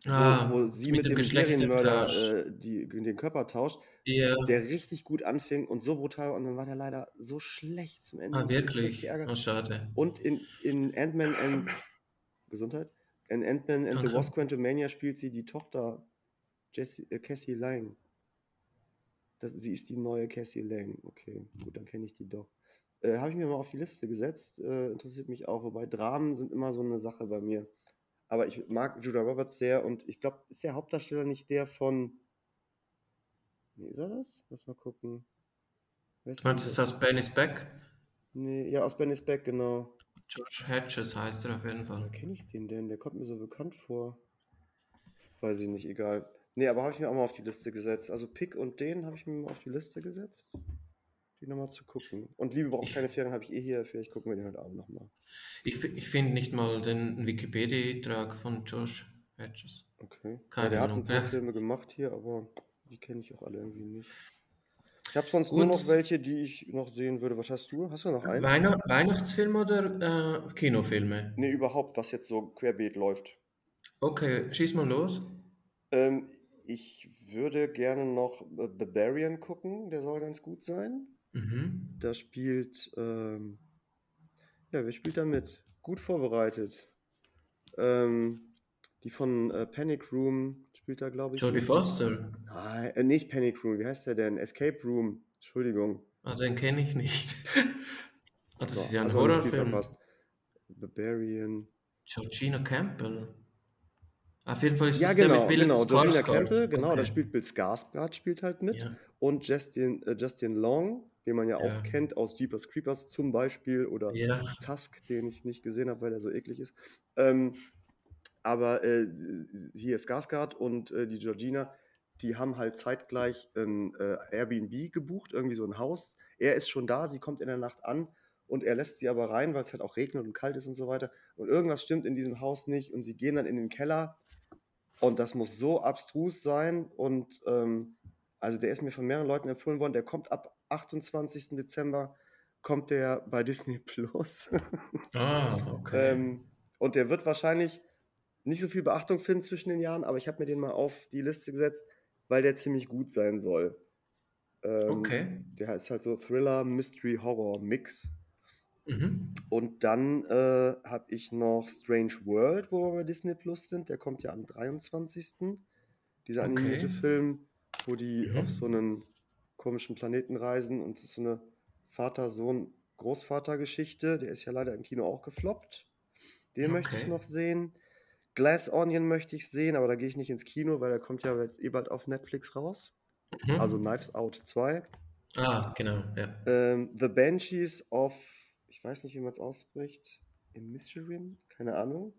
wo, Ah, wo sie mit mit dem dem Serienmörder äh, die, den Körper tauscht, Ja, der richtig gut anfing und so brutal und dann war der leider so schlecht zum Ende. ah, wirklich. Oh, schade. Und in, in Ant-Man and Gesundheit? In Ant-Man and the Danke. Wasp Quantumania spielt sie die Tochter Jessie, äh, Cassie Lang. Das, sie ist die neue Cassie Lang. Okay, gut, dann kenne ich die doch. Äh, Habe ich mir mal auf die Liste gesetzt. Äh, interessiert mich auch. Wobei Dramen sind immer so eine Sache bei mir. Aber ich mag Judah Roberts sehr und ich glaube, ist der Hauptdarsteller nicht der von. Nee, ist er das? Lass mal gucken. Ist Meinst du der? aus Benny's Back? Nee, ja, aus Benny's Back, genau. George Hatches heißt er auf jeden Woher Fall. kenne ich den denn? Der kommt mir so bekannt vor. Weiß ich nicht, egal. Nee, aber habe ich mir auch mal auf die Liste gesetzt. Also Pick und den habe ich mir mal auf die Liste gesetzt. Die nochmal zu gucken. Und Liebe braucht Ich, keine Ferien habe ich eh hier. Vielleicht gucken wir den heute Abend nochmal. ich, ich finde nicht mal den Wikipedia-Eintrag von George Hatches. Okay. Ja, Keine der hat Ahnung. ein paar. Filme gemacht hier, aber die kenne ich auch alle irgendwie nicht. Ich habe sonst nur noch Gut. welche, die ich noch sehen würde. Was hast du? Hast du noch einen? Weihnacht, Weihnachtsfilm oder äh, Kinofilme? Nee, überhaupt, was jetzt so querbeet läuft. Okay, schieß mal los. Ähm, ich würde gerne noch äh, Barbarian gucken. Der soll ganz gut sein. Mhm. Da spielt, ähm, ja, wer spielt da mit? Gut vorbereitet. Ähm, die von äh, Panic Room spielt da, glaube ich, Jodie. Foster. Nein, äh, nicht Panic Room, wie heißt der denn? Escape Room, Entschuldigung. Ah, den kenne ich nicht. Ah, das So, ist ja ein nicht viel Horrorfilm. Barbarian. Georgina Campbell. Auf jeden Fall ist Ja, das der mit genau, Bill genau. Georgina. Campbell, genau, da Okay. spielt Bill Skarsgård spielt halt mit. Ja, Und Justin, äh, Justin Long, den man ja auch ja, kennt aus Jeepers Creepers zum Beispiel oder ja. Tusk, den ich nicht gesehen habe, weil er so eklig ist. Ähm, aber äh, hier Skarsgård und äh, die Georgina, die haben halt zeitgleich ein äh, Airbnb gebucht, irgendwie so ein Haus. Er ist schon da, sie kommt in der Nacht an und er lässt sie aber rein, weil es halt auch regnet und kalt ist und so weiter. Und irgendwas stimmt in diesem Haus nicht und sie gehen dann in den Keller und das muss so abstrus sein und ähm, also der ist mir von mehreren Leuten empfohlen worden, der kommt ab 28. Dezember, kommt der bei Disney Plus. Ah, okay. ähm, und der wird wahrscheinlich nicht so viel Beachtung finden zwischen den Jahren, aber ich habe mir den mal auf die Liste gesetzt, weil der ziemlich gut sein soll. Ähm, Okay. der ist halt so Thriller, Mystery, Horror, Mix. Mhm. Und dann äh, habe ich noch Strange World, wo wir bei Disney Plus sind. Der kommt ja am 23. Dieser animierte Okay. Film, wo die Mhm. auf so einen komischen Planeten reisen und es ist so eine Vater-Sohn-Großvater-Geschichte. Der ist ja leider im Kino auch gefloppt. Den möchte ich Okay. noch sehen. Glass Onion möchte ich sehen, aber da gehe ich nicht ins Kino, weil der kommt ja jetzt eh bald auf Netflix raus. Also Mhm. Knives Out 2. Ah, genau, ja. Ähm, The Banshees of, ich weiß nicht, wie man es ausspricht, Inisherin? Keine Ahnung.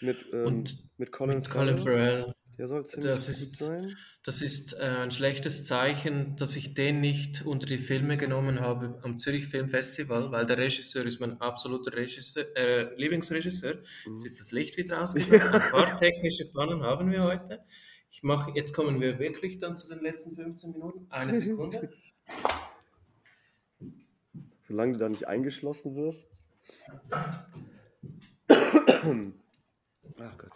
Mit, ähm, Und mit Colin mit Colin Farrell. Farrell. Der soll ziemlich Das ist, sein. das ist äh, ein schlechtes Zeichen, dass ich den nicht unter die Filme genommen habe am Zürich Film Festival, weil der Regisseur ist mein absoluter Regisseur, äh, Lieblingsregisseur. Jetzt Mhm. ist das Licht wieder ausgegangen. Ein paar technische Pannen haben wir heute. Ich mache, jetzt kommen wir wirklich dann zu den letzten 15 Minuten. Eine Sekunde. Solange du da nicht eingeschlossen wirst. Ach Gott.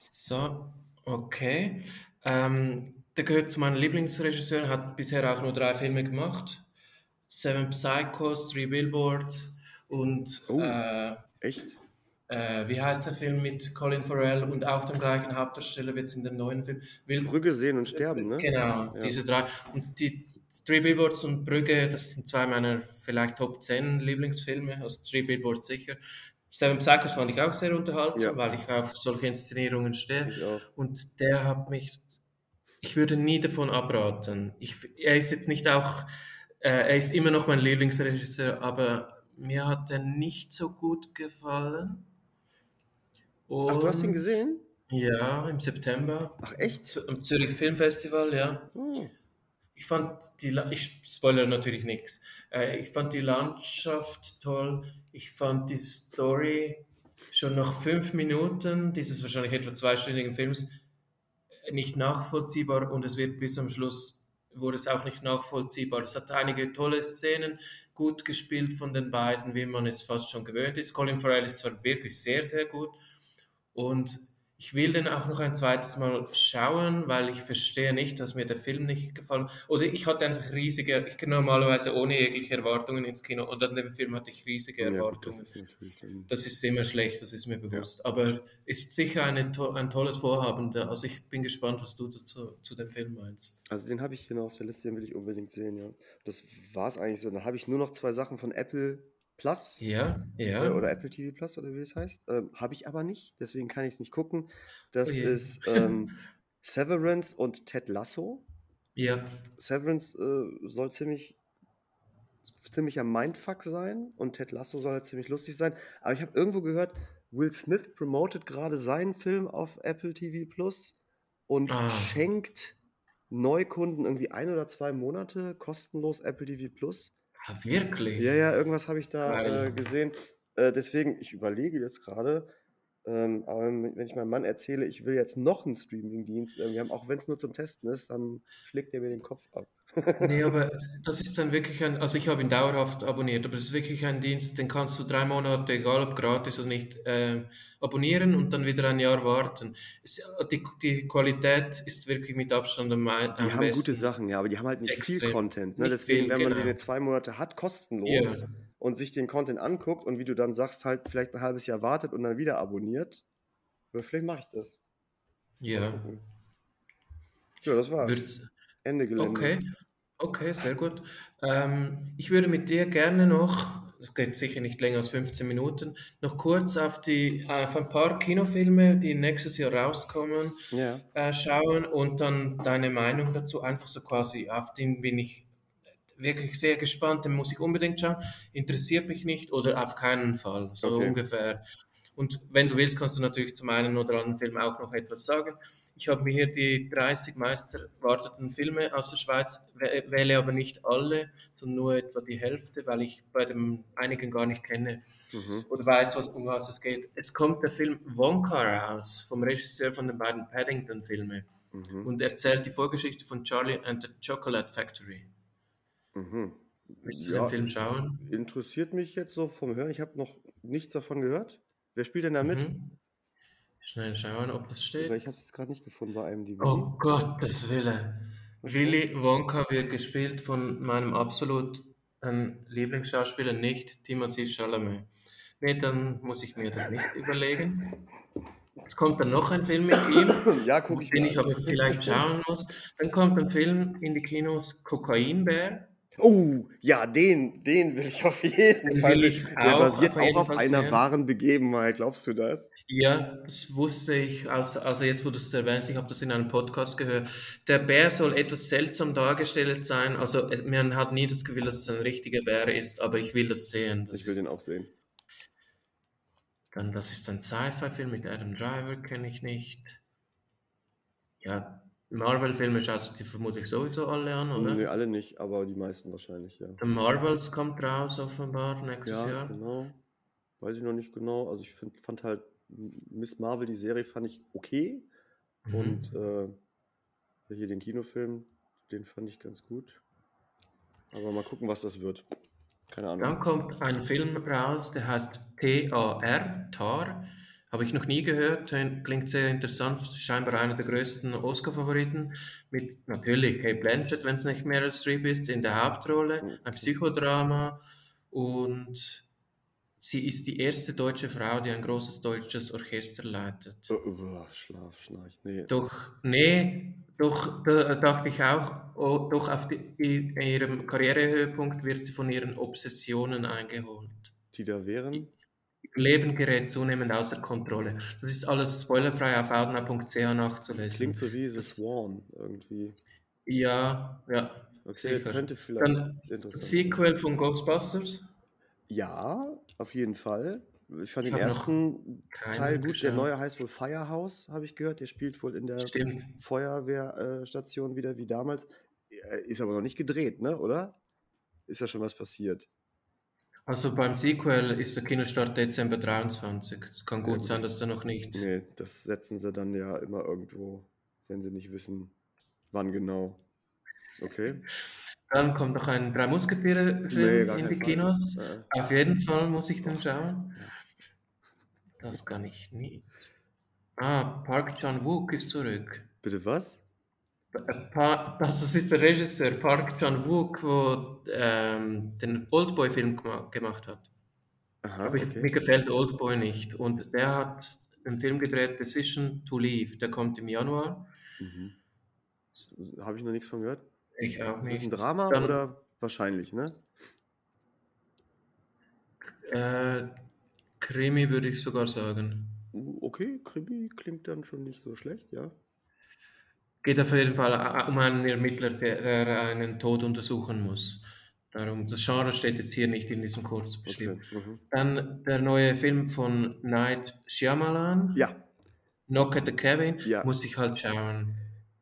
So, okay. Ähm, der gehört zu meinen Lieblingsregisseuren, hat bisher auch nur drei Filme gemacht. Seven Psychos, Three Billboards und Oh. äh, Echt? äh, wie heißt der Film mit Colin Farrell und auch dem gleichen Hauptdarsteller wird es in dem neuen Film. Will, Brügge sehen und sterben, ne? Genau, ja. diese drei. Und die Three Billboards und Brügge, das sind zwei meiner vielleicht Top 10 Lieblingsfilme, also Three Billboards sicher. Seven Psychos fand ich auch sehr unterhaltsam, ja. weil ich auf solche Inszenierungen stehe. Und der hat mich, ich würde nie davon abraten. Ich, er ist jetzt nicht auch, äh, er ist immer noch mein Lieblingsregisseur, aber mir hat er nicht so gut gefallen. Und, Ach, du hast ihn gesehen? Ja, im September. Ach, echt? Am Zürich Filmfestival, ja. Oh. Ich fand die, ich spoilere natürlich nichts. Äh, ich fand die Landschaft toll. Ich fand die Story schon nach fünf Minuten dieses wahrscheinlich etwa zweistündigen Films nicht nachvollziehbar und es wird bis am Schluss wurde es auch nicht nachvollziehbar. Es hat einige tolle Szenen, gut gespielt von den beiden, wie man es fast schon gewöhnt ist. Colin Farrell ist zwar wirklich sehr, sehr gut und ich will den auch noch ein zweites Mal schauen, weil ich verstehe nicht, dass mir der Film nicht gefallen Oder ich hatte einfach riesige, ich gehe normalerweise ohne jegliche Erwartungen ins Kino und an dem Film hatte ich riesige Erwartungen. Ja, das, ist das, ist immer schlecht, das ist mir bewusst. Ja. Aber ist sicher eine, ein tolles Vorhaben. Also ich bin gespannt, was du dazu, zu dem Film meinst. Also den habe ich hier noch auf der Liste, den will ich unbedingt sehen, ja. Das war es eigentlich so. Dann habe ich nur noch zwei Sachen von Apple Plus. Ja, ja. Äh, oder Apple TV Plus oder wie es heißt. Ähm, Habe ich aber nicht, deswegen kann ich es nicht gucken. Das oh ist ähm, Severance und Ted Lasso. Ja. Severance äh, soll ziemlich ziemlicher Mindfuck sein und Ted Lasso soll halt ziemlich lustig sein. Aber ich habe irgendwo gehört, Will Smith promotet gerade seinen Film auf Apple TV Plus und ah. schenkt Neukunden irgendwie ein oder zwei Monate kostenlos Apple TV Plus. Ah, wirklich? Ja, ja, irgendwas habe ich da äh, gesehen. Äh, deswegen, ich überlege jetzt gerade, ähm, aber wenn ich meinem Mann erzähle, ich will jetzt noch einen Streaming-Dienst irgendwie haben, auch wenn es nur zum Testen ist, dann schlägt er mir den Kopf ab. Nee, aber das ist dann wirklich ein, also ich habe ihn dauerhaft abonniert, aber das ist wirklich ein Dienst, den kannst du drei Monate, egal ob gratis oder nicht, äh, abonnieren und dann wieder ein Jahr warten. Es, die, die Qualität ist wirklich mit Abstand am, am Die haben gute Sachen, ja, aber die haben halt nicht Extrem. viel Content. Ne? Deswegen, viel, wenn man genau. den zwei Monate hat, kostenlos ja. und sich den Content anguckt und wie du dann sagst, halt vielleicht ein halbes Jahr wartet und dann wieder abonniert, vielleicht mache ich das. Ja. Ja, das war's. Ende Gelände. Okay, okay, sehr gut. Ähm, ich würde mit dir gerne noch, das geht sicher nicht länger als 15 Minuten, noch kurz auf, die, auf ein paar Kinofilme, die nächstes Jahr rauskommen, ja. äh, schauen und dann deine Meinung dazu einfach so quasi, auf den bin ich wirklich sehr gespannt, den muss ich unbedingt schauen. Interessiert mich nicht oder auf keinen Fall, so okay. ungefähr. Und wenn du willst, kannst du natürlich zum einen oder anderen Film auch noch etwas sagen. Ich habe mir hier die 30 meist erwarteten Filme aus der Schweiz, wähle aber nicht alle, sondern nur etwa die Hälfte, weil ich bei dem einigen gar nicht kenne mhm. oder weiß, was, um was es geht. Es kommt der Film Wonka raus, vom Regisseur von den beiden Paddington-Filmen mhm. und erzählt die Vorgeschichte von Charlie and the Chocolate Factory. Mhm. Willst du ja, den Film schauen? Interessiert mich jetzt so vom Hören. Ich habe noch nichts davon gehört. Wer spielt denn da mit? Mhm. Schnell schauen, ob das steht. ich habe es jetzt gerade nicht gefunden bei IMDb. Oh Gottes Wille. Willy Wonka wird gespielt von meinem absoluten Lieblingsschauspieler, nicht Timothy Chalamet. Nee, dann muss ich mir das nicht überlegen. Jetzt kommt dann noch ein Film mit ihm, ja, guck ich den mal. ich aber vielleicht schauen muss. Dann kommt ein Film in die Kinos, Kokainbär. Oh, ja, den, den will ich auf jeden den Fall. Ich der auch basiert auf auch auf einer sehen. wahren Begebenheit, glaubst du das? Ja, das wusste ich auch. Also jetzt, wo du es erwähnst, ich habe das in einem Podcast gehört. Der Bär soll etwas seltsam dargestellt sein. Also man hat nie das Gefühl, dass es ein richtiger Bär ist, aber ich will das sehen. Das ich will ist, den auch sehen. Dann, das ist ein Sci-Fi-Film mit Adam Driver, kenne ich nicht. Ja, Marvel-Filme schaust du die vermutlich sowieso alle an, oder? Nee, alle nicht, aber die meisten wahrscheinlich, ja. The Marvels kommt raus offenbar nächstes ja, Jahr. genau. Weiß ich noch nicht genau. Also ich find, fand halt Miss Marvel, die Serie fand ich okay. Mhm. Und äh, hier den Kinofilm, den fand ich ganz gut. Aber mal gucken, was das wird. Keine Ahnung. Dann kommt ein Film raus, der heißt T-A-R, TAR. Habe ich noch nie gehört, klingt sehr interessant, scheinbar einer der größten Oscar-Favoriten. Mit natürlich Kate Blanchett, wenn es nicht Meryl Streep ist, in der Hauptrolle, ein Psychodrama und sie ist die erste deutsche Frau, die ein großes deutsches Orchester leitet. Oh, oh, Schlaf, Schnarch, nee. Doch, nee, doch, da dachte ich auch, oh, doch auf die, in ihrem Karrierehöhepunkt wird sie von ihren Obsessionen eingeholt. Die da wären? Leben gerät zunehmend außer Kontrolle. Das ist alles spoilerfrei auf outnow.ch nachzulesen. Klingt so wie The Das- Swan irgendwie. Ja, ja. Okay, Sicher. könnte vielleicht Dann interessant sein. Sequel von Ghostbusters. Ja, auf jeden Fall. Ich fand Ich den ersten Teil gut. Der geschaut. neue heißt wohl Firehouse, habe ich gehört. Der spielt wohl in der Stimmt. Feuerwehrstation wieder wie damals. Äh, Ist aber noch nicht gedreht, ne? Oder? Ist ja schon was passiert. Also beim Sequel ist der Kinostart Dezember 23. Es kann Ja, gut gut, sein, das- dass da noch nicht. Nee, das setzen sie dann ja immer irgendwo, wenn sie nicht wissen, wann genau. Okay. Dann kommt noch ein Drei Musketiere-Film Nee, in die Fall. Kinos. Äh, Auf jeden Fall muss ich den schauen. Das kann ich nicht. Ah, Park Chan-wook ist zurück. bitte was? Pa- Das ist der Regisseur Park Chan-wook, der ähm, den Oldboy-Film gema- gemacht hat. Aha, Aber ich, okay. mir gefällt Oldboy nicht. Und der hat einen Film gedreht, Decision to Leave. Der kommt im Januar. Mhm. Habe ich noch nichts von gehört. Ich auch Ist das nicht. ein Drama Dann, oder wahrscheinlich, ne? Äh, Krimi würde ich sogar sagen. Uh, Okay, Krimi klingt dann schon nicht so schlecht, ja. Geht auf jeden Fall äh, um einen Ermittler, der, der einen Tod untersuchen muss. Darum, das Genre steht jetzt hier nicht in diesem Kurs Okay. Mhm. Dann der neue Film von Night Shyamalan, Ja, Knock at the Cabin, ja. muss ich halt schauen.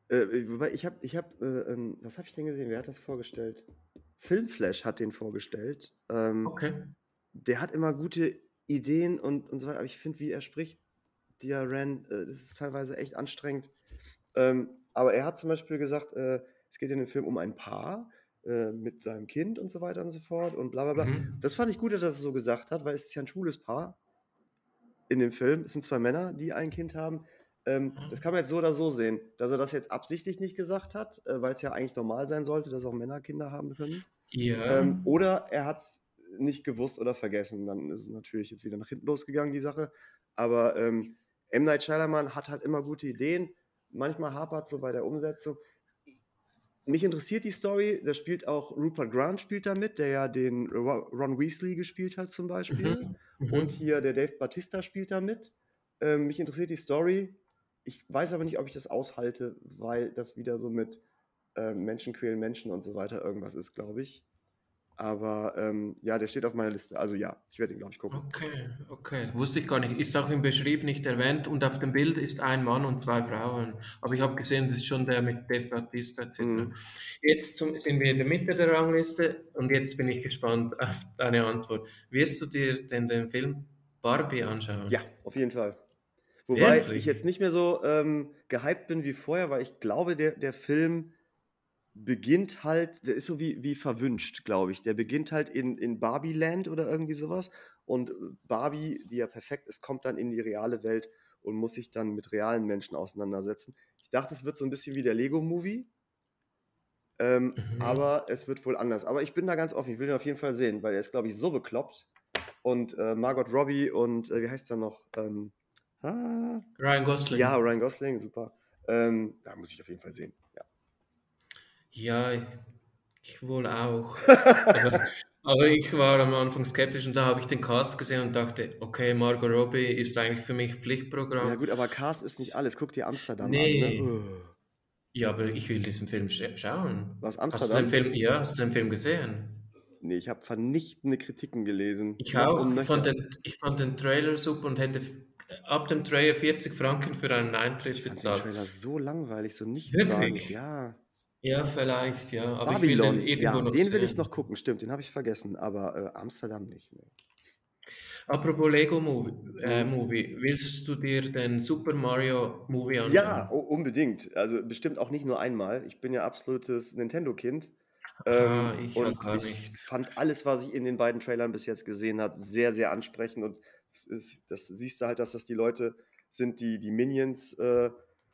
Äh, wobei, ich habe, ich hab, äh, ähm, was habe ich denn gesehen? Wer hat das vorgestellt? Filmflash hat den vorgestellt. Ähm, Okay. der hat immer gute Ideen und, und so weiter, aber ich finde, wie er spricht, Diaren, äh, das ist teilweise echt anstrengend. Ähm, aber er hat zum Beispiel gesagt, äh, es geht in dem Film um ein Paar äh, mit seinem Kind und so weiter und so fort und bla bla bla. Mhm. Das fand ich gut, dass er es so gesagt hat, weil es ist ja ein schwules Paar in dem Film. Es sind zwei Männer, die ein Kind haben. Ähm, das kann man jetzt so oder so sehen, dass er das jetzt absichtlich nicht gesagt hat, äh, weil es ja eigentlich normal sein sollte, dass auch Männer Kinder haben können. Ja. Ähm, oder er hat es nicht gewusst oder vergessen. Dann ist es natürlich jetzt wieder nach hinten losgegangen, die Sache. Aber ähm, M. Night Shyamalan hat halt immer gute Ideen. Manchmal hapert so bei der Umsetzung. Mich interessiert die Story. Da spielt auch Rupert Grant spielt da mit, der ja den Ro- Ron Weasley gespielt hat zum Beispiel. Mhm. Und hier der Dave Batista spielt da mit. Ähm, mich interessiert die Story. Ich weiß aber nicht, ob ich das aushalte, weil das wieder so mit ähm, Menschen quälen Menschen und so weiter irgendwas ist, glaube ich. Aber ähm, ja, der steht auf meiner Liste. Also ja, ich werde ihn, glaube ich, gucken. Okay, okay. Wusste ich gar nicht. Ist auch im Beschrieb nicht erwähnt und auf dem Bild ist ein Mann und zwei Frauen. Aber ich habe gesehen, das ist schon der mit Dave Bautista etc. Mhm. Jetzt zum, sind wir in der Mitte der Rangliste und jetzt bin ich gespannt auf deine Antwort. Wirst du dir denn den Film Barbie anschauen? Ja, auf jeden Fall. Wobei Wirklich? ich jetzt nicht mehr so ähm, gehypt bin wie vorher, weil ich glaube, der, der Film beginnt halt, der ist so wie, wie verwünscht, glaube ich. Der beginnt halt in, in Barbie-Land oder irgendwie sowas. Und äh, Barbie, die ja perfekt ist, kommt dann in die reale Welt und muss sich dann mit realen Menschen auseinandersetzen. Ich dachte, es wird so ein bisschen wie der Lego-Movie. Ähm, Mhm. Aber es wird wohl anders. Aber ich bin da ganz offen. Ich will den auf jeden Fall sehen, weil er ist, glaube ich, so bekloppt. Und äh, Margot Robbie und äh, wie heißt er noch? Ähm, ah, Ryan Gosling. ja, Ryan Gosling, super. Ähm, da muss ich auf jeden Fall sehen. Ja. Ich wohl auch. aber, aber ich war am Anfang skeptisch und da habe ich den Cast gesehen und dachte, okay, Margot Robbie ist eigentlich für mich Pflichtprogramm. ja, gut, aber Cast ist nicht alles. Guck dir Amsterdam Nee. an. Ne? Uh. Ja, aber ich will diesen Film scha- schauen. Was, Hast du Amsterdam? den Film, ja, hast du den Film gesehen? Nee, ich habe vernichtende Kritiken gelesen. Ich auch. Ich fand, den, ich fand den Trailer super und hätte ab dem Trailer 40 Franken für einen Eintritt ich fand den bezahlt. Trailer so langweilig, so nicht Wirklich? Ja. Ja, vielleicht, ja. Aber ich will Babylon, den irgendwo ja, noch den will ich noch gucken, stimmt, den habe ich vergessen, aber äh, Amsterdam nicht. Ne. Apropos Lego Movie, äh. Movie, willst du dir den Super Mario Movie anschauen? Ja, unbedingt. Also bestimmt auch nicht nur einmal. Ich bin ja absolutes Nintendo-Kind. Ah, Ähm, ich halt und gar ich nicht. fand alles, was ich in den beiden Trailern bis jetzt gesehen habe, sehr, sehr ansprechend. Und ist, das siehst du halt, dass das die Leute sind, die die Minions äh,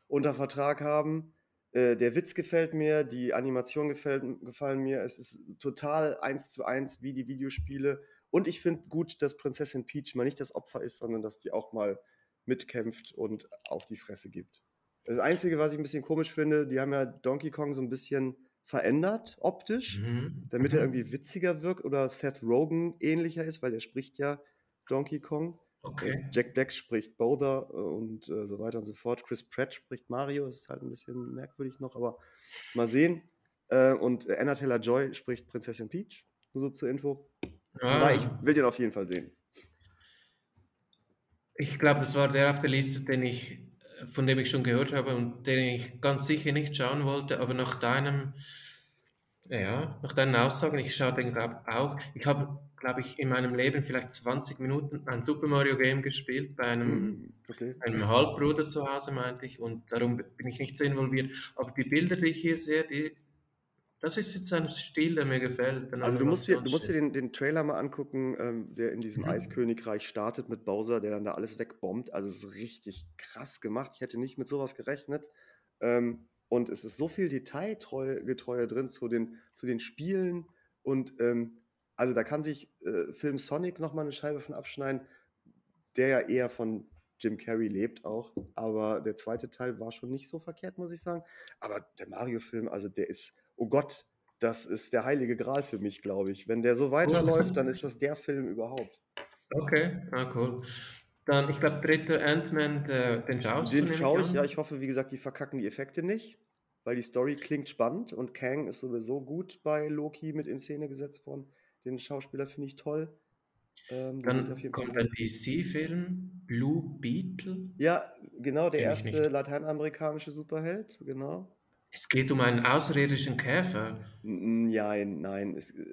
unter Vertrag haben. Äh, der Witz gefällt mir, die Animation gefällt, gefallen mir. Es ist total eins zu eins wie die Videospiele. Und ich finde gut, dass Prinzessin Peach mal nicht das Opfer ist, sondern dass die auch mal mitkämpft und auf die Fresse gibt. Das Einzige, was ich ein bisschen komisch finde, die haben ja Donkey Kong so ein bisschen verändert optisch, Mhm. damit er Mhm. irgendwie witziger wirkt oder Seth Rogen ähnlicher ist, weil der spricht ja Donkey Kong. Okay. Jack Black spricht Bowser äh, und äh, so weiter und so fort. Chris Pratt spricht Mario, das ist halt ein bisschen merkwürdig noch, aber mal sehen. Äh, und äh, Anna Taylor Joy spricht Prinzessin Peach, nur so zur Info. Aber Ah, ich will den auf jeden Fall sehen. ich glaube, das war der auf der Liste, den ich, von dem ich schon gehört habe und den ich ganz sicher nicht schauen wollte, aber nach deinem, ja, nach deinen Aussagen, ich schaue den glaube auch. Ich habe, glaube ich, in meinem Leben vielleicht 20 Minuten ein Super Mario Game gespielt bei einem Hm, Okay. einem Halbbruder zu Hause, meinte ich, und darum bin ich nicht so involviert. Aber die Bilder, die ich hier sehe, die, das ist jetzt ein Stil, der mir gefällt. Also du musst dir, du musst dir den, den Trailer mal angucken, ähm, der in diesem Mhm. Eiskönigreich startet mit Bowser, der dann da alles wegbombt. Also es ist richtig krass gemacht. Ich hätte nicht mit sowas gerechnet. Ähm, und es ist so viel Detailgetreue drin zu den, zu den Spielen. Und ähm, also da kann sich äh, Film Sonic nochmal eine Scheibe von abschneiden, der ja eher von Jim Carrey lebt auch. Aber der zweite Teil war schon nicht so verkehrt, muss ich sagen. Aber der Mario-Film, also der ist, oh Gott, das ist der heilige Gral für mich, glaube ich. Wenn der so weiterläuft, dann ist das der Film überhaupt. Okay, ah, cool. Dann, ich glaube, dritter Ant-Man, den schaust du, Den schaue ich ich, an. ja. Ich hoffe, wie gesagt, die verkacken die Effekte nicht, weil die Story klingt spannend und Kang ist sowieso gut bei Loki mit in Szene gesetzt worden. Den Schauspieler finde ich toll. Ähm, Dann kommt ein DC-Film, Blue Beetle. Ja, genau, der erste lateinamerikanische Superheld, genau. Es geht um einen außerirdischen Käfer. Nein, nein, es, äh,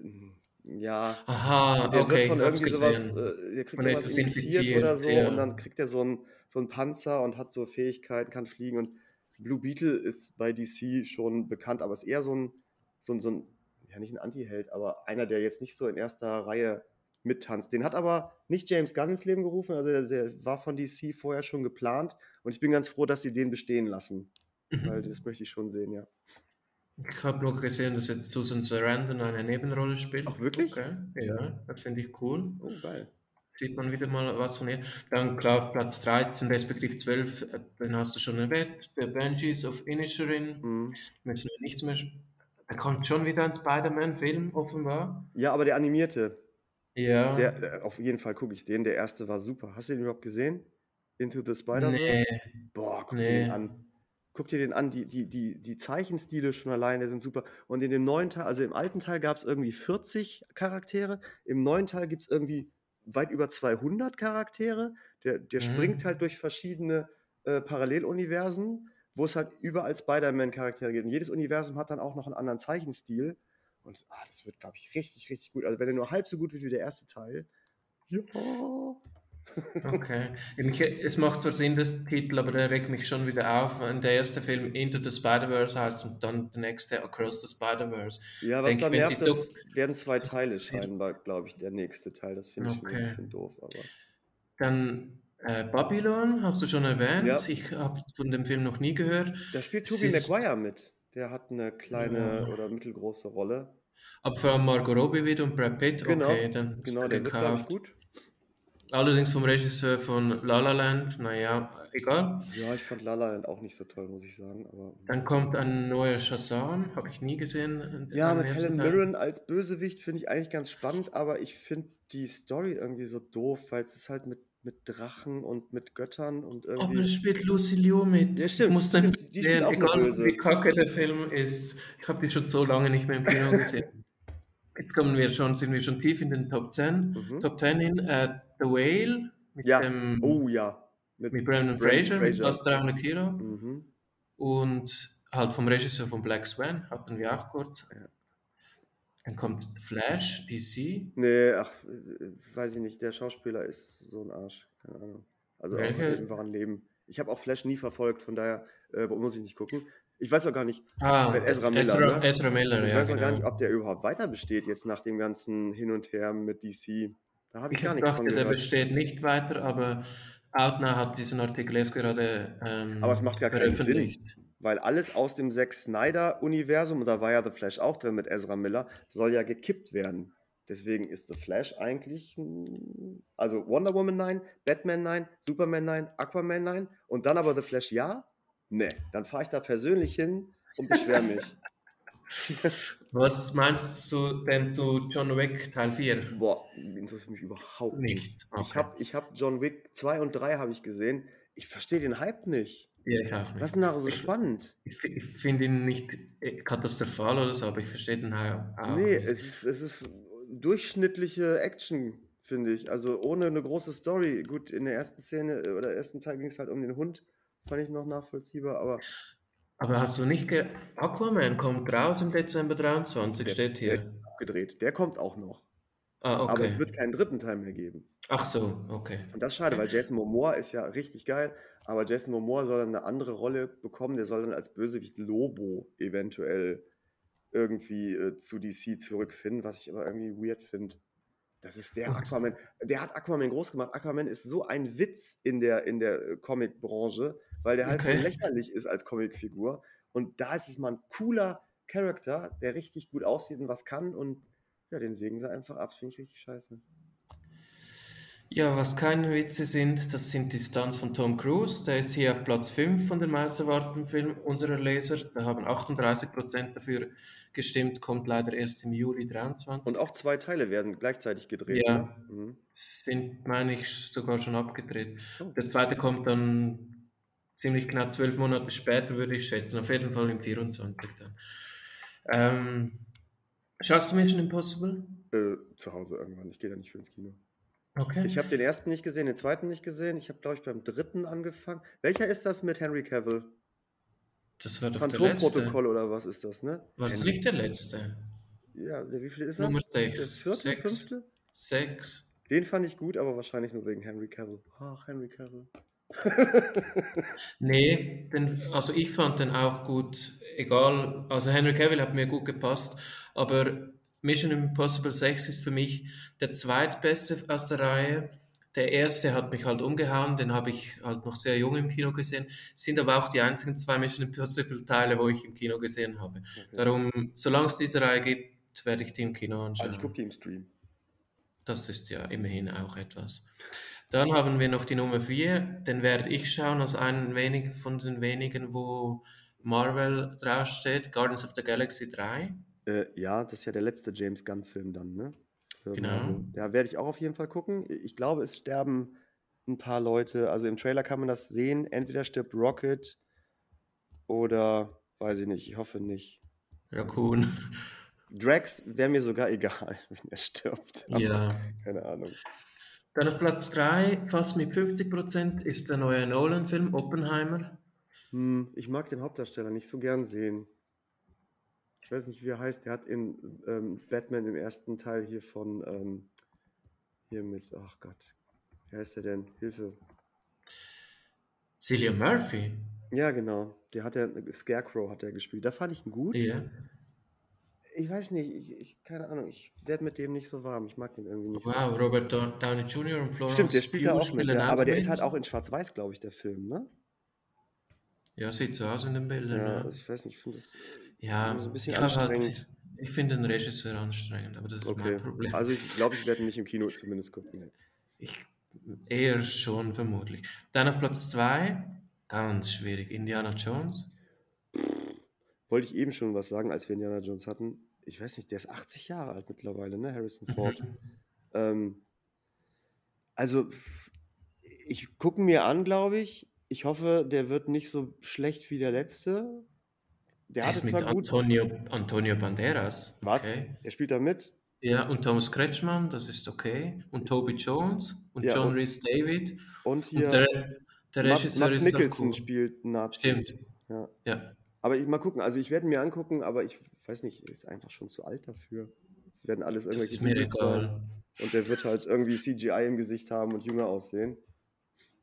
ja. Aha, Der okay, wird von irgendwie sowas, äh, der kriegt irgendwas infiziert oder so ja. und dann kriegt er so einen so einen Panzer und hat so Fähigkeiten, kann fliegen und Blue Beetle ist bei DC schon bekannt, aber ist eher so ein, so ein, so ein ja nicht ein Anti-Held, aber einer, der jetzt nicht so in erster Reihe mittanzt. Den hat aber nicht James Gunn ins Leben gerufen, also der, der war von DC vorher schon geplant und ich bin ganz froh, dass sie den bestehen lassen, weil Mhm. das möchte ich schon sehen, ja. Ich habe nur gesehen, dass jetzt Susan Sarandon eine Nebenrolle spielt. Ach, wirklich? Okay, ja, das finde ich cool. Oh, geil. Sieht man wieder mal was von ihr. Dann klar auf Platz 13, respektive 12, äh, den hast du schon erwähnt, The Banshees of Inisherin. Mhm. Müssen wir nichts mehr. Da kommt schon wieder ein Spider-Man-Film, offenbar. Ja, aber der animierte, Ja. Der, der, auf jeden Fall gucke ich den. Der erste war super. Hast du den überhaupt gesehen? Into the Spider-Verse? nee. Boah, guck dir Nee. den an. Guck dir den an. Die, die, die, die Zeichenstile schon alleine sind super. Und in dem neuen Teil, also im alten Teil gab es irgendwie 40 Charaktere. Im neuen Teil gibt es irgendwie weit über 200 Charaktere. Der, der Mhm. springt halt durch verschiedene äh, Paralleluniversen, wo es halt überall Spider-Man-Charaktere gibt. Und jedes Universum hat dann auch noch einen anderen Zeichenstil. Und ah, das wird, glaube ich, richtig, richtig gut. Also wenn er nur halb so gut wird wie der erste Teil. Ja. Okay. Es macht zwar Sinn, das Titel, aber der regt mich schon wieder auf, wenn der erste Film Into the Spider-Verse heißt und dann der nächste Across the Spider-Verse. Ja, was Denk da nervt, so- werden zwei so Teile scheinbar, glaube ich, der nächste Teil. Das finde ich schon Okay. ein bisschen doof. Aber Dann äh, Babylon, hast du schon erwähnt. Ja. Ich habe von dem Film noch nie gehört. da spielt Tobey Maguire mit. Der hat eine kleine Ja. oder mittelgroße Rolle. Aber vor allem Margot Robbie wieder und Brad Pitt. Genau, Okay, dann ist Genau, er der wird, gekauft. gut. Allerdings vom Regisseur von La La Land. Naja, egal. Ja, ich fand La La Land auch nicht so toll, muss ich sagen. Aber Dann kommt ein neuer Shazam. Habe ich nie gesehen. ja, mit Helen. Mirren als Bösewicht finde ich eigentlich ganz spannend, aber ich finde die Story irgendwie so doof, weil es ist halt mit, mit Drachen und mit Göttern und Aber irgendwie. es spielt Lucy Liu mit. Ja, stimmt, Ich muss dann stimmt, die eine egal wie kacke der Film ist. Ich habe die schon so lange nicht mehr im Kino gesehen. Jetzt kommen wir schon, sind wir schon tief in den Top 10. Mhm. Top 10 hin. Äh, The Whale mit, Ja, dem, Oh ja. Mit, mit Brandon Brendan Fraser, mit Fraser. fast 300 Kilo. Mhm. Und halt vom Regisseur von Black Swan, hatten wir auch kurz. Ja. Dann kommt Flash, DC. Nee, ach, äh, weiß ich nicht. Der Schauspieler ist so ein Arsch. Keine Ahnung. Also im wahren Leben. Ich habe auch Flash nie verfolgt, von daher äh, muss ich nicht gucken. Ich weiß auch gar nicht, Ah, Mit Ezra Miller, Ezra, ne? Ezra Miller, ich ja. weiß auch gar genau. nicht, ob der überhaupt weiter besteht jetzt nach dem ganzen Hin und Her mit DC. Da habe ich, Ich gar nichts von dachte, der gehört. besteht nicht weiter, aber Outnow hat diesen Artikel jetzt gerade ähm, Aber es macht gar keinen Sinn. Weil alles aus dem Zack Snyder-Universum, und da war ja The Flash auch drin mit Ezra Miller, soll ja gekippt werden. Deswegen ist The Flash eigentlich, also Wonder Woman nein, Batman nein, Superman nein, Aquaman nein und dann aber The Flash ja? Nee, dann fahre ich da persönlich hin und beschwere mich. Was meinst du denn zu John Wick Teil 4? Boah, interessiert mich überhaupt nicht. Nichts. Ich habe ich hab John Wick 2 und 3 habe ich gesehen. Ich verstehe den Hype nicht. Ja, ich auch nicht. Was ist denn da so ich, spannend? Ich, ich finde ihn nicht äh, katastrophal oder so, aber ich verstehe den auch Nee, nicht. Es, ist, es ist durchschnittliche Action, finde ich. Also ohne eine große Story. Gut, in der ersten Szene äh, oder ersten Teil ging es halt um den Hund. Fand ich noch nachvollziehbar, aber aber hast du nicht ge Aquaman kommt raus im Dezember 23, der, steht hier. Der abgedreht. Der kommt auch noch. Ah, okay. Aber es wird keinen dritten Teil mehr geben. Ach so, okay. Und das ist schade, weil Jason Momoa ist ja richtig geil, aber Jason Momoa soll dann eine andere Rolle bekommen. Der soll dann als Bösewicht Lobo eventuell irgendwie äh, zu DC zurückfinden, was ich aber irgendwie weird finde. Das ist der Aquaman. Der hat Aquaman groß gemacht. Aquaman ist so ein Witz in der, in der äh, Comic-Branche weil der halt okay. so lächerlich ist als Comicfigur. Und da ist es mal ein cooler Charakter, der richtig gut aussieht und was kann. Und ja, den sägen sie einfach ab. Das finde ich richtig scheiße. Ja, was keine Witze sind, das sind die Stunts von Tom Cruise. Der ist hier auf Platz 5 von den meist erwarteten Filmen unserer Leser. Da haben 38% dafür gestimmt, kommt leider erst im Juli 23. Und auch zwei Teile werden gleichzeitig gedreht. Ja, ne? mhm. sind, meine ich, sogar schon abgedreht. Oh. Der zweite kommt dann ziemlich knapp zwölf Monate später, würde ich schätzen. Auf jeden Fall im 24 dann. Ähm, schaust du Mission Impossible? Äh, zu Hause irgendwann. Ich gehe da nicht für ins Kino. Okay. Ich habe den ersten nicht gesehen, den zweiten nicht gesehen. Ich habe, glaube ich, beim dritten angefangen. Welcher ist das mit Henry Cavill? Das war doch der letzte. Phantomprotokoll oder was ist das, ne? War es nicht der letzte? Ja, wie viel ist das? Nummer 6. Der vierte, sechs. fünfte? 6. Den fand ich gut, aber wahrscheinlich nur wegen Henry Cavill. Ach, Henry Cavill. nee, den, also ich fand den auch gut, egal, also Henry Cavill hat mir gut gepasst, aber Mission Impossible 6 ist für mich der zweitbeste aus der Reihe. Der erste hat mich halt umgehauen, den habe ich halt noch sehr jung im Kino gesehen, sind aber auch die einzigen zwei Mission Impossible Teile, wo ich im Kino gesehen habe. Okay. Darum, solange es diese Reihe gibt, werde ich die im Kino anschauen. Also ich gucke die im Stream. Das ist ja immerhin auch etwas. Dann haben wir noch die Nummer 4, den werde ich schauen als einen wenig, von den wenigen, wo Marvel draufsteht, Guardians of the Galaxy 3. Äh, ja, das ist ja der letzte James Gunn-Film dann, ne? Für genau. Marvel. Ja, werde ich auch auf jeden Fall gucken. Ich glaube, es sterben ein paar Leute. Also im Trailer kann man das sehen. Entweder stirbt Rocket oder weiß ich nicht. Ich hoffe nicht. Raccoon. Drax wäre mir sogar egal, wenn er stirbt. Aber ja. Keine Ahnung. Dann auf Platz 3, fast mit 50%, ist der neue Nolan-Film Oppenheimer. Hm, ich mag den Hauptdarsteller nicht so gern sehen. Ich weiß nicht, wie er heißt. Der hat in ähm, Batman im ersten Teil hier von ähm, hier mit, ach Gott, wie heißt der denn? Hilfe. Cillian Murphy? Ja, genau. Der hat er, Scarecrow hat er gespielt. Da fand ich ihn gut. Ja ich weiß nicht, ich, ich keine Ahnung, ich werde mit dem nicht so warm. Ich mag den irgendwie nicht wow, so. Robert Downey Jr. und Florence Stimmt, der spielt da auch mit, ja, aber der ist halt auch in Schwarz-Weiß, glaube ich, der Film, ne? Ja, sieht so aus in den Bildern. Ja, ne? ich weiß nicht, ich finde das ja, so ein bisschen halt anstrengend. Halt, ich finde den Regisseur anstrengend, aber das ist okay. mein Problem. Also ich glaube, ich werde nicht im Kino zumindest gucken. Ich eher schon, vermutlich. Dann auf Platz 2, ganz schwierig, Indiana Jones. Wollte ich eben schon was sagen, als wir Indiana Jones hatten. Ich weiß nicht, der ist 80 Jahre alt mittlerweile, ne? Harrison Ford. ähm, also, ich gucke mir an, glaube ich. Ich hoffe, der wird nicht so schlecht wie der letzte. Der, der ist mit Antonio, Antonio Banderas. Was? Der spielt da mit? Ja, und Thomas Kretschmann, das ist okay. Und Toby Jones und ja, John Rhys David. Und hier. Und der, der Regisseur Mats Mikkelsen cool. spielt Nazi. Stimmt. Ja. ja. Aber ich mal gucken, also ich werde mir angucken, aber ich weiß nicht, er ist einfach schon zu alt dafür. Es werden alles irgendwelche. Das ist mir egal. Und der wird halt irgendwie CGI im Gesicht haben und jünger aussehen.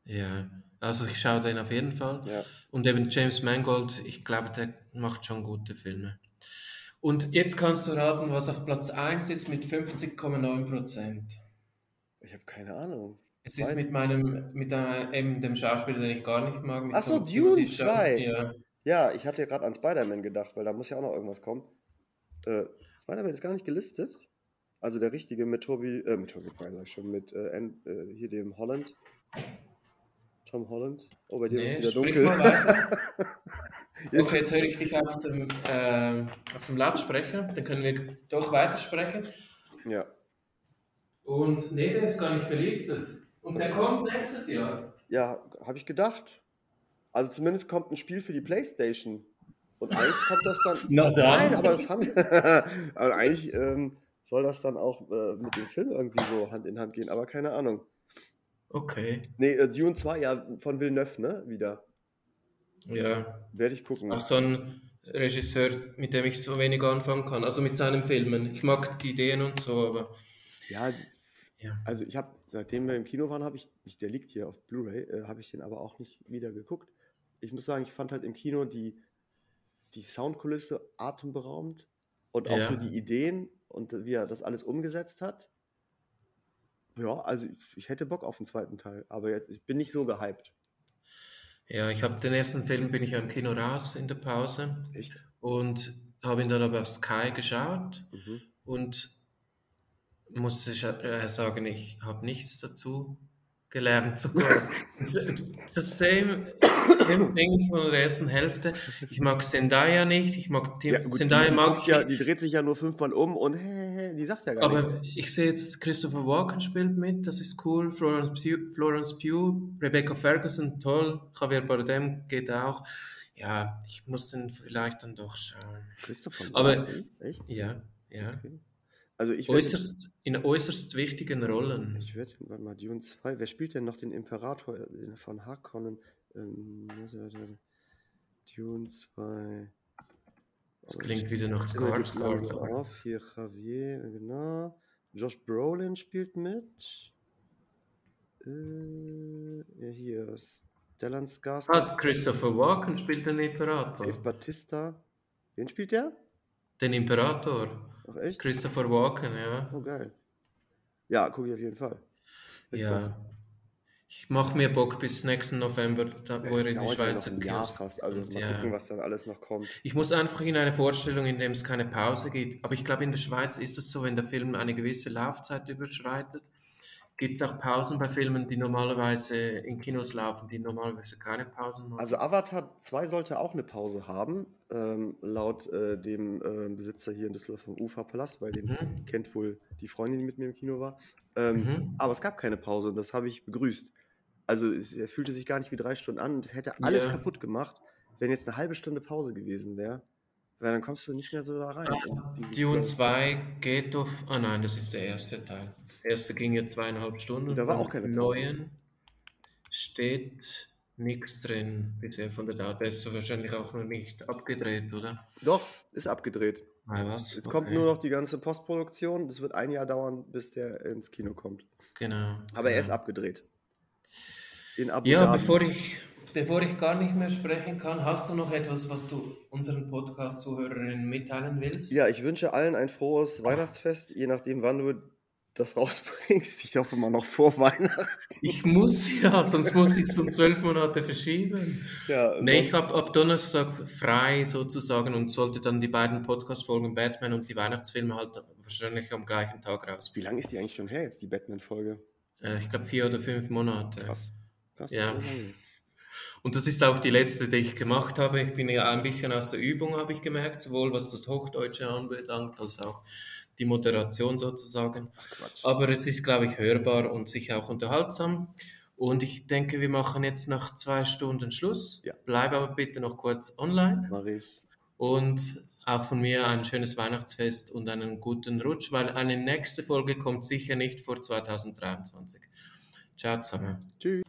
Ja, also ich schaue den auf jeden Fall. Ja. Und eben James Mangold, ich glaube, der macht schon gute Filme. Und jetzt kannst du raten, was auf Platz 1 ist mit 50,9% Ich habe keine Ahnung. Es ist mit meinem, mit einem, dem Schauspieler, den ich gar nicht mag. Achso, Dune 2. Ja. Ja, ich hatte gerade an Spider-Man gedacht, weil da muss ja auch noch irgendwas kommen. Äh, Spider-Man ist gar nicht gelistet. Also der richtige mit Toby, äh, mit Toby Maguire, sag ich schon, mit äh, äh, hier dem Holland. Tom Holland. Oh, bei dir Nee, ist es wieder dunkel. Jetzt Okay, jetzt höre ich dich auf dem, äh, auf dem Lautsprecher. Dann können wir doch weitersprechen. Ja. Und nee, der ist gar nicht gelistet. Und der kommt nächstes Jahr. Ja, habe ich gedacht. Also zumindest kommt ein Spiel für die Playstation. Und eigentlich kommt das dann. Na dann. Nein, aber das haben Aber eigentlich ähm, soll das dann auch äh, mit dem Film irgendwie so Hand in Hand gehen, aber keine Ahnung. Okay. Nee, äh, Dune 2, ja, von Villeneuve, ne? Wieder. Ja. Werde ich gucken. Auch so ein Regisseur, mit dem ich so wenig anfangen kann. Also mit seinen Filmen. Ich mag die Ideen und so, aber Ja, Ja. also ich habe, seitdem wir im Kino waren, habe ich, der liegt hier auf Blu-ray, äh, habe ich den aber auch nicht wieder geguckt. Ich muss sagen, ich fand halt im Kino die, die Soundkulisse atemberaubend und auch Ja. so die Ideen und wie er das alles umgesetzt hat. Ja, also ich, ich hätte Bock auf den zweiten Teil, aber jetzt, ich bin nicht so gehypt. ja, ich habe den ersten Film, bin ich ja im Kino raus in der Pause Echt? und habe ihn dann aber auf Sky geschaut Mhm. und musste ich, äh, sagen, ich habe nichts dazu gelernt. Sogar das same, Ding von der ersten Hälfte. Ich mag Zendaya nicht, ich mag Tim, Ja, gut, die, Zendaya die, mag guckt ich ja, die dreht sich ja nur fünfmal um und hä, hä, die sagt ja gar nichts. Aber ich sehe jetzt, Christopher Walken spielt mit, das ist cool. Florence Pugh, Florence Pugh Rebecca Ferguson, toll. Javier Bardem geht auch. Ja, ich muss den vielleicht dann doch schauen. Christopher Aber- Walken? Echt? Ja, ja. Okay. Also ich Äußerst, in äußerst wichtigen Rollen. Ich werde, mal, Dune 2. Wer spielt denn noch den Imperator äh, von Harkonnen? Ähm. Dune 2. Das klingt wieder nach auf. Hier Javier, genau. Josh Brolin spielt mit. Äh, ja, hier. Stellan Skarsgård. Ah, Christopher Walken spielt den Dave Imperator. Batista. Wen spielt der? Den Imperator. Ach, echt? Christopher Walken, ja. Oh, geil. Ja, gucke ich auf jeden Fall. Bock. Ja. Ich mache mir Bock bis nächsten November, da, wo er in die ja Schweizer ein Jahr fast. Also mal ja. gucken, was dann alles noch kommt. Ich muss einfach in eine Vorstellung, in der es keine Pause gibt. Aber ich glaube, in der Schweiz ist es so, wenn der Film eine gewisse Laufzeit überschreitet, gibt es auch Pausen bei Filmen, die normalerweise in Kinos laufen, die normalerweise keine Pausen machen. Also Avatar 2 sollte auch eine Pause haben, ähm, laut äh, dem äh, Besitzer hier in Düsseldorf vom Ufa-Palast, weil den Mhm. kennt wohl die Freundin, die mit mir im Kino war. Ähm, Mhm. Aber es gab keine Pause und das habe ich begrüßt. Also es, er fühlte sich gar nicht wie drei Stunden an und hätte alles Ja. kaputt gemacht, wenn jetzt eine halbe Stunde Pause gewesen wäre. Weil dann kommst du nicht mehr so da rein. Ah, Dune Plot. 2 geht auf. Ah nein, das ist der erste Teil. Der erste ging ja zweieinhalb Stunden. Da war auch keine Pause. neuen steht nichts drin bisher von der Dauer. Der ist so wahrscheinlich auch noch nicht abgedreht, oder? Doch, ist abgedreht. Ah, was? Jetzt kommt Okay. nur noch die ganze Postproduktion. Das wird ein Jahr dauern, bis der ins Kino kommt. Genau. Aber er ist genau. abgedreht. In Abu Ja, Dhabi. bevor ich, bevor ich gar nicht mehr sprechen kann, hast du noch etwas, was du unseren Podcast-Zuhörerinnen mitteilen willst? Ja, ich wünsche allen ein frohes Weihnachtsfest, je nachdem, wann du das rausbringst. Ich hoffe mal noch vor Weihnachten. Ich muss ja, sonst muss ich es um zwölf Monate verschieben. Ja, Nee, ich habe ab Donnerstag frei sozusagen und sollte dann die beiden Podcast-Folgen Batman und die Weihnachtsfilme halt wahrscheinlich am gleichen Tag raus. Wie lange ist die eigentlich schon her, jetzt die Batman-Folge? Äh, ich glaube vier oder fünf Monate. Krass. Krass. Ja. so lange. Und das ist auch die letzte, die ich gemacht habe. Ich bin ja ein bisschen aus der Übung, habe ich gemerkt, sowohl was das Hochdeutsche anbelangt, als auch die Moderation sozusagen. Quatsch. Aber es ist, glaube ich, hörbar und sicher auch unterhaltsam. Und ich denke, wir machen jetzt nach zwei Stunden Schluss. Ja. Bleib aber bitte noch kurz online. Ich. Und auch von mir ein schönes Weihnachtsfest und einen guten Rutsch, weil eine nächste Folge kommt sicher nicht vor 2023. Ciao zusammen. Tschüss.